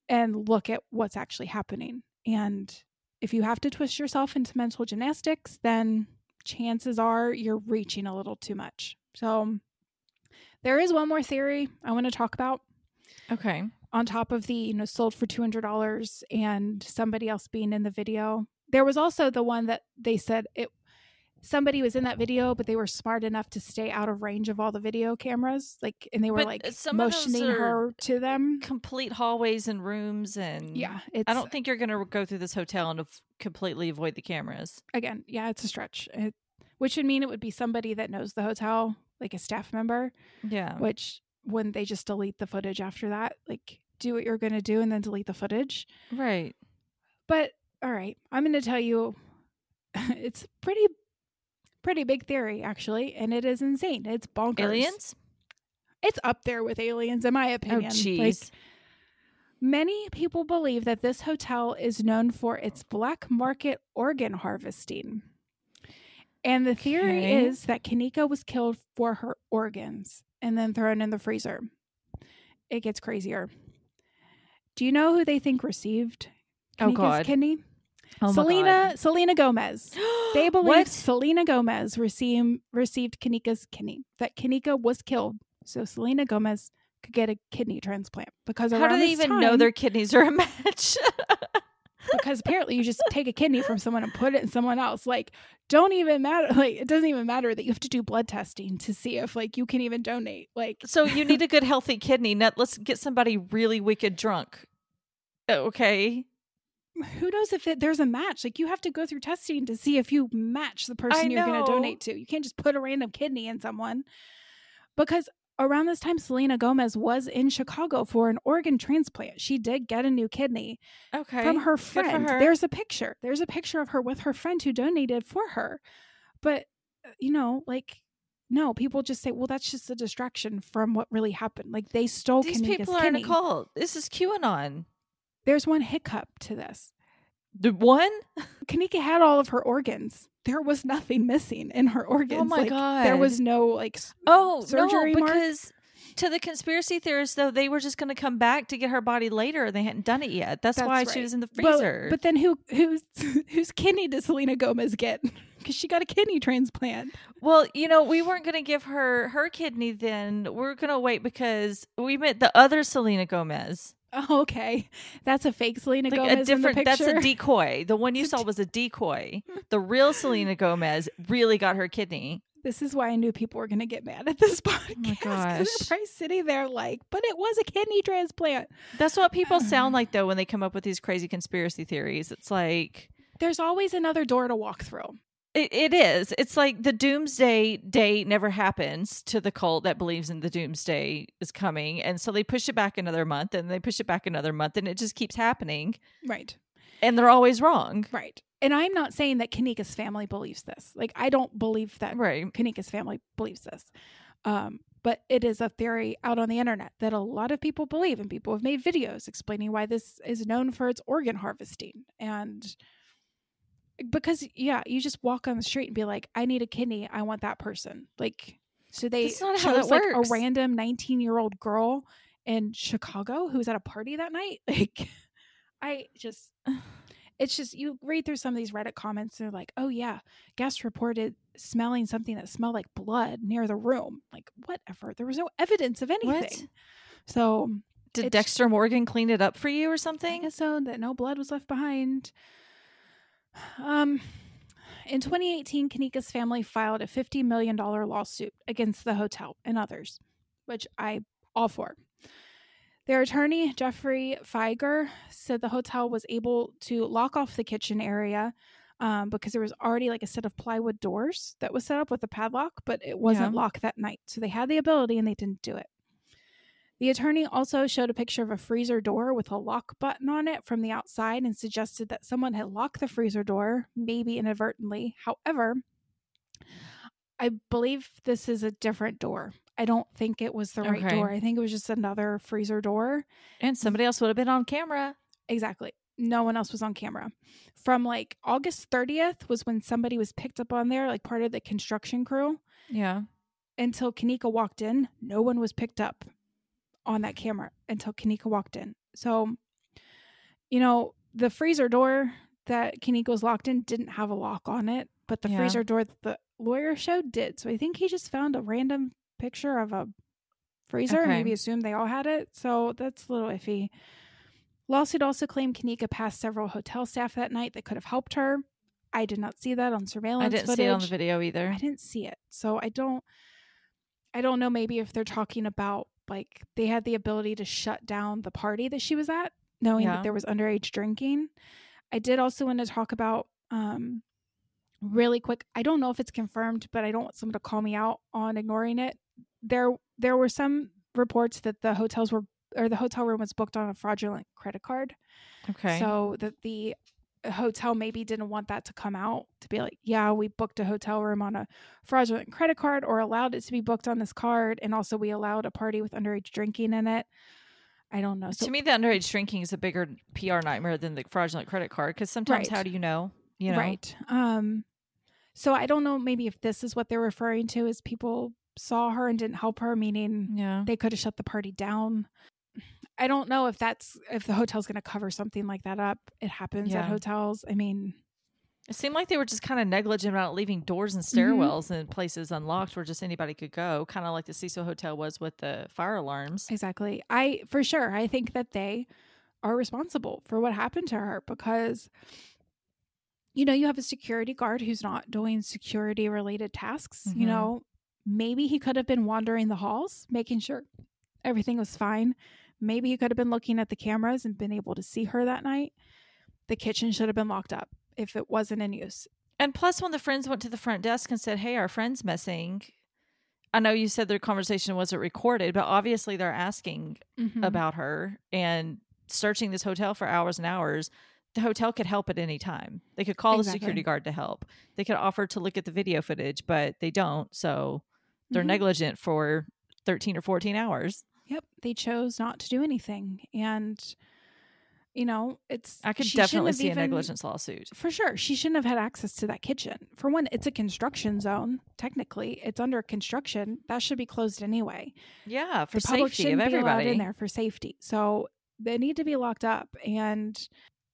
Speaker 2: and look at what's actually happening and if you have to twist yourself into mental gymnastics then chances are you're reaching a little too much so there is one more theory i want to talk about
Speaker 1: okay.
Speaker 2: on top of the you know sold for $200 and somebody else being in the video there was also the one that they said it somebody was in that video but they were smart enough to stay out of range of all the video cameras like and they were
Speaker 1: But,
Speaker 2: like
Speaker 1: uh, some
Speaker 2: motioning her to them
Speaker 1: Complete hallways and rooms and
Speaker 2: yeah
Speaker 1: I don't think you're gonna go through this hotel and completely avoid the cameras.
Speaker 2: again yeah it's a stretch it, which would mean it would be somebody that knows the hotel like a staff member
Speaker 1: Yeah.
Speaker 2: which when they just delete the footage after that like do what you're going to do and then delete the footage
Speaker 1: Right.
Speaker 2: But all right, I'm going to tell you it's pretty pretty big theory actually, and it is insane. It's bonkers.
Speaker 1: Aliens?
Speaker 2: It's up there with aliens in my
Speaker 1: Oh
Speaker 2: opinion. Like,
Speaker 1: jeez.
Speaker 2: many people believe that this hotel is known for its black market organ harvesting. And the theory
Speaker 1: Okay.
Speaker 2: is that Kenneka was killed for her organs and then thrown in the freezer. It gets crazier. Do you know who they think received
Speaker 1: Oh,
Speaker 2: Kenneka's
Speaker 1: God.
Speaker 2: kidney?
Speaker 1: Oh
Speaker 2: Selena Selena Gomez. They believe Selena Gomez received received Kenneka's kidney. That Kenneka was killed, so Selena Gomez could get a kidney transplant because
Speaker 1: How do they even know their kidneys are a match?
Speaker 2: because apparently you just take a kidney from someone and put it in someone else. Like, don't even matter. Like, it doesn't even matter that you have to do blood testing to see if like you can even donate. Like,
Speaker 1: so you need a good healthy kidney. Now let's get somebody really wicked drunk. Okay.
Speaker 2: Who knows if it, there's a match? Like, you have to go through testing to see if you match the person you're going to donate to. You can't just put a random kidney in someone because. Around this time, Selena Gomez was in Chicago for an organ transplant. She did get a new kidney.
Speaker 1: Okay.
Speaker 2: from her friend.
Speaker 1: her.
Speaker 2: There's a picture. There's a picture of her with her friend who donated for her. But uh, you know, like no, people just say, "Well, that's just a distraction from what really happened." Like they stole
Speaker 1: These people are in a cult. This is QAnon.
Speaker 2: There's one hiccup to this.
Speaker 1: The one?
Speaker 2: Kenneka had all of her organs. There was nothing missing in her oh organs.
Speaker 1: Oh my
Speaker 2: Like,
Speaker 1: god.
Speaker 2: There was no like
Speaker 1: Oh
Speaker 2: surgery
Speaker 1: no,
Speaker 2: mark?
Speaker 1: because to the conspiracy theorists, though, they were just going to come back to get her body later. and They hadn't done it yet. That's,
Speaker 2: That's
Speaker 1: why
Speaker 2: right.
Speaker 1: she was in the freezer.
Speaker 2: but then who who's whose kidney does Selena Gomez get? Because she got a kidney transplant.
Speaker 1: well, you know, we weren't going to give her her kidney. Then we're going to wait because we met the other Selena Gomez,
Speaker 2: Oh, okay. That's a fake Selena
Speaker 1: like
Speaker 2: Gomez
Speaker 1: a different. That's a decoy. The one you saw was a decoy. The real Selena Gomez really got her kidney.
Speaker 2: This is why I knew people were going to get mad at this oh podcast. 'cause
Speaker 1: gosh.
Speaker 2: They're probably sitting there like, but it was a kidney transplant.
Speaker 1: That's what people sound like though when they come up with these crazy conspiracy theories. It's like
Speaker 2: There's always another door to walk through.
Speaker 1: It, it is. It's like the doomsday day never happens to the cult that believes in the doomsday is coming. And so they push it back another month and they push it back another month and it just keeps happening.
Speaker 2: Right.
Speaker 1: And they're always wrong.
Speaker 2: Right. And I'm not saying that Kenneka's family believes this. Like, I don't believe that
Speaker 1: Right.
Speaker 2: Kenneka's family believes this. Um, but it is a theory out on the internet that a lot of people believe, and people have made videos explaining why this is known for its organ harvesting. And because, yeah, you just walk on the street and be like, I need a kidney. I want that person. Like, so they
Speaker 1: That's not how
Speaker 2: chose
Speaker 1: that
Speaker 2: like a random 19 year old girl in Chicago who was at a party that night. Like, I just it's just you read through some of these Reddit comments, and they're like, "Oh yeah, guests reported smelling something that smelled like blood near the room." Like, whatever. There was no evidence of anything.
Speaker 1: What?
Speaker 2: So
Speaker 1: Did Dexter Morgan clean it up for you or something?
Speaker 2: so that no blood was left behind. Um, in 2018, Kenneka's family filed a $50 million lawsuit against the hotel and others, which I all for. Their attorney, Geoffrey Fieger, said the hotel was able to lock off the kitchen area um, because there was already like a set of plywood doors that was set up with a padlock, but it wasn't
Speaker 1: Yeah.
Speaker 2: locked that night. So they had the ability and they didn't do it. The attorney also showed a picture of a freezer door with a lock button on it from the outside and suggested that someone had locked the freezer door, maybe inadvertently. However, I believe this is a different door. I don't think it was the right
Speaker 1: Okay.
Speaker 2: door. I think it was just another freezer door.
Speaker 1: And somebody else would have been on camera.
Speaker 2: Exactly. No one else was on camera. From like August 30th was when somebody was picked up on there, like part of the construction crew.
Speaker 1: Yeah.
Speaker 2: Until Kenneka walked in, no one was picked up on that camera until Kenneka walked in. So, you know, the freezer door that Kenneka was locked in didn't have a lock on it, but the
Speaker 1: Yeah.
Speaker 2: freezer door that the lawyer showed did. So I think he just found a random picture of a freezer and
Speaker 1: Okay.
Speaker 2: maybe assumed they all had it. So that's a little iffy. Lawsuit also claimed Kenneka passed several hotel staff that night that could have helped her. I did not see that on surveillance
Speaker 1: I didn't
Speaker 2: footage.
Speaker 1: see it on the video either.
Speaker 2: I didn't see it. So I don't I don't know maybe if they're talking about like they had the ability to shut down the party that she was at knowing
Speaker 1: Yeah.
Speaker 2: that there was underage drinking. I did also want to talk about um really quick. I don't know if it's confirmed, but I don't want someone to call me out on ignoring it. There there were some reports that the hotels were or the hotel room was booked on a fraudulent credit card.
Speaker 1: Okay.
Speaker 2: So that the hotel maybe didn't want that to come out to be like, yeah, we booked a hotel room on a fraudulent credit card or allowed it to be booked on this card. And also we allowed a party with underage drinking in it. I don't know. So
Speaker 1: to me, the underage drinking is a bigger PR nightmare than the fraudulent credit card because sometimes
Speaker 2: Right.
Speaker 1: how do you know? You know,
Speaker 2: Right. Um so I don't know maybe if this is what they're referring to is people saw her and didn't help her, meaning
Speaker 1: Yeah.
Speaker 2: they could have shut the party down. I don't know if that's if the hotel's going to cover something like that up. It happens
Speaker 1: Yeah.
Speaker 2: at hotels. I mean,
Speaker 1: It seemed like they were just kind of negligent about leaving doors and
Speaker 2: Mm-hmm.
Speaker 1: stairwells and places unlocked where just anybody could go, kind of like the Cecil Hotel was with the fire alarms.
Speaker 2: exactly. I for sure. I think that they are responsible for what happened to her because you know, you have a security guard who's not doing security related tasks, you
Speaker 1: Mhm.
Speaker 2: know, maybe he could have been wandering the halls making sure everything was fine. Maybe he could have been looking at the cameras and been able to see her that night. The kitchen should have been locked up if it wasn't in use.
Speaker 1: And plus, when the friends went to the front desk and said, "Hey, our friend's missing," I know you said their conversation wasn't recorded, but obviously they're asking
Speaker 2: Mhm.
Speaker 1: about her and searching this hotel for hours and hours. The hotel could help at any time. They could call the security guard to help. They could offer to look at the video footage, but they don't. So they're
Speaker 2: Mhm.
Speaker 1: negligent for 13 or 14 hours.
Speaker 2: Yep, they chose not to do anything, and you know it's.
Speaker 1: I could definitely see a negligence lawsuit.
Speaker 2: for sure. She shouldn't have had access to that kitchen. For one, it's a construction zone. Technically, it's under construction. That should be closed anyway.
Speaker 1: Yeah, for
Speaker 2: the
Speaker 1: safety of everybody.
Speaker 2: in there for safety. So they need to be locked up. And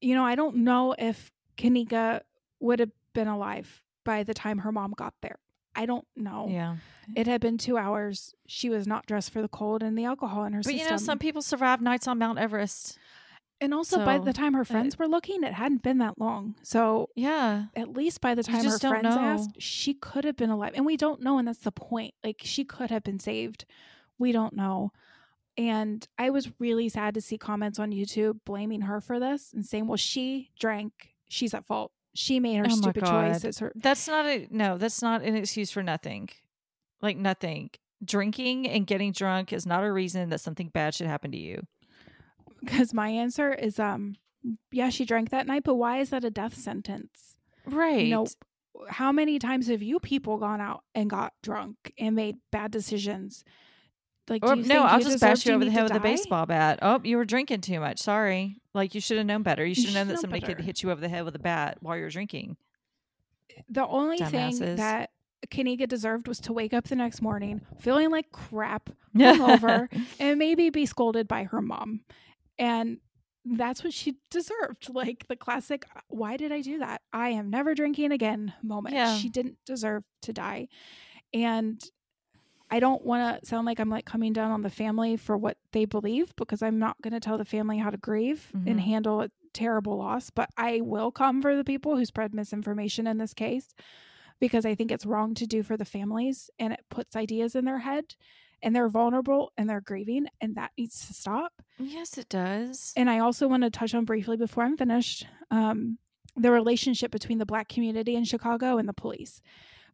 Speaker 2: you know, I don't know if Kenneka would have been alive by the time her mom got there. I don't know.
Speaker 1: Yeah.
Speaker 2: It had been two hours. She was not dressed for the cold and the alcohol in her system.
Speaker 1: But
Speaker 2: system.
Speaker 1: you know, some people survive nights on Mount Everest.
Speaker 2: And also, by the time her
Speaker 1: uh,
Speaker 2: friends were looking, it hadn't been that long. So,
Speaker 1: Yeah.
Speaker 2: at least by the time her friends
Speaker 1: know.
Speaker 2: asked, she could have been alive. And we don't know. And that's the point. Like, she could have been saved. We don't know. And I was really sad to see comments on YouTube blaming her for this and saying, well, she drank. She's at fault. She made her
Speaker 1: Oh
Speaker 2: stupid choice. It's her.
Speaker 1: That's not a no, that's not an excuse for nothing. Like nothing. Drinking and getting drunk is not a reason that something bad should happen to you.
Speaker 2: Because my answer is, um, yeah, she drank that night, but why is that a death sentence?
Speaker 1: Right.
Speaker 2: You know, how many times have you people gone out and got drunk and made bad decisions? Like,
Speaker 1: Or, no, I'll just bash you over the head with a baseball bat. Oh, you were drinking too much. Sorry. Like you should have known better. You should have known that somebody could hit you over the head with a bat while you're drinking.
Speaker 2: Eh, the only thing that Kenneka deserved was to wake up the next morning feeling like crap, hungover, and maybe be scolded by her mom. And that's what she deserved. Like the classic, uh, why did I do that? I am never drinking again moment.
Speaker 1: Yeah.
Speaker 2: She didn't deserve to die. And I don't want to sound like I'm like coming down on the family for what they believe because I'm not going to tell the family how to grieve
Speaker 1: Mhm.
Speaker 2: and handle a terrible loss. But I will come for the people who spread misinformation in this case because I think it's wrong to do for the families and it puts ideas in their head and they're vulnerable and they're grieving and that needs to stop.
Speaker 1: yes, it does.
Speaker 2: And I also want to touch on briefly before I'm finished um, the relationship between the black community in Chicago and the police.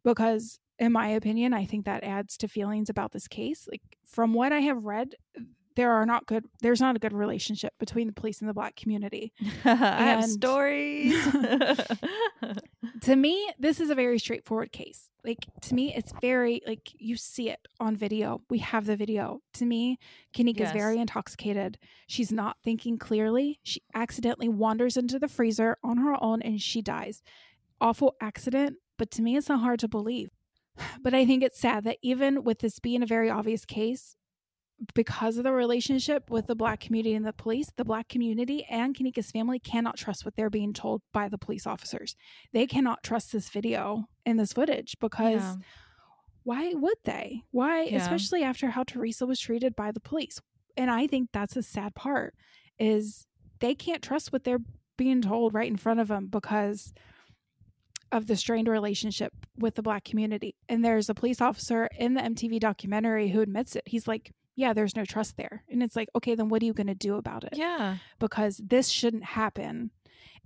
Speaker 2: Because, in my opinion, I think that adds to feelings about this case. Like, from what I have read, there are not good, there's not a good relationship between the police and the black community.
Speaker 1: I have stories.
Speaker 2: to me, this is a very straightforward case. Like to me, it's very like you see it on video. We have the video. To me, Kenneka is
Speaker 1: Yes.
Speaker 2: very intoxicated. She's not thinking clearly. She accidentally wanders into the freezer on her own and she dies. Awful accident, but to me, it's not hard to believe. But I think it's sad that even with this being a very obvious case, because of the relationship with the black community and the police, the black community and Kenneka's family cannot trust what they're being told by the police officers. They cannot trust this video and this footage because
Speaker 1: Yeah.
Speaker 2: why would they? Why,
Speaker 1: Yeah.
Speaker 2: especially after how Teresa was treated by the police? And I think that's a sad part is they can't trust what they're being told right in front of them because of the strained relationship with the black community. And there's a police officer in the MTV documentary who admits it. He's like, yeah, there's no trust there. And it's like, okay, then what are you going to do about it?
Speaker 1: Yeah.
Speaker 2: Because this shouldn't happen.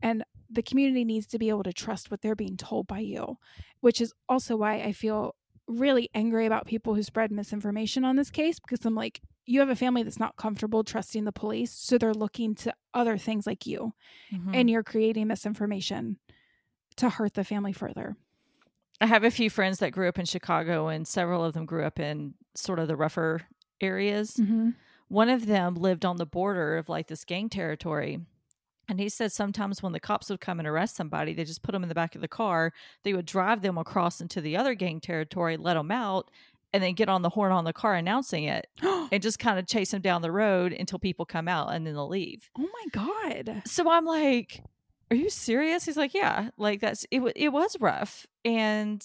Speaker 2: And the community needs to be able to trust what they're being told by you, which is also why I feel really angry about people who spread misinformation on this case because I'm like, you have a family that's not comfortable trusting the police. So they're looking to other things like you,
Speaker 1: Mhm.
Speaker 2: and you're creating misinformation to hurt the family further.
Speaker 1: I have a few friends that grew up in Chicago, and several of them grew up in sort of the rougher areas.
Speaker 2: Mm-hmm.
Speaker 1: One of them lived on the border of like this gang territory. And he said sometimes when the cops would come and arrest somebody, they just put them in the back of the car. They would drive them across into the other gang territory, let them out, and then get on the horn on the car announcing it and just kind of chase them down the road until people come out and then they'll leave.
Speaker 2: Oh my God.
Speaker 1: So I'm like, "Are you serious?" He's like, "Yeah, like that's it. It was rough, and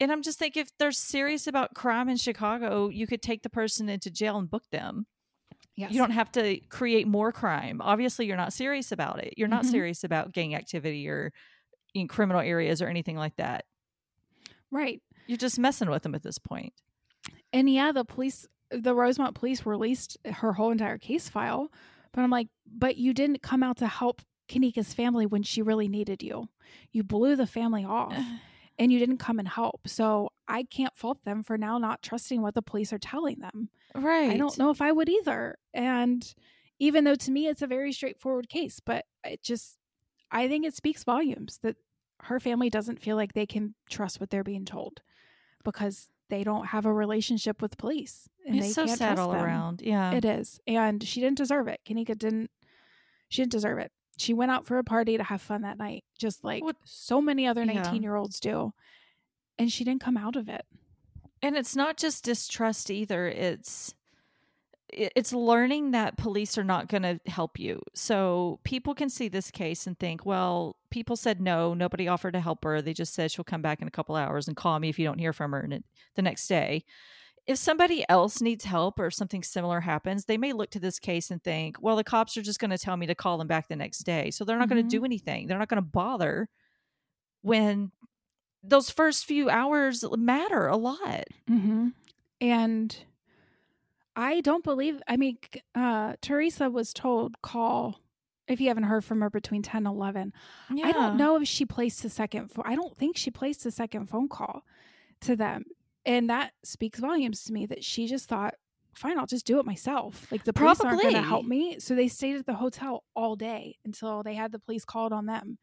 Speaker 1: and I'm just thinking, if they're serious about crime in Chicago, you could take the person into jail and book them.
Speaker 2: Yes.
Speaker 1: You don't have to create more crime. Obviously, you're not serious about it. You're not
Speaker 2: Mhm.
Speaker 1: serious about gang activity or in criminal areas or anything like that.
Speaker 2: right.
Speaker 1: You're just messing with them at this point.
Speaker 2: And yeah, the police, the Rosemont police released her whole entire case file. But I'm like, but you didn't come out to help Kenneka's family when she really needed you. You blew the family off and you didn't come and help. So I can't fault them for now not trusting what the police are telling them.
Speaker 1: right.
Speaker 2: I don't know if I would either. And even though to me it's a very straightforward case, but it just, I think it speaks volumes that her family doesn't feel like they can trust what they're being told because they don't have a relationship with police. And they
Speaker 1: It's so
Speaker 2: can't
Speaker 1: sad
Speaker 2: trust
Speaker 1: all
Speaker 2: them.
Speaker 1: around. Yeah.
Speaker 2: It is. And she didn't deserve it. Kenneka didn't, she didn't deserve it. She went out for a party to have fun that night, just like
Speaker 1: What-
Speaker 2: so many other
Speaker 1: Yeah.
Speaker 2: 19 year olds do. And she didn't come out of it.
Speaker 1: and it's not just distrust either it's it's learning that police are not going to help you so people can see this case and think well people said no nobody offered to help her they just said she'll come back in a couple hours and call me if you don't hear from her and it- the next day if somebody else needs help or something similar happens, they may look to this case and think, well, the cops are just going to tell me to call them back the next day. So they're not going
Speaker 2: Mhm.
Speaker 1: to do anything. They're not going to bother when those first few hours matter a lot.
Speaker 2: Mm-hmm. And I don't believe, I mean, uh, Teresa was told call if you haven't heard from her between 10 and 11.
Speaker 1: Yeah.
Speaker 2: I don't know if she placed a second phone. I don't think she placed a second phone call to them. And that speaks volumes to me that she just thought, fine, I'll just do it myself. Like the police aren't going to help me. So they stayed at the hotel all day until they had the police called on them.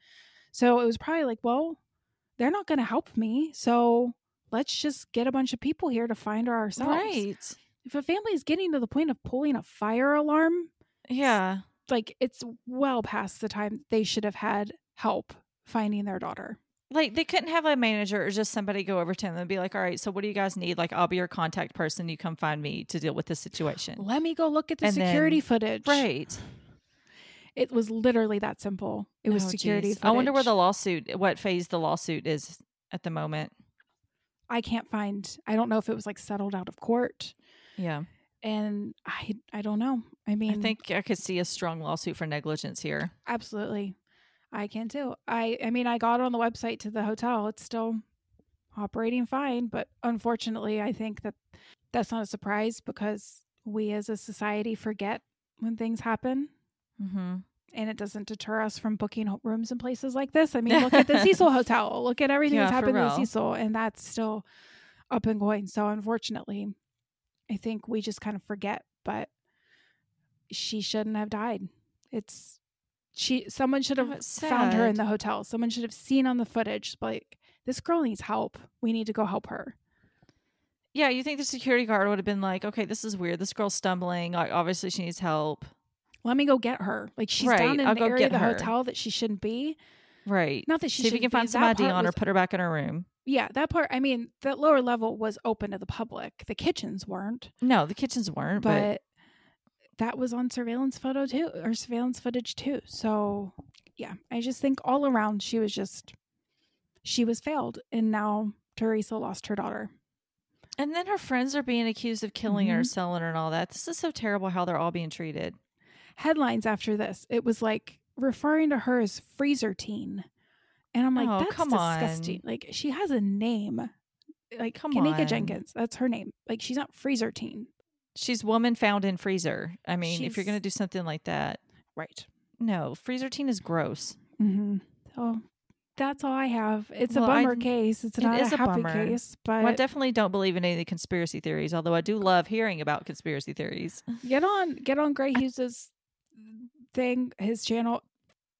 Speaker 2: So it was probably like, well, they're not going to help me. So let's just get a bunch of people here to find her ourselves.
Speaker 1: Right.
Speaker 2: If a family is getting to the point of pulling a fire alarm,
Speaker 1: Yeah.
Speaker 2: like it's well past the time they should have had help finding their daughter.
Speaker 1: Like they couldn't have a manager or just somebody go over to them and be like, all right, so what do you guys need? Like, I'll be your contact person. You come find me to deal with this situation.
Speaker 2: Let me go look at the
Speaker 1: And
Speaker 2: security
Speaker 1: then-
Speaker 2: footage.
Speaker 1: Right.
Speaker 2: It was literally that simple. It was
Speaker 1: Oh,
Speaker 2: security footage.
Speaker 1: I wonder where the lawsuit, what phase the lawsuit is at the moment.
Speaker 2: I can't find. I don't know if it was like settled out of court,
Speaker 1: Yeah.
Speaker 2: and I I don't know. I mean,
Speaker 1: I think I could see a strong lawsuit for negligence here.
Speaker 2: absolutely, I can too. I I mean, I got on the website to the hotel. It's still operating fine, but unfortunately, I think that that's not a surprise because we as a society forget when things happen.
Speaker 1: Mm-hmm.
Speaker 2: and it doesn't deter us from booking rooms in places like this. I mean, look at the Cecil Hotel. Look at everything
Speaker 1: Yeah,
Speaker 2: that's happened to. Cecil, and that's still up and going. So, unfortunately, I think we just kind of forget. But she shouldn't have died. It's she. Someone should
Speaker 1: Oh,
Speaker 2: have
Speaker 1: it's
Speaker 2: found her in the hotel. Someone should have seen on the footage. Like this girl needs help. We need to go help her.
Speaker 1: Yeah, you think the security guard would have been like, okay, this is weird. This girl's stumbling. Obviously, she needs help.
Speaker 2: Let me go get her. Like she's
Speaker 1: Right,
Speaker 2: down in
Speaker 1: I'll
Speaker 2: the area of the
Speaker 1: her.
Speaker 2: hotel that she shouldn't be.
Speaker 1: Right.
Speaker 2: Not that she
Speaker 1: See if you can
Speaker 2: be.
Speaker 1: find some
Speaker 2: That
Speaker 1: ID
Speaker 2: part
Speaker 1: on her, put her back in her room.
Speaker 2: Yeah, that part. I mean, that lower level was open to the public. The kitchens weren't,
Speaker 1: No, the kitchens weren't, but
Speaker 2: that was on surveillance photo too, or surveillance footage too. So, yeah, I just think all around she was just she was failed, and now Teresa lost her daughter.
Speaker 1: and then her friends are being accused of killing her,
Speaker 2: Mhm.
Speaker 1: selling her, and all that. This is so terrible how they're all being treated.
Speaker 2: Headlines after this, it was like referring to her as freezer teen, and I'm like,
Speaker 1: Oh,
Speaker 2: that's
Speaker 1: come
Speaker 2: disgusting.
Speaker 1: on.
Speaker 2: Like she has a name, like
Speaker 1: Come
Speaker 2: Kenneka
Speaker 1: on.
Speaker 2: Jenkins. That's her name. Like she's not freezer teen,
Speaker 1: She's woman found in freezer. I mean, if you're going to do something like that,
Speaker 2: right?
Speaker 1: no, freezer teen is gross.
Speaker 2: Mm-hmm. So that's all I have. It's
Speaker 1: Well,
Speaker 2: a
Speaker 1: I-
Speaker 2: bummer case. It's
Speaker 1: it
Speaker 2: not
Speaker 1: is
Speaker 2: a
Speaker 1: a
Speaker 2: happy
Speaker 1: bummer.
Speaker 2: case, but
Speaker 1: Well, I definitely don't believe in any of the conspiracy theories, although I do love hearing about conspiracy theories.
Speaker 2: get on get on Gray Hughes's thing, his channel.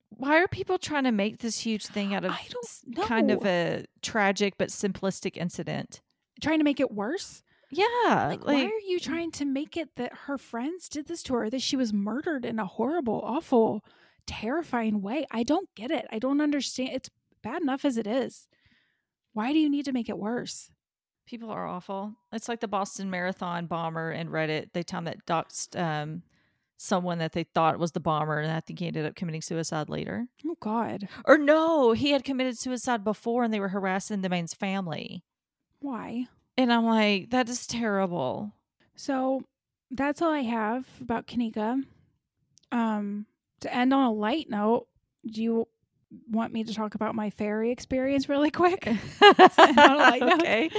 Speaker 1: Why are people trying to make this huge thing out of
Speaker 2: I don't know.
Speaker 1: kind of a tragic but simplistic incident?
Speaker 2: Trying to make it worse.
Speaker 1: Yeah,
Speaker 2: Like,
Speaker 1: like,
Speaker 2: why are you trying to make it that her friends did this to her? That she was murdered in a horrible, awful, terrifying way? I don't get it. I don't understand. It's bad enough as it is. Why do you need to make it worse?
Speaker 1: people are awful. It's like the Boston Marathon bomber and Reddit. They time that doxed um, someone that they thought was the bomber, and I think he ended up committing suicide later.
Speaker 2: Oh God,
Speaker 1: Or no, he had committed suicide before, and they were harassing the man's family.
Speaker 2: why?
Speaker 1: And I'm like, that is terrible.
Speaker 2: So that's all I have about Kenneka. Um, to end on a light note, do you want me to talk about my fairy experience really quick?
Speaker 1: okay.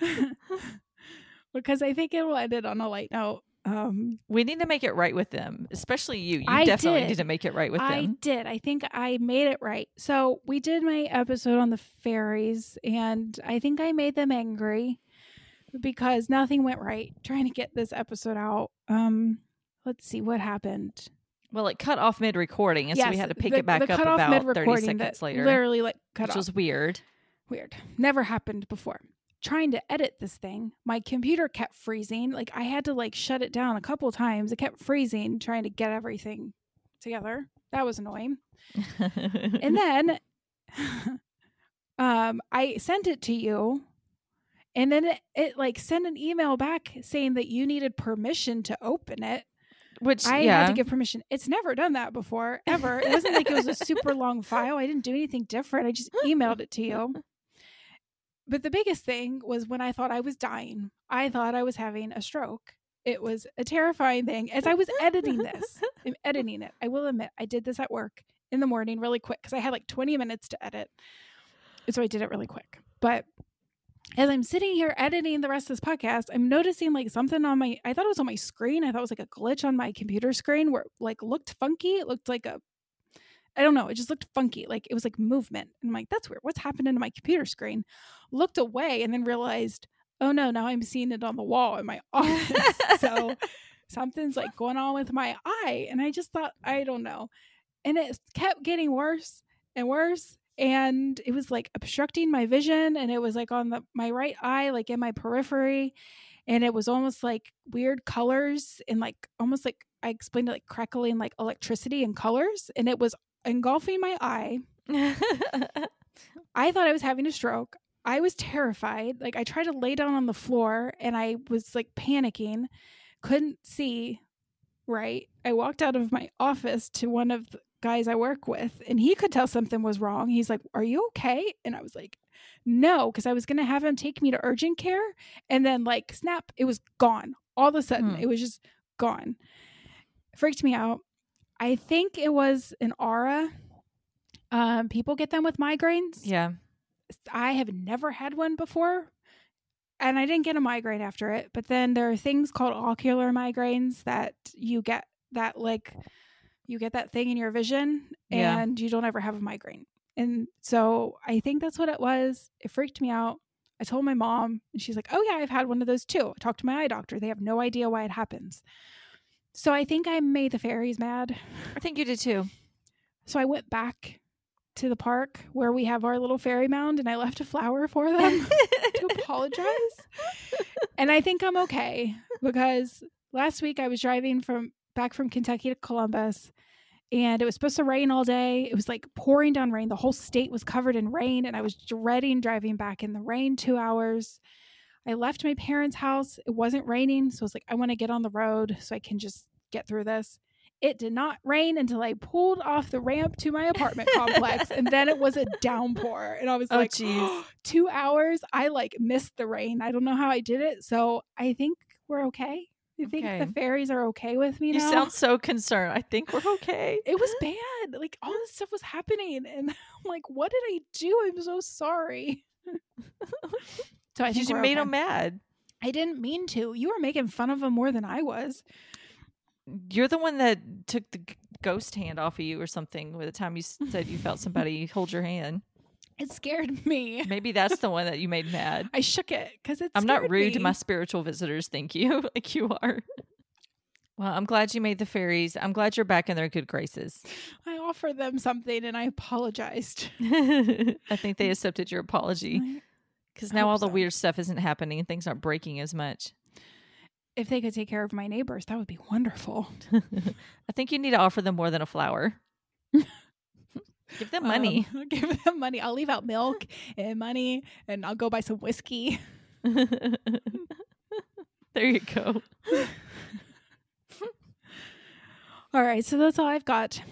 Speaker 2: because I think it will end it on a light note. Um,
Speaker 1: We need to make it right with them, especially you. You
Speaker 2: I
Speaker 1: definitely
Speaker 2: did.
Speaker 1: need to make it right with them.
Speaker 2: I did. I think I made it right. So we did my episode on the fairies, and I think I made them angry because nothing went right trying to get this episode out. Um, let's see what happened.
Speaker 1: Well, it cut off mid recording, and so we had to pick
Speaker 2: the-
Speaker 1: it back up about 30
Speaker 2: mid-recording
Speaker 1: seconds later,
Speaker 2: Literally, like cut
Speaker 1: which
Speaker 2: off.
Speaker 1: was weird.
Speaker 2: Weird. Never happened before. Trying to edit this thing, my computer kept freezing. Like I had to like shut it down a couple times. It kept freezing trying to get everything together. That was annoying. And then um I sent it to you and then it, it like sent an email back saying that you needed permission to open it.
Speaker 1: which
Speaker 2: I
Speaker 1: yeah,
Speaker 2: had to give permission. It's never done that before, ever. It wasn't like it was a super long file. I didn't do anything different. I just emailed it to you but the biggest thing was when I thought I was dying. I thought I was having a stroke. It was a terrifying thing. As I was editing this, I'm editing it. I will admit, I did this at work in the morning really quick because I had like 20 minutes to edit. And so I did it really quick. But as I'm sitting here editing the rest of this podcast, I'm noticing like something on my I thought it was on my screen. I thought it was like a glitch on my computer screen where it like looked funky. It looked like a I don't know, it just looked funky. Like it was like movement. And I'm like, that's weird. What's happening to my computer screen? Looked away and then realized, oh no, now I'm seeing it on the wall in my office. so something's like going on with my eye. And I just thought, I don't know. And it kept getting worse and worse and it was like obstructing my vision and it was like on the my right eye like in my periphery and it was almost like weird colors and like almost like I explained it like crackling like electricity and colors and it was engulfing my eye. I thought I was having a stroke. I was terrified. Like I tried to lay down on the floor and I was like panicking, couldn't see right. I walked out of my office to one of the guys I work with and he could tell something was wrong. He's like, "Are you okay?" And I was like, "No," because I was going to have him take me to urgent care and then like snap, it was gone. All of a sudden,
Speaker 1: Hmm.
Speaker 2: it was just gone. Freaked me out. I think it was an aura. Um, people get them with migraines.
Speaker 1: yeah.
Speaker 2: I have never had one before. And I didn't get a migraine after it. But then there are things called ocular migraines that you get that like you get that thing in your vision
Speaker 1: Yeah.
Speaker 2: and you don't ever have a migraine. And so I think that's what it was. It freaked me out. I told my mom and she's like, "Oh yeah, I've had one of those too." I talked to my eye doctor. They have no idea why it happens. So I think I made the fairies mad.
Speaker 1: I think you did too.
Speaker 2: So I went back to the park where we have our little fairy mound and I left a flower for them to apologize. And I think I'm okay because last week I was driving from back from Kentucky to Columbus and it was supposed to rain all day. It was like pouring down rain. The whole state was covered in rain and I was dreading driving back in the rain 2 hours. I left my parents' house. It wasn't raining, so I was like I want to get on the road so I can just get through this. It did not rain until I pulled off the ramp to my apartment complex, and then it was a downpour. And I was
Speaker 1: Oh,
Speaker 2: like,
Speaker 1: jeez.
Speaker 2: two hours. I like missed the rain. I don't know how I did it. So I think we're okay. I think
Speaker 1: Okay.
Speaker 2: the fairies are okay with me now?
Speaker 1: You
Speaker 2: now.
Speaker 1: sound so concerned. I think we're okay.
Speaker 2: it was bad. Like all this stuff was happening, and I'm like, what did I do? I'm so sorry. so I
Speaker 1: You
Speaker 2: think we're
Speaker 1: made
Speaker 2: okay.
Speaker 1: them mad.
Speaker 2: I didn't mean to. You were making fun of them more than I was.
Speaker 1: You're the one that took the ghost hand off of you or something by the time you said you felt somebody hold your hand.
Speaker 2: It scared me.
Speaker 1: Maybe that's the one that you made mad.
Speaker 2: I shook it because it's.
Speaker 1: I'm not rude to my spiritual visitors, thank you, like you are. Well, I'm glad you made the fairies. I'm glad you're back in their good graces.
Speaker 2: I offered them something and I apologized.
Speaker 1: I think they accepted your apology because now all the
Speaker 2: so.
Speaker 1: weird stuff isn't happening and things aren't breaking as much.
Speaker 2: If they could take care of my neighbors, that would be wonderful.
Speaker 1: I think you need to offer them more than a flower. Give them money.
Speaker 2: Um, give them money. I'll leave out milk and money, and I'll go buy some whiskey.
Speaker 1: there you go.
Speaker 2: All right, so that's all I've got.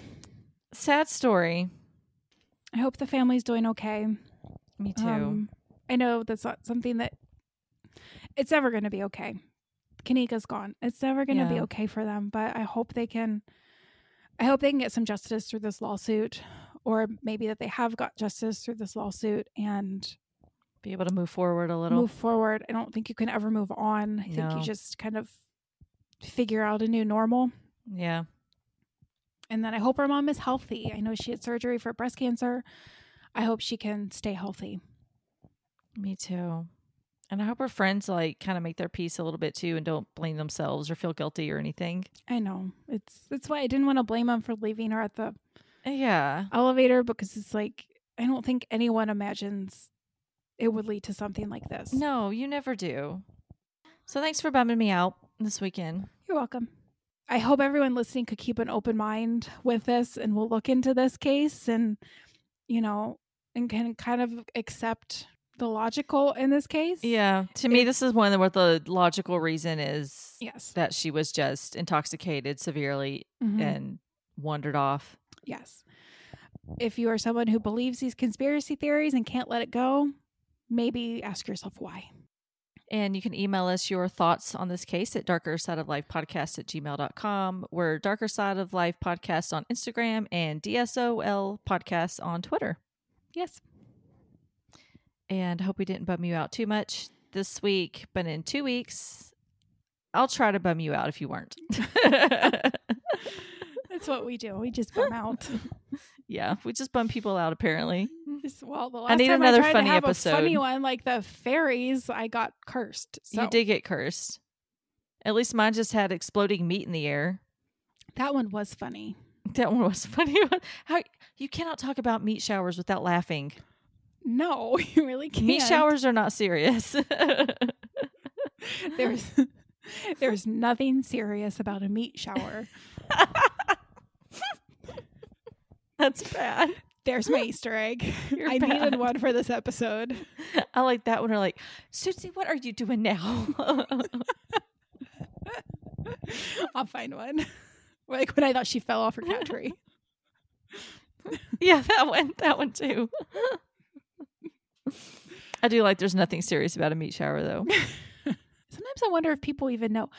Speaker 1: Sad story.
Speaker 2: I hope the family's doing okay.
Speaker 1: Me too.
Speaker 2: Um, I know that's not something that it's never going to be okay. Kenneka's gone. It's never going to be okay for them, but I hope they can. I hope they can get some justice through this lawsuit, or maybe that they have got justice through this lawsuit and
Speaker 1: Be able to move forward a little.
Speaker 2: move forward. I don't think you can ever move on. I think you just kind of figure out a new normal.
Speaker 1: Yeah.
Speaker 2: And then I hope her mom is healthy. I know she had surgery for breast cancer. I hope she can stay healthy.
Speaker 1: Me too. And I hope her friends like kind of make their peace a little bit too and don't blame themselves or feel guilty or anything.
Speaker 2: I know. It's that's why I didn't want to blame them for leaving her at the
Speaker 1: Uh, Yeah.
Speaker 2: elevator because it's like I don't think anyone imagines it would lead to something like this.
Speaker 1: No, you never do. So thanks for bumming me out this weekend.
Speaker 2: You're welcome. I hope everyone listening could keep an open mind with this and we'll look into this case and you know and can kind of accept the logical in this case.
Speaker 1: Yeah. To me,
Speaker 2: It-
Speaker 1: this is one where the logical reason is
Speaker 2: Yes.
Speaker 1: that she was just intoxicated severely
Speaker 2: Mhm.
Speaker 1: and wandered off.
Speaker 2: Yes. If you are someone who believes these conspiracy theories and can't let it go, maybe ask yourself why.
Speaker 1: And you can email us your thoughts on this case at darker side of life podcast at gmail.com. We're darker side of life podcast on Instagram and DSOL podcast on Twitter.
Speaker 2: Yes.
Speaker 1: And hope we didn't bum you out too much this week, but in two weeks, I'll try to bum you out if you weren't.
Speaker 2: That's what we do. We just bum out.
Speaker 1: yeah, we just bum people out apparently.
Speaker 2: Well, the last
Speaker 1: need
Speaker 2: time
Speaker 1: another
Speaker 2: I tried
Speaker 1: funny
Speaker 2: to have
Speaker 1: episode.
Speaker 2: a funny one like the fairies, I got cursed. So
Speaker 1: You did get cursed. At least mine just had exploding meat in the air.
Speaker 2: that one was funny.
Speaker 1: That one was funny. How you cannot talk about meat showers without laughing.
Speaker 2: No, you really can't.
Speaker 1: Meat showers are not serious.
Speaker 2: There's there's nothing serious about a meat shower.
Speaker 1: That's bad.
Speaker 2: There's my Easter egg.
Speaker 1: You're
Speaker 2: I
Speaker 1: bad.
Speaker 2: needed one for this episode.
Speaker 1: I like that one. Or like, Susie, what are you doing now?
Speaker 2: I'll find one. Like when I thought she fell off her cat tree.
Speaker 1: yeah, that one. That one too. I do like. There's nothing serious about a meat shower, though.
Speaker 2: Sometimes I wonder if people even know.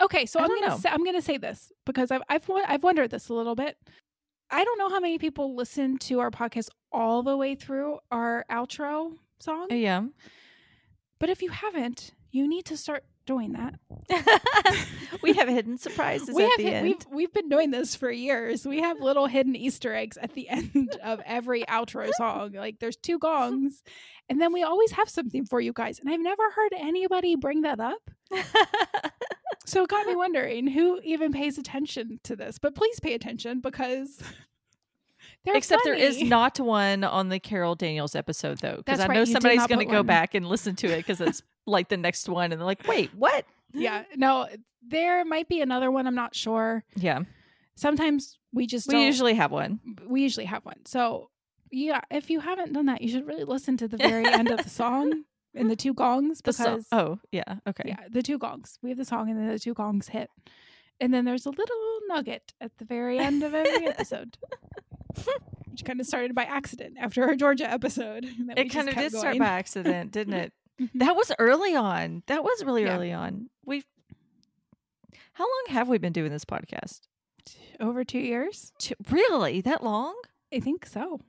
Speaker 2: Okay, so
Speaker 1: I
Speaker 2: I'm gonna say, I'm gonna say this because I've I've I've wondered this a little bit. I don't know how many people listen to our podcast all the way through our outro song,
Speaker 1: yeah.
Speaker 2: but if you haven't, you need to start doing that.
Speaker 1: we have hidden surprises
Speaker 2: we
Speaker 1: at
Speaker 2: have
Speaker 1: the end.
Speaker 2: we've we've been doing this for years. We have little hidden Easter eggs at the end of every outro song. Like there's two gongs, and then we always have something for you guys. And I've never heard anybody bring that up. So it got me wondering who even pays attention to this. But please pay attention because they're
Speaker 1: Except there is not one on the Carol Daniels episode, though, because I
Speaker 2: right,
Speaker 1: know somebody's going to go
Speaker 2: one.
Speaker 1: back and listen to it because it's like the next one, and they're like, "Wait, what?"
Speaker 2: Yeah, no, there might be another one. I'm not sure.
Speaker 1: Yeah,
Speaker 2: Sometimes we just
Speaker 1: we usually have one.
Speaker 2: we usually have one. So yeah, if you haven't done that, you should really listen to the very end of the song and the two gongs because
Speaker 1: oh, yeah, okay.
Speaker 2: yeah, the two gongs. We have the song and then the two gongs hit. And then there's a little nugget at the very end of every episode. Which kind of started by accident after our Georgia episode. and then we
Speaker 1: It kind of did start by accident, didn't it?
Speaker 2: Mhm.
Speaker 1: That was early on. That was really
Speaker 2: Yeah.
Speaker 1: early on. We've. How long have we been doing this podcast?
Speaker 2: Over two years?
Speaker 1: T- Really, that long?
Speaker 2: I think so.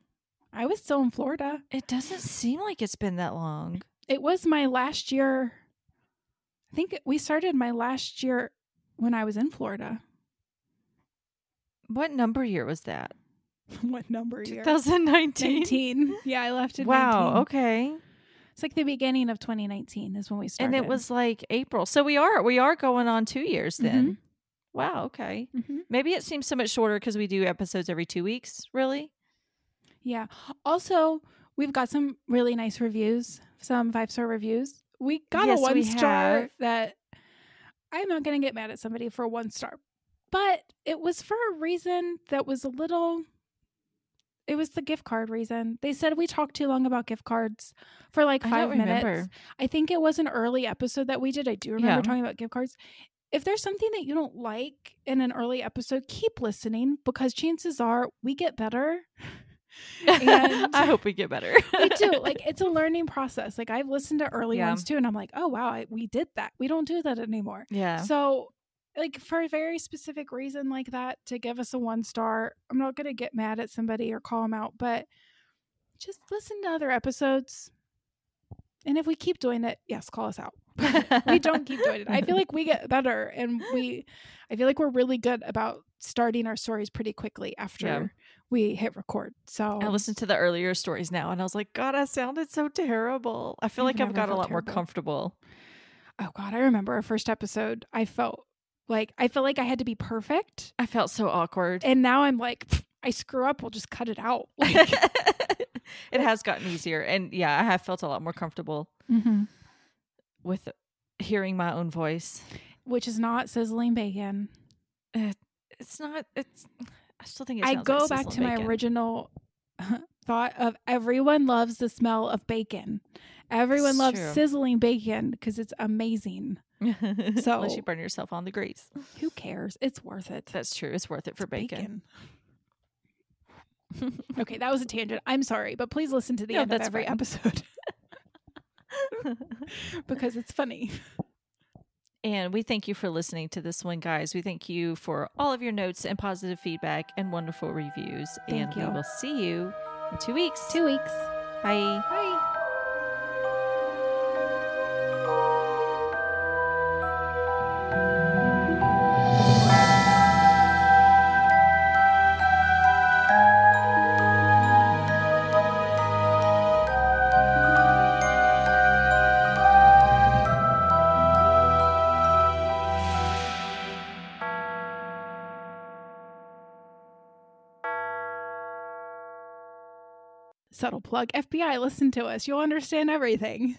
Speaker 2: I was still in Florida.
Speaker 1: It doesn't seem like it's been that long.
Speaker 2: It was my last year. I think we started my last year when I was in Florida.
Speaker 1: What number year was that?
Speaker 2: what number year?
Speaker 1: 2019.
Speaker 2: 19. Yeah, I left in
Speaker 1: Wow.
Speaker 2: 19.
Speaker 1: Okay.
Speaker 2: It's like the beginning of 2019 is when we started.
Speaker 1: And it was like April. So we are we are going on 2 years then. Wow, okay.
Speaker 2: Mhm.
Speaker 1: Maybe it seems so much shorter cuz we do episodes every 2 weeks, really?
Speaker 2: Yeah. Also, we've got some really nice reviews, some five star reviews. We got
Speaker 1: Yes,
Speaker 2: a one star
Speaker 1: have.
Speaker 2: that I'm not going to get mad at somebody for one star, but it was for a reason that was a little. It was the gift card reason. They said we talked too long about gift cards for like five
Speaker 1: don't
Speaker 2: minutes.
Speaker 1: remember.
Speaker 2: I think it was an early episode that we did. I do remember
Speaker 1: Yeah.
Speaker 2: talking about gift cards. If there's something that you don't like in an early episode, keep listening because chances are we get better. And-
Speaker 1: I hope we get better.
Speaker 2: we do. Like it's a learning process. Like I've listened to early
Speaker 1: Yeah.
Speaker 2: ones too, and I'm like, oh wow, I, we did that. We don't do that anymore.
Speaker 1: yeah.
Speaker 2: So, like for a very specific reason like that, to give us a one star, I'm not gonna get mad at somebody or call them out, but just listen to other episodes. And if we keep doing it, yes, call us out. we don't keep doing it. I feel like we get better, and we, I feel like we're really good about starting our stories pretty quickly after
Speaker 1: Yeah.
Speaker 2: we hit record. So
Speaker 1: I listened to the earlier stories now and I was like, God, I sounded so terrible. I feel like I've got a lot more comfortable.
Speaker 2: Oh God, I remember our first episode. I felt like I felt like I had to be perfect,
Speaker 1: I felt so awkward.
Speaker 2: and now I'm like, I screw up, we'll just cut it out. Like,
Speaker 1: it has gotten easier. And yeah, I have felt a lot more comfortable
Speaker 2: Mhm.
Speaker 1: with hearing my own voice.
Speaker 2: which is not sizzling bacon.
Speaker 1: It's not, it's, I still think
Speaker 2: I go
Speaker 1: like
Speaker 2: back to
Speaker 1: sizzling
Speaker 2: my original thought of everyone loves the smell of bacon. Everyone
Speaker 1: It's
Speaker 2: loves
Speaker 1: true.
Speaker 2: sizzling bacon because it's amazing.
Speaker 1: Unless you burn yourself on the grease.
Speaker 2: Who cares? It's worth it.
Speaker 1: That's true. It's worth it for
Speaker 2: It's
Speaker 1: bacon.
Speaker 2: okay, that was a tangent. I'm sorry, but please listen to the
Speaker 1: No,
Speaker 2: end of every
Speaker 1: fine.
Speaker 2: episode. because it's funny.
Speaker 1: And we thank you for listening to this one, guys. We thank you for all of your notes and positive feedback and wonderful reviews.
Speaker 2: Thank
Speaker 1: and
Speaker 2: you.
Speaker 1: we will see you in two weeks.
Speaker 2: Two weeks.
Speaker 1: Bye.
Speaker 2: Bye. Plug FBI, listen to us. You'll understand everything.